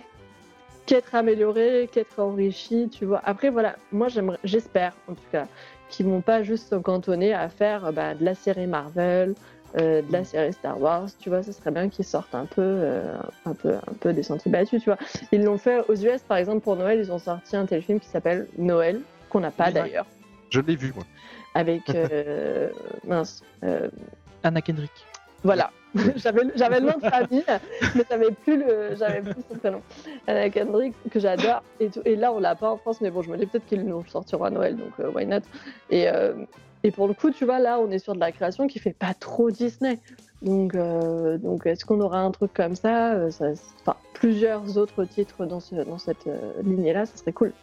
qu'être amélioré, qu'être enrichi, tu vois. Après, voilà, moi j'espère en tout cas, qu'ils vont pas juste se cantonner à faire euh, bah, de la série Marvel, euh, de la série Star Wars, tu vois. Ce serait bien qu'ils sortent un peu, euh, un peu, un peu des sentiers battus, tu vois. Ils l'ont fait aux US, par exemple, pour Noël, ils ont sorti un téléfilm qui s'appelle Noël, qu'on n'a pas d'ailleurs, Je l'ai vu, moi. avec euh, mince. Anna Kendrick. Voilà. j'avais, j'avais le nom de famille, mais j'avais plus le, j'avais plus son prénom. Anna Kendrick, que j'adore. Et, tout. et là, on l'a pas en France, mais bon, je me dis peut-être qu'ils nous sortiront à Noël, donc euh, why not? Et, euh, et pour le coup, tu vois, là, on est sur de la création qui fait pas trop Disney. Donc, euh, donc est-ce qu'on aura un truc comme ça, euh, ça Enfin, plusieurs autres titres dans, ce, dans cette euh, lignée-là, ça serait cool.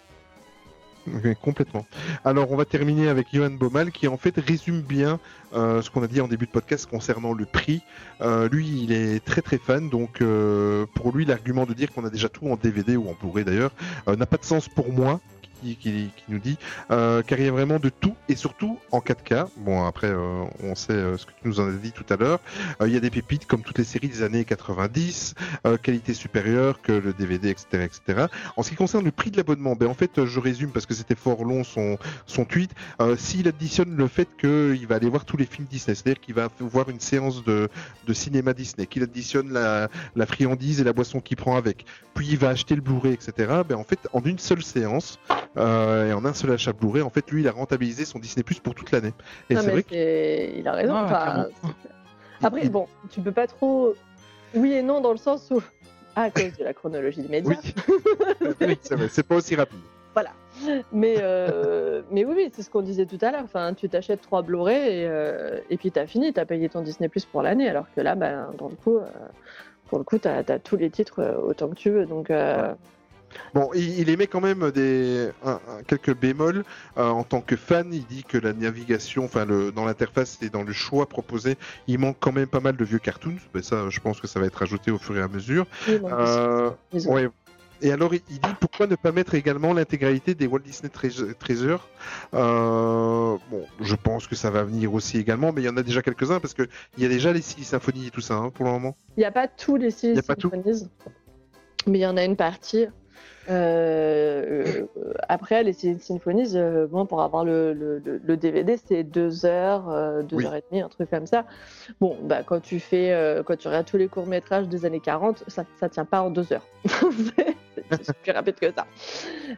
Complètement. Alors, on va terminer avec Johan Baumal qui en fait résume bien euh, ce qu'on a dit en début de podcast concernant le prix. Euh, lui, il est très très fan, donc euh, pour lui, l'argument de dire qu'on a déjà tout en DVD ou en Blu-ray d'ailleurs n'a pas de sens pour moi. Qui, nous dit euh, car il y a vraiment de tout et surtout en 4K. Bon après euh, on sait euh, ce que tu nous en as dit tout à l'heure. Euh, il y a des pépites comme toutes les séries des années 90, euh, qualité supérieure que le DVD, etc., etc. En ce qui concerne le prix de l'abonnement, ben en fait, je résume parce que c'était fort long son son tweet. Euh, S'il additionne le fait qu'il va aller voir tous les films Disney, c'est-à-dire qu'il va voir une séance de de cinéma Disney, qu'il additionne la la friandise et la boisson qu'il prend avec, puis il va acheter le Blu-ray, etc. Ben en fait, en une seule séance euh, et en un seul achat Blu-ray, en fait, lui, il a rentabilisé son Disney Plus pour toute l'année. Et c'est vrai que c'est- il a raison. Après, bon, tu peux pas trop. Oui et non, dans le sens où. À cause de la chronologie des médias. oui, c'est vrai, c'est pas aussi rapide. Voilà. Mais, euh, mais oui, oui, c'est ce qu'on disait tout à l'heure. Enfin, tu t'achètes trois Blu-ray et, euh, et puis t'as fini, t'as payé ton Disney Plus pour l'année, alors que là, ben, dans le coup, euh, pour le coup, t'as as tous les titres autant que tu veux. Donc, euh, Bon, il, il émet quand même des un- un- quelques bémols Euh, en tant que fan. Il dit que la navigation, enfin dans l'interface et dans le choix proposé, il manque quand même pas mal de vieux cartoons. Ben ça, je pense que ça va être ajouté au fur et à mesure. oui, bon, Euh, ouais. Et alors, il dit pourquoi ne pas mettre également l'intégralité des Walt Disney Treas- Treasure Euh, Bon, je pense que ça va venir aussi également, mais il y en a déjà quelques-uns parce que il y a déjà les six symphonies et tout ça hein, pour le moment. Il n'y a pas tous les six symphonies, mais il y en a une partie. Euh, euh, après, les symphonies, euh, bon, pour avoir le, le- le- le DVD, c'est deux heures, euh, deux Oui. heures et demie, un truc comme ça. Bon, bah, quand tu fais, euh, quand tu regardes tous les courts métrages des années 40, ça, ça tient pas en deux heures. c'est c'est plus rapide que ça.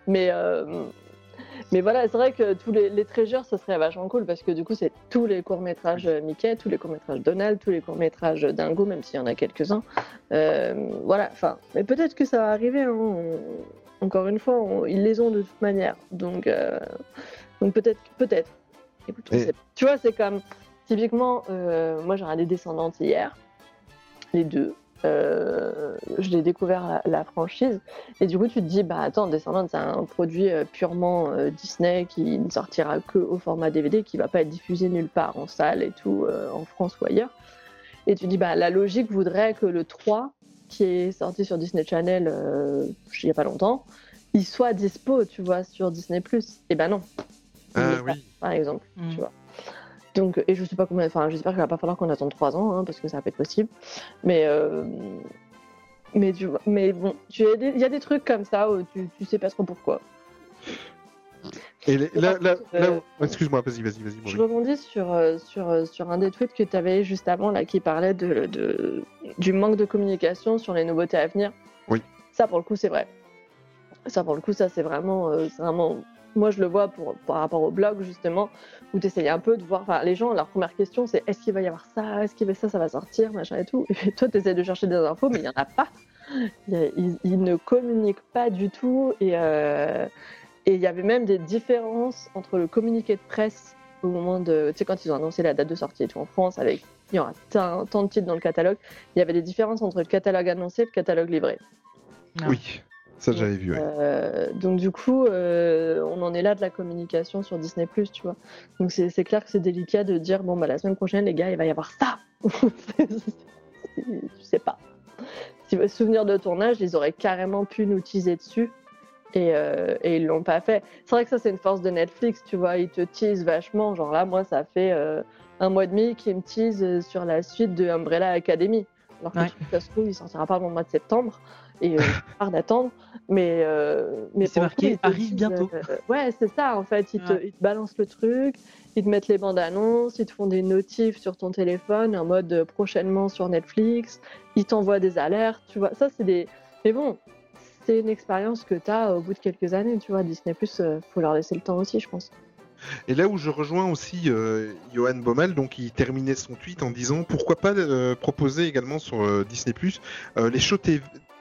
Mais, euh, mais voilà, c'est vrai que tous les, les treasures, ce serait vachement cool parce que du coup, c'est tous les courts-métrages Mickey, tous les courts-métrages Donald, tous les courts-métrages Dingo, même s'il y en a quelques-uns. Euh, voilà, enfin, mais peut-être que ça va arriver. hein. On- Encore une fois, on- ils les ont de toute manière. Donc, euh, donc peut-être, peut-être. Écoute, Et-. Tu vois, c'est comme typiquement, euh, moi j'ai regardé Descendantes hier, les deux. Euh, je l'ai découvert la, la franchise. Et du coup tu te dis bah attends Descendants c'est un produit euh, purement euh, Disney qui ne sortira que au format DVD qui va pas être diffusé nulle part en salle et tout euh, en France ou ailleurs. Et tu dis bah la logique voudrait que le 3 qui est sorti sur Disney Channel euh, il y a pas longtemps il soit dispo tu vois sur Disney Plus. Et ben non. Ah pas, par exemple Mm. tu vois donc, et je sais pas combien, enfin, j'espère qu'il va pas falloir qu'on attende trois ans, hein, parce que ça va pas être possible. Mais, euh, mais tu mais bon, il y a des trucs comme ça où tu, tu sais pas trop pourquoi. Et les- là, là, Euh, là- excuse-moi, vas-y, vas-y, vas-y. Je rebondis sur, euh, sur, sur un des tweets que tu avais juste avant, là, qui parlait de, de- du manque de communication sur les nouveautés à venir. Oui. Ça, pour le coup, c'est vrai. Ça, pour le coup, ça, c'est vraiment, euh, c'est vraiment. Moi, je le vois pour, par rapport au blog, justement, où tu essayes un peu de voir. Enfin, les gens, leur première question, c'est est-ce qu'il va y avoir ça? Est-ce qu'il va ça Ça va sortir? Machin et tout. Et puis toi, tu essaies de chercher des infos, mais il n'y en a pas. Ils, ils ne communiquent pas du tout. Et. euh, et il y avait même des différences entre le communiqué de presse au moment de. Tu sais, quand ils ont annoncé la date de sortie et tout en France, avec. Il y aura tant, tant de titres dans le catalogue. Il y avait des différences entre le catalogue annoncé et le catalogue livré. Ah. Oui, ça j'avais vu. ouais. Euh, donc, du coup, euh, on en est là de la communication sur Disney, tu vois. Donc, c'est clair que c'est délicat de dire bon, bah, la semaine prochaine, les gars, il va y avoir ça. Je sais pas. Si vous souvenir de tournage, ils auraient carrément pu nous teaser dessus. Et, euh, et ils l'ont pas fait. C'est vrai que ça, c'est une force de Netflix, tu vois. Ils te teasent vachement. Genre là, moi, ça fait euh, un mois et demi qu'ils me teasent sur la suite de Umbrella Academy. Alors que Ouais. ça se trouve, il sortira pas avant le mois de septembre. Et euh, hard d'attendre. Mais, euh, mais C'est pour le marqué, coup, arrive disent, bientôt. euh, ouais, c'est ça, en fait. Ils te, Ouais. ils te balancent le truc, ils te mettent les bandes annonces, ils te font des notifs sur ton téléphone en mode euh, prochainement sur Netflix, ils t'envoient des alertes, tu vois. Ça, c'est des. Mais bon, c'est une expérience que tu as au bout de quelques années, tu vois. Disney, euh, faut leur laisser le temps aussi, je pense. Et là où je rejoins aussi euh, Johan Baumel, donc il terminait son tweet en disant pourquoi pas euh, proposer également sur euh, Disney Plus les shows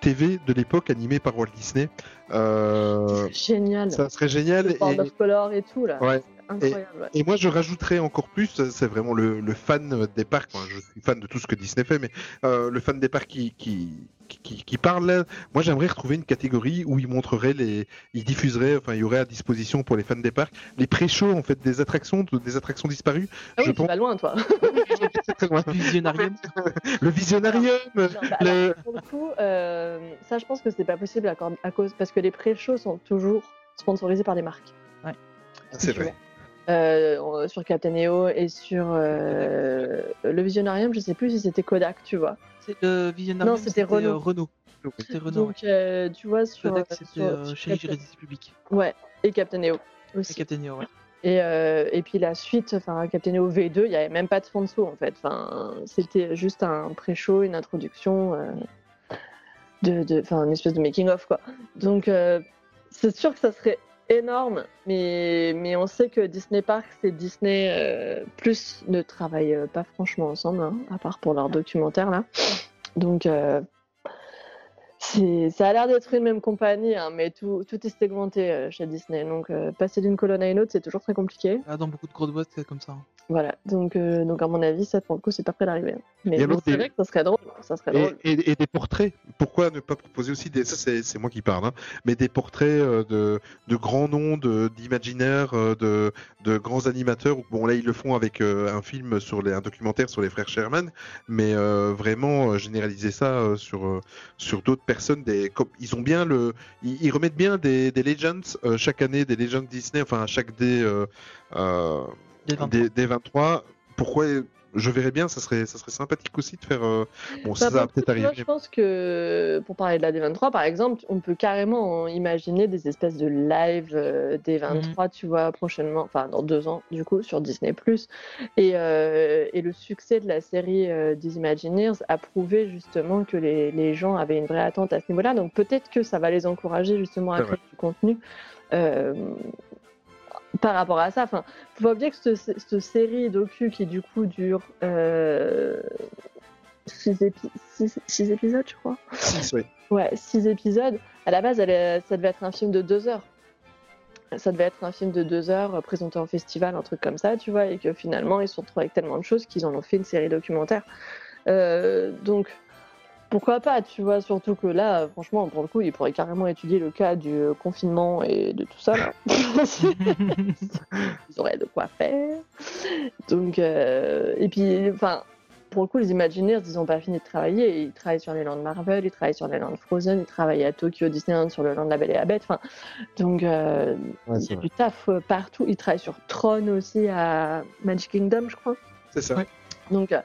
TV, de l'époque animés par Walt Disney. Euh, Génial. ça serait génial. Le et- of Color et tout, là. Ouais. Incroyable. ouais. Et moi, je rajouterais encore plus, c'est vraiment le, le fan des parcs. enfin, je suis fan de tout ce que Disney fait, mais euh, le fan des parcs qui, qui, qui, qui parle. là, Moi, j'aimerais retrouver une catégorie où il montrerait les, il diffuserait, enfin, il y aurait à disposition pour les fans des parcs les pré-shows en fait des attractions, de- des attractions disparues. Ah je oui, tu pense vas loin, toi. très, loin. Visionarium. Le visionnarium. Non, bah, le- alors, pour le coup, euh, ça, je pense que c'est pas possible à, cause parce que les pré-shows sont toujours sponsorisés par des marques. C'est tu vrai. Euh, sur Captain EO et sur euh, le Visionarium, je sais plus si c'était Kodak, tu vois. C'est le Visionarium. Non, c'était Renault. euh, Renault. C'était Renault. Donc, tu vois, sur. Kodak, c'était chez Captain- Public. Ouais, et Captain EO Et aussi. Captain Neo, ouais. Et, euh, et puis la suite, enfin Captain EO V2, il n'y avait même pas de sponsor en fait. Enfin, c'était juste un pré-show, une introduction, euh, de, de, une espèce de making of quoi. Donc euh, c'est sûr que ça serait énorme, mais on sait que Disney Parks et Disney euh, Plus ne travaillent euh, pas franchement ensemble, hein, à part pour leur documentaire là. Donc euh, ça a l'air d'être une même compagnie, hein, mais tout, est segmenté chez Disney. Donc, passer d'une colonne à une autre, c'est toujours très compliqué. Là, dans beaucoup de grosses boîtes, c'est comme ça. hein. Voilà. Donc, euh, donc à mon avis, ça, pour le coup, c'est pas près d'arriver. Mais, mais c'est des- vrai que ça serait drôle. Ça serait Et, drôle. et- et des portraits. Pourquoi ne pas proposer aussi des. Ça, c'est moi qui parle, hein, mais des portraits euh, de, de grands noms, de- d'imaginaires, euh, de, de grands animateurs. Bon, là, ils le font avec euh, un film sur les, un documentaire sur les frères Sherman, mais euh, vraiment généraliser ça euh, sur, euh, sur d'autres personnes. Des, comme, ils ont bien le. Ils, ils remettent bien des, des legends euh, chaque année, des legends Disney, enfin, à chaque D. euh, euh, Des 23. des, des 23. Pourquoi je verrais bien, ça serait, ça serait sympathique aussi de faire. euh, Bon, ça, Enfin, ça va peut-être arriver. je pense que pour parler de la D23, par exemple, on peut carrément imaginer des espèces de live euh, D23, tu vois, prochainement, enfin dans deux ans, du coup, sur Disney. Et, euh, et le succès de la série euh, des Imagineers a prouvé justement que les, les gens avaient une vraie attente à ce niveau-là. Donc peut-être que ça va les encourager justement à créer du contenu. Euh, par rapport à ça, enfin, faut pas oublier que cette, cette série docu qui du coup dure euh, six, épi- épisodes, je crois. Six, oui. Ouais, six épisodes. À la base, elle est- ça devait être un film de deux heures. Ça devait être un film de deux heures euh, présenté en festival, un truc comme ça, tu vois, et que finalement, ils se sont retrouvés avec tellement de choses qu'ils en ont fait une série documentaire. Euh, donc, pourquoi pas, tu vois, surtout que là, franchement, pour le coup, ils pourraient carrément étudier le cas du euh, confinement et de tout ça. là. ils auraient de quoi faire. Donc, euh, et puis, enfin, pour le coup, les Imagineers, ils n'ont pas fini de travailler. Ils travaillent sur les lands Marvel, ils travaillent sur les lands Frozen, ils travaillent à Tokyo Disneyland sur le land de la Belle et la Bête. Enfin, donc, euh, Ouais, il y a vrai. du taf partout. Ils travaillent sur Tron aussi à Magic Kingdom, je crois. C'est ça. Ouais. Donc, euh,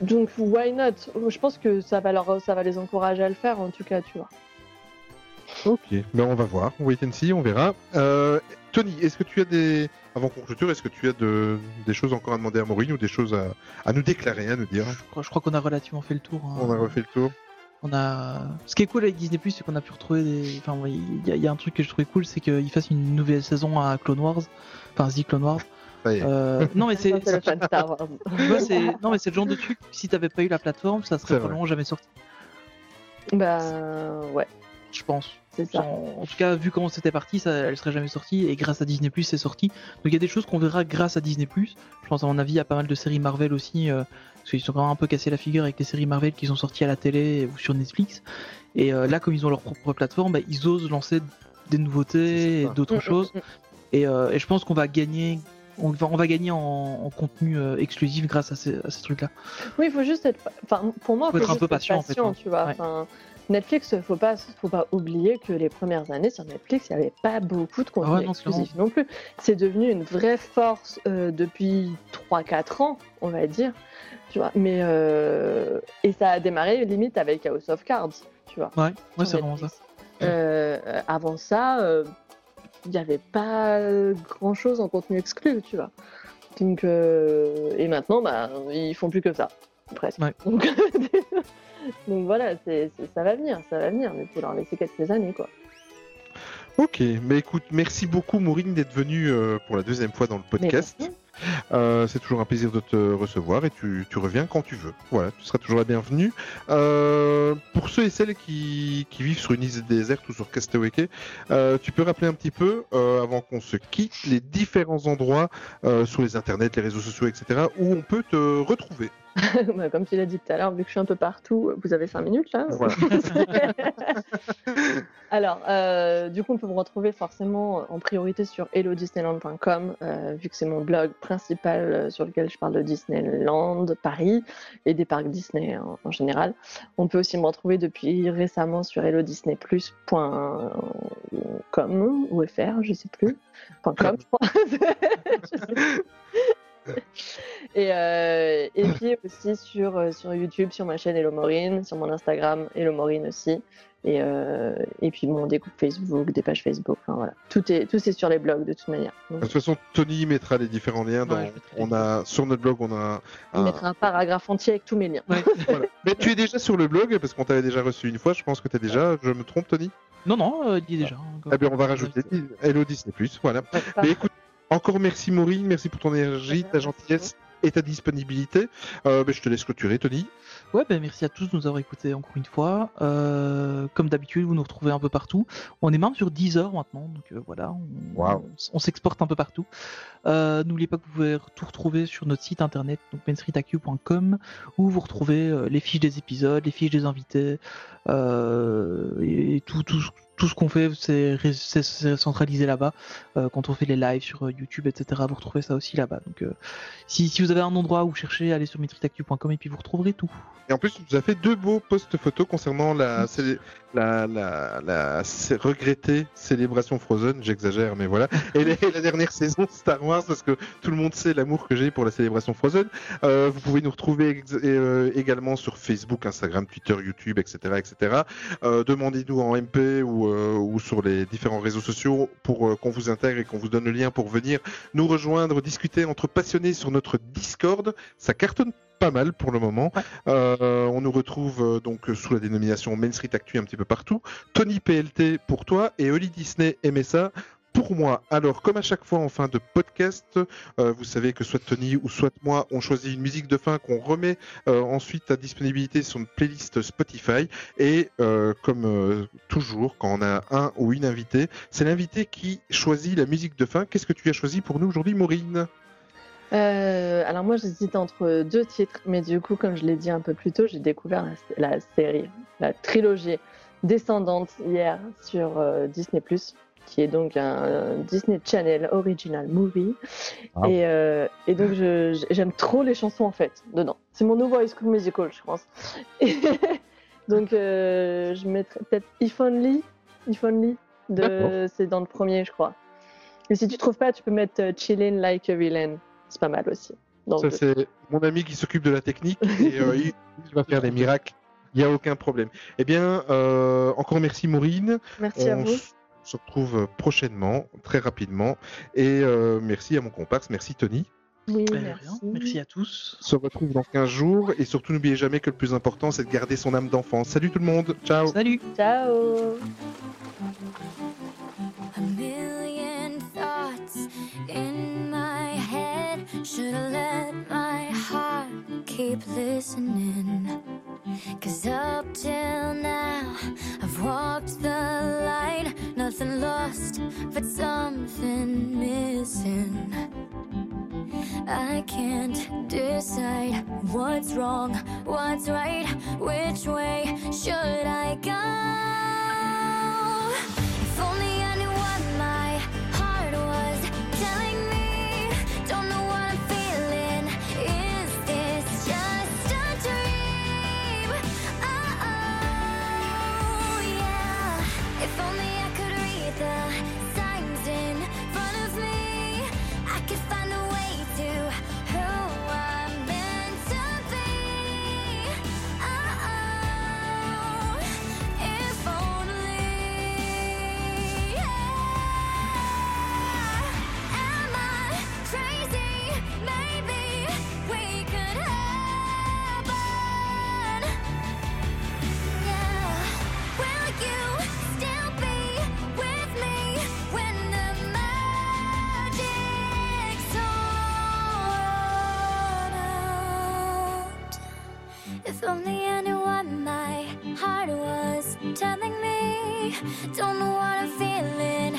donc why not? Je pense que ça va, leur, ça va les encourager à le faire, en tout cas, tu vois. Ok, ben on va voir. Wait and see, on verra. Euh, Tony, est-ce que tu as des. Avant qu'on clôture, est-ce que tu as de... des choses encore à demander à Maureen ou des choses à, à nous déclarer, à nous dire? Je crois, qu'on a relativement fait le tour. hein. On a refait le tour. On a. Ce qui est cool avec Disney c'est qu'on a pu retrouver des. Enfin, ouais, il y, a- il y a un truc que je trouvais cool, c'est qu'ils fassent une nouvelle saison à Clone Wars. Enfin, The Clone Wars. Euh, non, mais c'est. Non, mais c'est le genre de truc. Si t'avais pas eu la plateforme, ça serait probablement jamais sorti. bah, ouais, Je pense. c'est ça. En, en tout cas, vu comment c'était parti, ça, elle serait jamais sortie. Et grâce à Disney c'est sorti. Donc il y a des choses qu'on verra grâce à Disney Je pense, à mon avis, il y a pas mal de séries Marvel aussi. euh, parce qu'ils sont quand même un peu cassés la figure avec les séries Marvel qui sont sorties à la télé ou sur Netflix. Et euh, là, comme ils ont leur propre plateforme, bah, ils osent lancer des nouveautés et d'autres Mm, mm, choses. mm. Et, euh, et je pense qu'on va gagner. On va, on va gagner en, en contenu euh, exclusif grâce à ces, trucs-là. Oui, il faut juste être. Enfin, pour moi, Faut faut être un peu patient, en fait, hein. tu vois. Ouais. Enfin, Netflix, faut pas, faut pas oublier que les premières années sur Netflix, il n'y avait pas beaucoup de contenu Ah ouais, non, exclusif non plus. C'est devenu une vraie force euh, depuis 3-4 ans, on va dire. Tu vois. Mais euh, et ça a démarré limite avec House of Cards, tu vois. Ouais, ouais sur c'est vraiment ça. Euh, avant ça, il n'y avait pas grand chose en contenu exclu, tu vois. Donc, euh, et maintenant, bah, ils font plus que ça, presque. Ouais. Donc, donc voilà, c'est, c'est- ça va venir, ça va venir, mais il faut leur laisser quelques années, quoi. Ok, mais écoute, merci beaucoup Maureen d'être venue euh, pour la deuxième fois dans le Mais podcast. Euh, c'est toujours un plaisir de te recevoir et tu, reviens quand tu veux. Voilà, tu seras toujours la bienvenue. Euh, pour ceux et celles qui, vivent sur une île déserte ou sur Castaway euh, tu peux rappeler un petit peu, avant qu'on se quitte, les différents endroits sur les internets, les réseaux sociaux, etc., où on peut te retrouver. Bah, Comme tu l'as dit tout à l'heure, vu que je suis un peu partout, vous avez 5 minutes là Voilà. Alors, euh, du coup, on peut me retrouver forcément en priorité sur hellodisneyland.com, euh, vu que c'est mon blog principal euh, sur lequel je parle de Disneyland, Paris et des parcs Disney en, en général. On peut aussi me retrouver depuis récemment sur hellodisney+.com ou fr, je sais plus. .com, je crois. Je sais plus. Et, euh, et puis aussi sur, euh, sur YouTube, sur ma chaîne Hello Maureen, sur mon Instagram Hello Maureen aussi. Et, euh, et puis bon, des groupes Facebook, des pages Facebook, enfin voilà. Tout est, tout est sur les blogs de toute manière. Donc, De toute façon, Tony mettra les différents liens. Dans, Ouais, on a, sur notre blog, on a il un, mettra un paragraphe entier avec tous mes liens. Ouais. Voilà. Mais tu es déjà sur le blog parce qu'on t'avait déjà reçu une fois. Je pense que tu es déjà. Je me trompe, Tony? Non, non, euh, il est déjà. hein, Eh bien, on va rajouter Hello Disney Voilà. Ouais, Mais écoute, encore merci Maureen, merci pour ton énergie, ta gentillesse et ta disponibilité. Euh, ben, je te laisse clôturer, Tony. Ouais, ben merci à tous de nous avoir écoutés encore une fois. Euh, comme d'habitude, vous nous retrouvez un peu partout. On est même sur 10 heures maintenant, donc euh, voilà, on, Wow. on, s'exporte un peu partout. N'oubliez pas que vous pouvez tout retrouver sur notre site internet, donc mainstreetaq.com, où vous retrouvez les fiches des épisodes, les fiches des invités, euh, et tout, tout, tout ce qu'on fait, c'est centralisé là-bas. Euh, quand on fait les lives sur euh, YouTube, etc., vous retrouvez ça aussi là-bas. Donc, euh, si, si vous avez un endroit où chercher, allez sur mainstreetaq.com et puis vous retrouverez tout. Et en plus, tu nous as fait deux beaux posts photos concernant la, célé- la, la, la, regrettée célébration Frozen. J'exagère, mais voilà. Et la, dernière saison Star Wars, parce que tout le monde sait l'amour que j'ai pour la célébration Frozen. Euh, vous pouvez nous retrouver également sur Facebook, Instagram, Twitter, YouTube, etc., etc. Demandez-nous en MP ou, euh, ou sur les différents réseaux sociaux pour euh, qu'on vous intègre et qu'on vous donne le lien pour venir nous rejoindre, discuter entre passionnés sur notre Discord. Ça cartonne pas mal pour le moment. Euh, on nous retrouve donc sous la dénomination Main Street Actu un petit peu partout. Tony PLT pour toi et Oli Disney MSA pour moi. Alors, comme à chaque fois en fin de podcast, euh, vous savez que soit Tony ou soit moi, on choisit une musique de fin qu'on remet euh, ensuite à disponibilité sur une playlist Spotify. Et euh, comme toujours, quand on a un ou une invitée, c'est l'invité qui choisit la musique de fin. Qu'est-ce que tu as choisi pour nous aujourd'hui, Maureen? Alors moi j'hésite entre deux titres, mais du coup comme je l'ai dit un peu plus tôt, j'ai découvert la, série, la trilogie Descendante hier sur Disney+, qui est donc un, Disney Channel Original Movie. Ah. Et, euh, et donc j'aime trop les chansons en fait dedans. C'est mon nouveau High School Musical je pense. Et donc euh, je mettrais peut-être If Only, If Only, c'est dans le premier je crois. Et si tu trouves pas, tu peux mettre euh, Chillin' Like a Villain. C'est pas mal aussi. Ça, c'est mon ami qui s'occupe de la technique et euh, il, il va faire des miracles. Il n'y a aucun problème. Eh bien, euh, encore merci Maureen. merci à vous. Se retrouve prochainement, très rapidement. Et euh, merci à mon comparse, merci Tony. Oui, Ben, merci. à tous. On se retrouve dans 15 jours. Et surtout, n'oubliez jamais que le plus important, c'est de garder son âme d'enfant. Salut tout le monde. Ciao. Salut Ciao. A million thoughts in my head. Should've let my heart keep listening. Cause up till now, I've walked the line. Nothing lost, but something missing. I can't decide what's wrong, what's right, which way should I go? Don't know what I'm feeling.